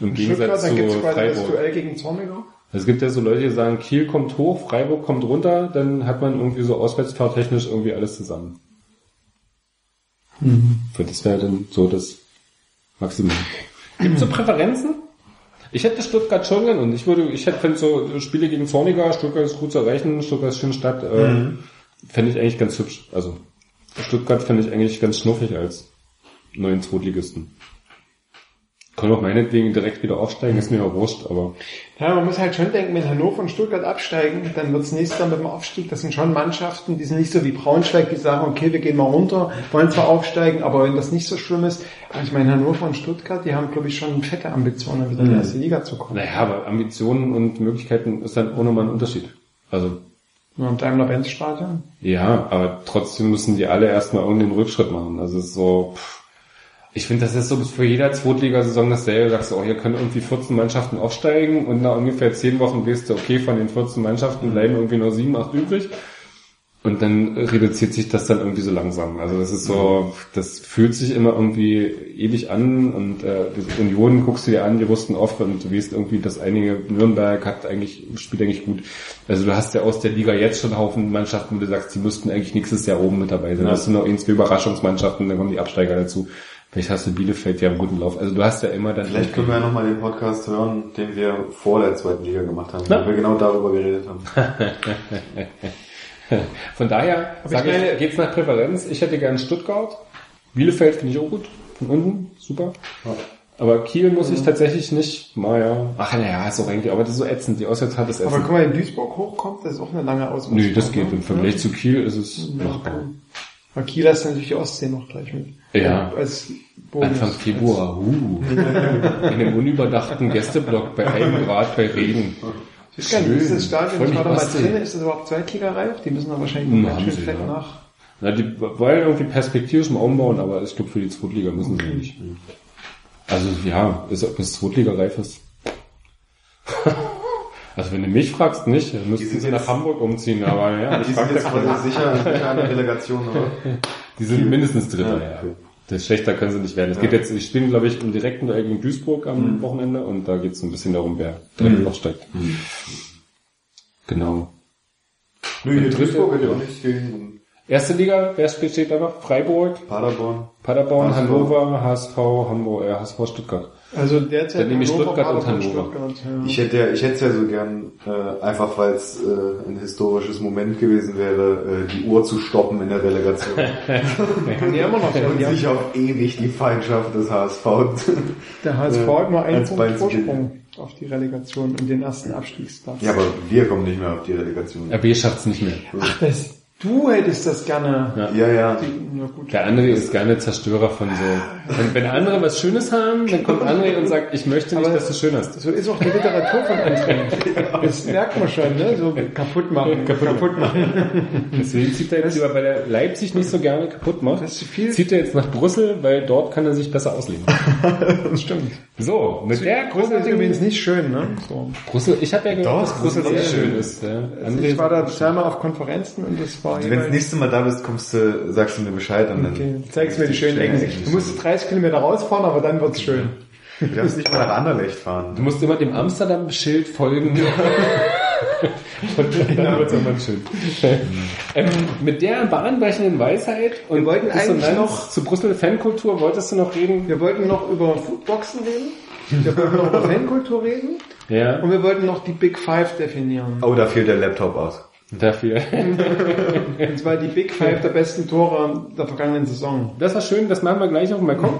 Im Stuttgart, Gegensatz dann zu gibt es quasi das Freiburg. Duell gegen Zorniger. Es gibt ja so Leute, die sagen, Kiel kommt hoch, Freiburg kommt runter, dann hat man irgendwie so auswärtsfahrtechnisch irgendwie alles zusammen. Für das wäre dann so das Maximum. Gibt es so Präferenzen? Ich hätte Stuttgart schon gern und ich würde, ich hätte fände so Spiele gegen Zorniger, Stuttgart ist gut zu erreichen, Stuttgart ist eine schöne Stadt, äh, fände ich eigentlich ganz hübsch. Also Stuttgart fände ich eigentlich ganz schnuffig als neuen Zweitligisten. Können auch meinetwegen direkt wieder aufsteigen, ist mir ja wurscht, aber Ja, man muss halt schon denken, wenn Hannover und Stuttgart absteigen, dann wird's nächstes Jahr mit dem Aufstieg, das sind schon Mannschaften, die sind nicht so wie Braunschweig, die sagen, okay, wir gehen mal runter, wollen zwar aufsteigen, aber wenn das nicht so schlimm ist, aber ich meine, Hannover und Stuttgart, die haben, glaube ich, schon fette Ambitionen, wieder in die erste Liga zu kommen. Naja, aber Ambitionen und Möglichkeiten ist dann auch nochmal ein Unterschied. Also Nur im Daimler-Benz-Stadion. Ja, aber trotzdem müssen die alle erstmal irgendeinen Rückschritt machen. Also es ist so, pff. Ich finde, das ist so für jeder Zweitligasaison dasselbe. Sagst du, oh, hier können irgendwie 14 Mannschaften aufsteigen und nach ungefähr 10 Wochen weißt du, okay, von den 14 Mannschaften bleiben irgendwie nur 7, 8 übrig. Und dann reduziert sich das dann irgendwie so langsam. Also das ist so, das fühlt sich immer irgendwie ewig an und äh, die Union guckst du dir an, die wussten oft und du weißt irgendwie, dass einige Nürnberg hat eigentlich, spielt eigentlich gut. Also du hast ja aus der Liga jetzt schon einen Haufen Mannschaften, wo du sagst, die müssten eigentlich nächstes Jahr oben mit dabei sein. Dann hast du noch zwei Überraschungsmannschaften, dann kommen die Absteiger dazu. Vielleicht hast du Bielefeld ja einen guten Lauf. Also du hast ja immer dann... Vielleicht können wir ja nochmal den Podcast hören, den wir vor der zweiten Liga gemacht haben, Na? wo wir genau darüber geredet haben. Von daher sage ich, geht's nach Präferenz. Ich hätte gern Stuttgart. Bielefeld finde ich auch gut. Von unten, super. Aber Kiel muss ich tatsächlich nicht, naja. Ach naja, ist auch eigentlich, aber das ist so ätzend. Die Auswärtsfahrt ist Aber ätzend. guck mal, in Duisburg hochkommt, das ist auch eine lange Ausfahrt. Nö, das geht. Im Vergleich zu Kiel ist es machbar. Aber Kiel hast du natürlich die Ostsee noch gleich mit. Ja. Anfang Februar, uh. In einem unüberdachten Gästeblock bei einem Grad bei Regen. Ich weiß gar nicht, ist das Stadion gerade mal drin? Ist das überhaupt Zweitligareif? Die müssen da wahrscheinlich Hm, noch ganz schön sie, fett ja. nach. Na, die wollen irgendwie perspektivisch mal umbauen, aber ich glaube für die Zweitliga müssen sie nicht. Also ja, ist, ob es Zweitliga reif ist. also wenn du mich fragst, nicht, dann müssten sie nach Hamburg umziehen, aber ja, ich Die sind jetzt quasi sicher, sicher eine Relegation, oder? Die sind mindestens Dritter, Ja, ja. Das schlechter können sie nicht werden. Es geht jetzt, ich spiele glaube ich im direkten Duell gegen Duisburg am Wochenende und da geht es ein bisschen darum, wer direkt aufsteigt. Genau. Nö, hier Duisburg hätte auch nicht gegen Erste Liga, wer spielt steht da noch? Freiburg, Paderborn. Paderborn, HSV. Hannover, HSV, Hamburg, äh, HSV Stuttgart. Also derzeit Dann nehme ich Hannover, Stuttgart und Hannover. Stuttgart, ja. Ich hätte ja, ich hätte es ja so gern, äh, einfach weil es äh, ein historisches Moment gewesen wäre, äh, die Uhr zu stoppen in der Relegation. Kann ja immer noch. Und Die sich auf ewig die Feindschaft des HSV. Der HSV hat nur einen Punkt Vorsprung auf die Relegation und den ersten Abstiegsplatz. ja, aber wir kommen nicht mehr auf die Relegation. RB schafft's nicht mehr. Das, du hättest das gerne. Ja, ja. Na gut. Der andere ist gerne Zerstörer von so. Wenn, wenn andere was Schönes haben, dann kommt André und sagt, ich möchte nicht, Aber- dass du schön hast. So ist auch die Literatur von André. Das merkt man schon, ne? So kaputt machen, kaputt machen. Deswegen zieht er jetzt lieber, weil er Leipzig nicht so gerne kaputt macht, Das ist viel- zieht er jetzt nach Brüssel, weil dort kann er sich besser ausleben. Das stimmt. So, mit der Brüssel ist übrigens nicht schön, ne? So. Brüssel, ich habe ja gehört, Doch, dass Brüssel sehr schön ist. Ja. Also ich war da zweimal auf Konferenzen und das war Wenn du das nächste Mal da bist, kommst du, sagst du mir Bescheid und dann Okay, zeigst mir die schönen Ecken. Du musst 30 Kilometer rausfahren, aber dann wird's schön. Du darfst nicht mal nach Anderlecht fahren. du musst immer dem Amsterdam-Schild folgen. und dann wird's irgendwann schön. ähm, mit der bahnbrechenden Weisheit und Wir wollten eigentlich noch- zu Brüssel Fankultur wolltest du noch reden? Wir wollten noch über Foodboxen reden. Wir wollten noch über Fankultur reden. Ja, Und wir wollten noch die Big Five definieren. Oh, da fehlt der Laptop aus. Dafür. Und zwar die Big Five der besten Tore der vergangenen Saison. Das war schön, das machen wir gleich auf dem Balkon.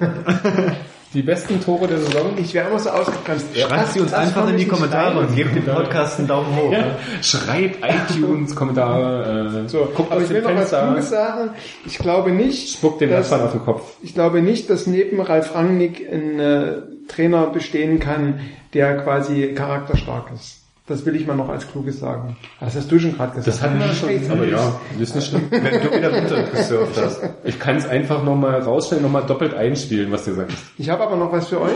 Die besten Tore der Saison. Ich wäre immer so ausgegrenzt. Schreibt sie uns Das einfach in die Kommentare und gebt dem Podcast einen Daumen hoch. Ja, schreibt iTunes, Kommentare, äh, So, guckt aber aus ich will noch was Kluges sagen. Ich glaube nicht, spuckt dem dass, Nachbarn auf den Kopf. ich glaube nicht, dass neben Ralf Rangnick ein äh, Trainer bestehen kann, der quasi charakterstark ist. Das will ich mal noch als Kluges sagen. Das hast du schon gerade gesagt. Das hatten wir schon, aber ja, das ist nicht schlimm. Wenn du wieder runtergesurft hast. Ich kann es einfach nochmal rausstellen, nochmal doppelt einspielen, was du gesagt hast. Ich habe aber noch was für euch.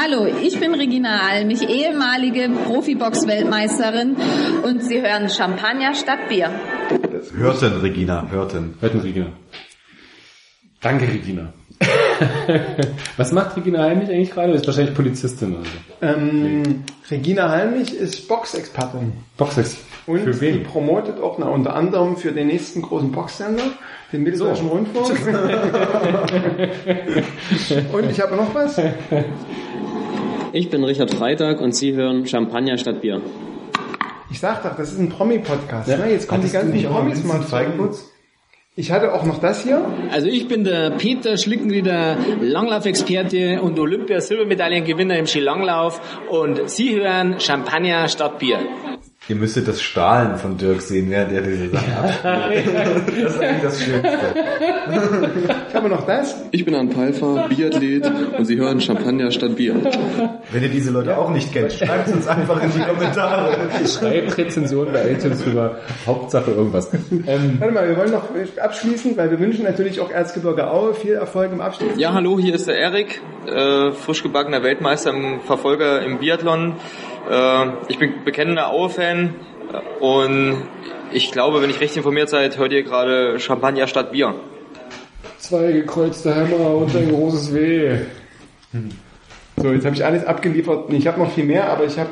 Hallo, ich bin Regina Almich, ehemalige Profibox-Weltmeisterin und Sie hören Champagner statt Bier. Hörten, Regina, hörten. Hörten Regina. Danke, Regina. Was macht Regina Heimlich eigentlich gerade? Ist wahrscheinlich Polizistin oder so. Ähm, Regina Halmich ist Boxexpertin. Boxex. Und Für die wen? promotet auch na, unter anderem für den nächsten großen Boxsender, den Mitteldeutschen Rundfunk. Und ich habe noch was. Ich bin Richard Freitag und Sie hören Champagner statt Bier. Ich sag doch, das ist ein Promi-Podcast. Ne? Jetzt kommen die ganzen Promis mal Feigenputz? Ich hatte auch noch das hier. Also ich bin der Peter Schlickenrieder, Langlaufexperte und Olympia-Silbermedaillengewinner im Skilanglauf und Sie hören Champagner statt Bier. Ihr müsstet das Strahlen von Dirk sehen, während er diese Sachen abspielt. Das ist eigentlich das Schönste. Haben wir noch das? Ich bin ein Palfer, Biathlet und Sie hören Champagner statt Bier. Wenn ihr diese Leute auch nicht kennt, schreibt es uns einfach in die Kommentare. Schreibt Rezensionen bei iTunes drüber. Hauptsache irgendwas. Ähm, Warte mal, wir wollen noch abschließen, weil wir wünschen natürlich auch Erzgebirge Aue viel Erfolg im Abschluss. Ja, hallo, hier ist der Erik, äh, frisch gebackener Weltmeister im Verfolger im Biathlon. Äh, ich bin bekennender Aue-Fan und ich glaube, wenn ich recht informiert seid, hört ihr gerade Champagner statt Bier. zwei gekreuzte Hämmer und ein großes W. So, jetzt habe ich alles abgeliefert. Ich habe noch viel mehr, aber ich habe,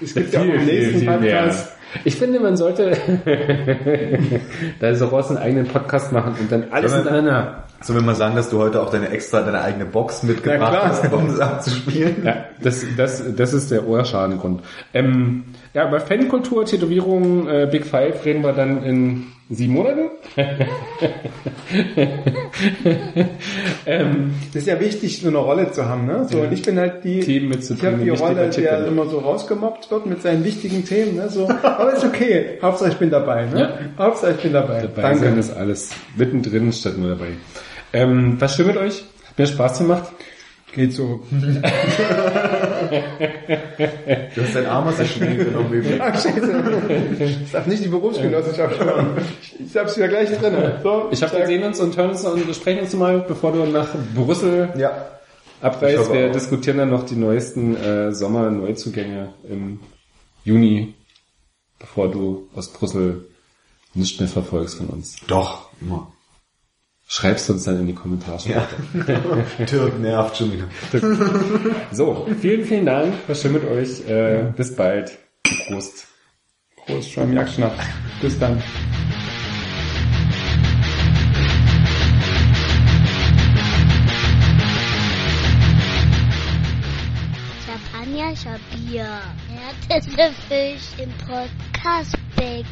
es gibt ja auch im nächsten Podcast. Ich finde, man sollte da so raus einen eigenen Podcast machen und dann alles Sollen wir- miteinander. So wenn wir sagen, dass du heute auch deine extra, deine eigene Box mitgebracht hast, um das abzuspielen. Ja, das, das, das ist der Ohrschadengrund. Ähm, ja, über Fankultur, Tätowierungen, äh, Big Five reden wir dann in sieben Monaten. ähm, Das ist ja wichtig, so eine Rolle zu haben, ne? So, und ich bin halt die, Themen ich mitzubringen, habe die Rolle, Artikel. der immer so rausgemobbt wird mit seinen wichtigen Themen, ne? So, aber ist okay. Hauptsache ich bin dabei, ne? Ja. Hauptsache ich bin dabei. dabei Danke. sein ist alles mittendrin statt nur dabei. Ähm, was stimmt mit euch? Hat mir Spaß gemacht. Geht so. Du hast dein Arm aus der Schlinge genommen, Baby. Ach, scheiße. Ich darf nicht die Berufsgenossenschaft hören. Ich hab's wieder gleich drin. So, Ich hoffe, wir sehen uns und hören uns und besprechen uns mal, bevor du nach Brüssel Ja. Abreist. Wir auch. diskutieren dann noch die neuesten äh, Sommer-Neuzugänge im Juni, bevor du aus Brüssel nicht mehr verfolgst von uns. Doch, immer. Schreibst uns dann in die Kommentare. Ja. Türk nervt schon wieder. So, vielen, vielen Dank. Was schön mit euch. Äh, bis bald. Prost. Prost, Schwamm Jagdschnaps. Bis dann. Champagner, Bier. Ja, das ist Fisch im Podcastbecken.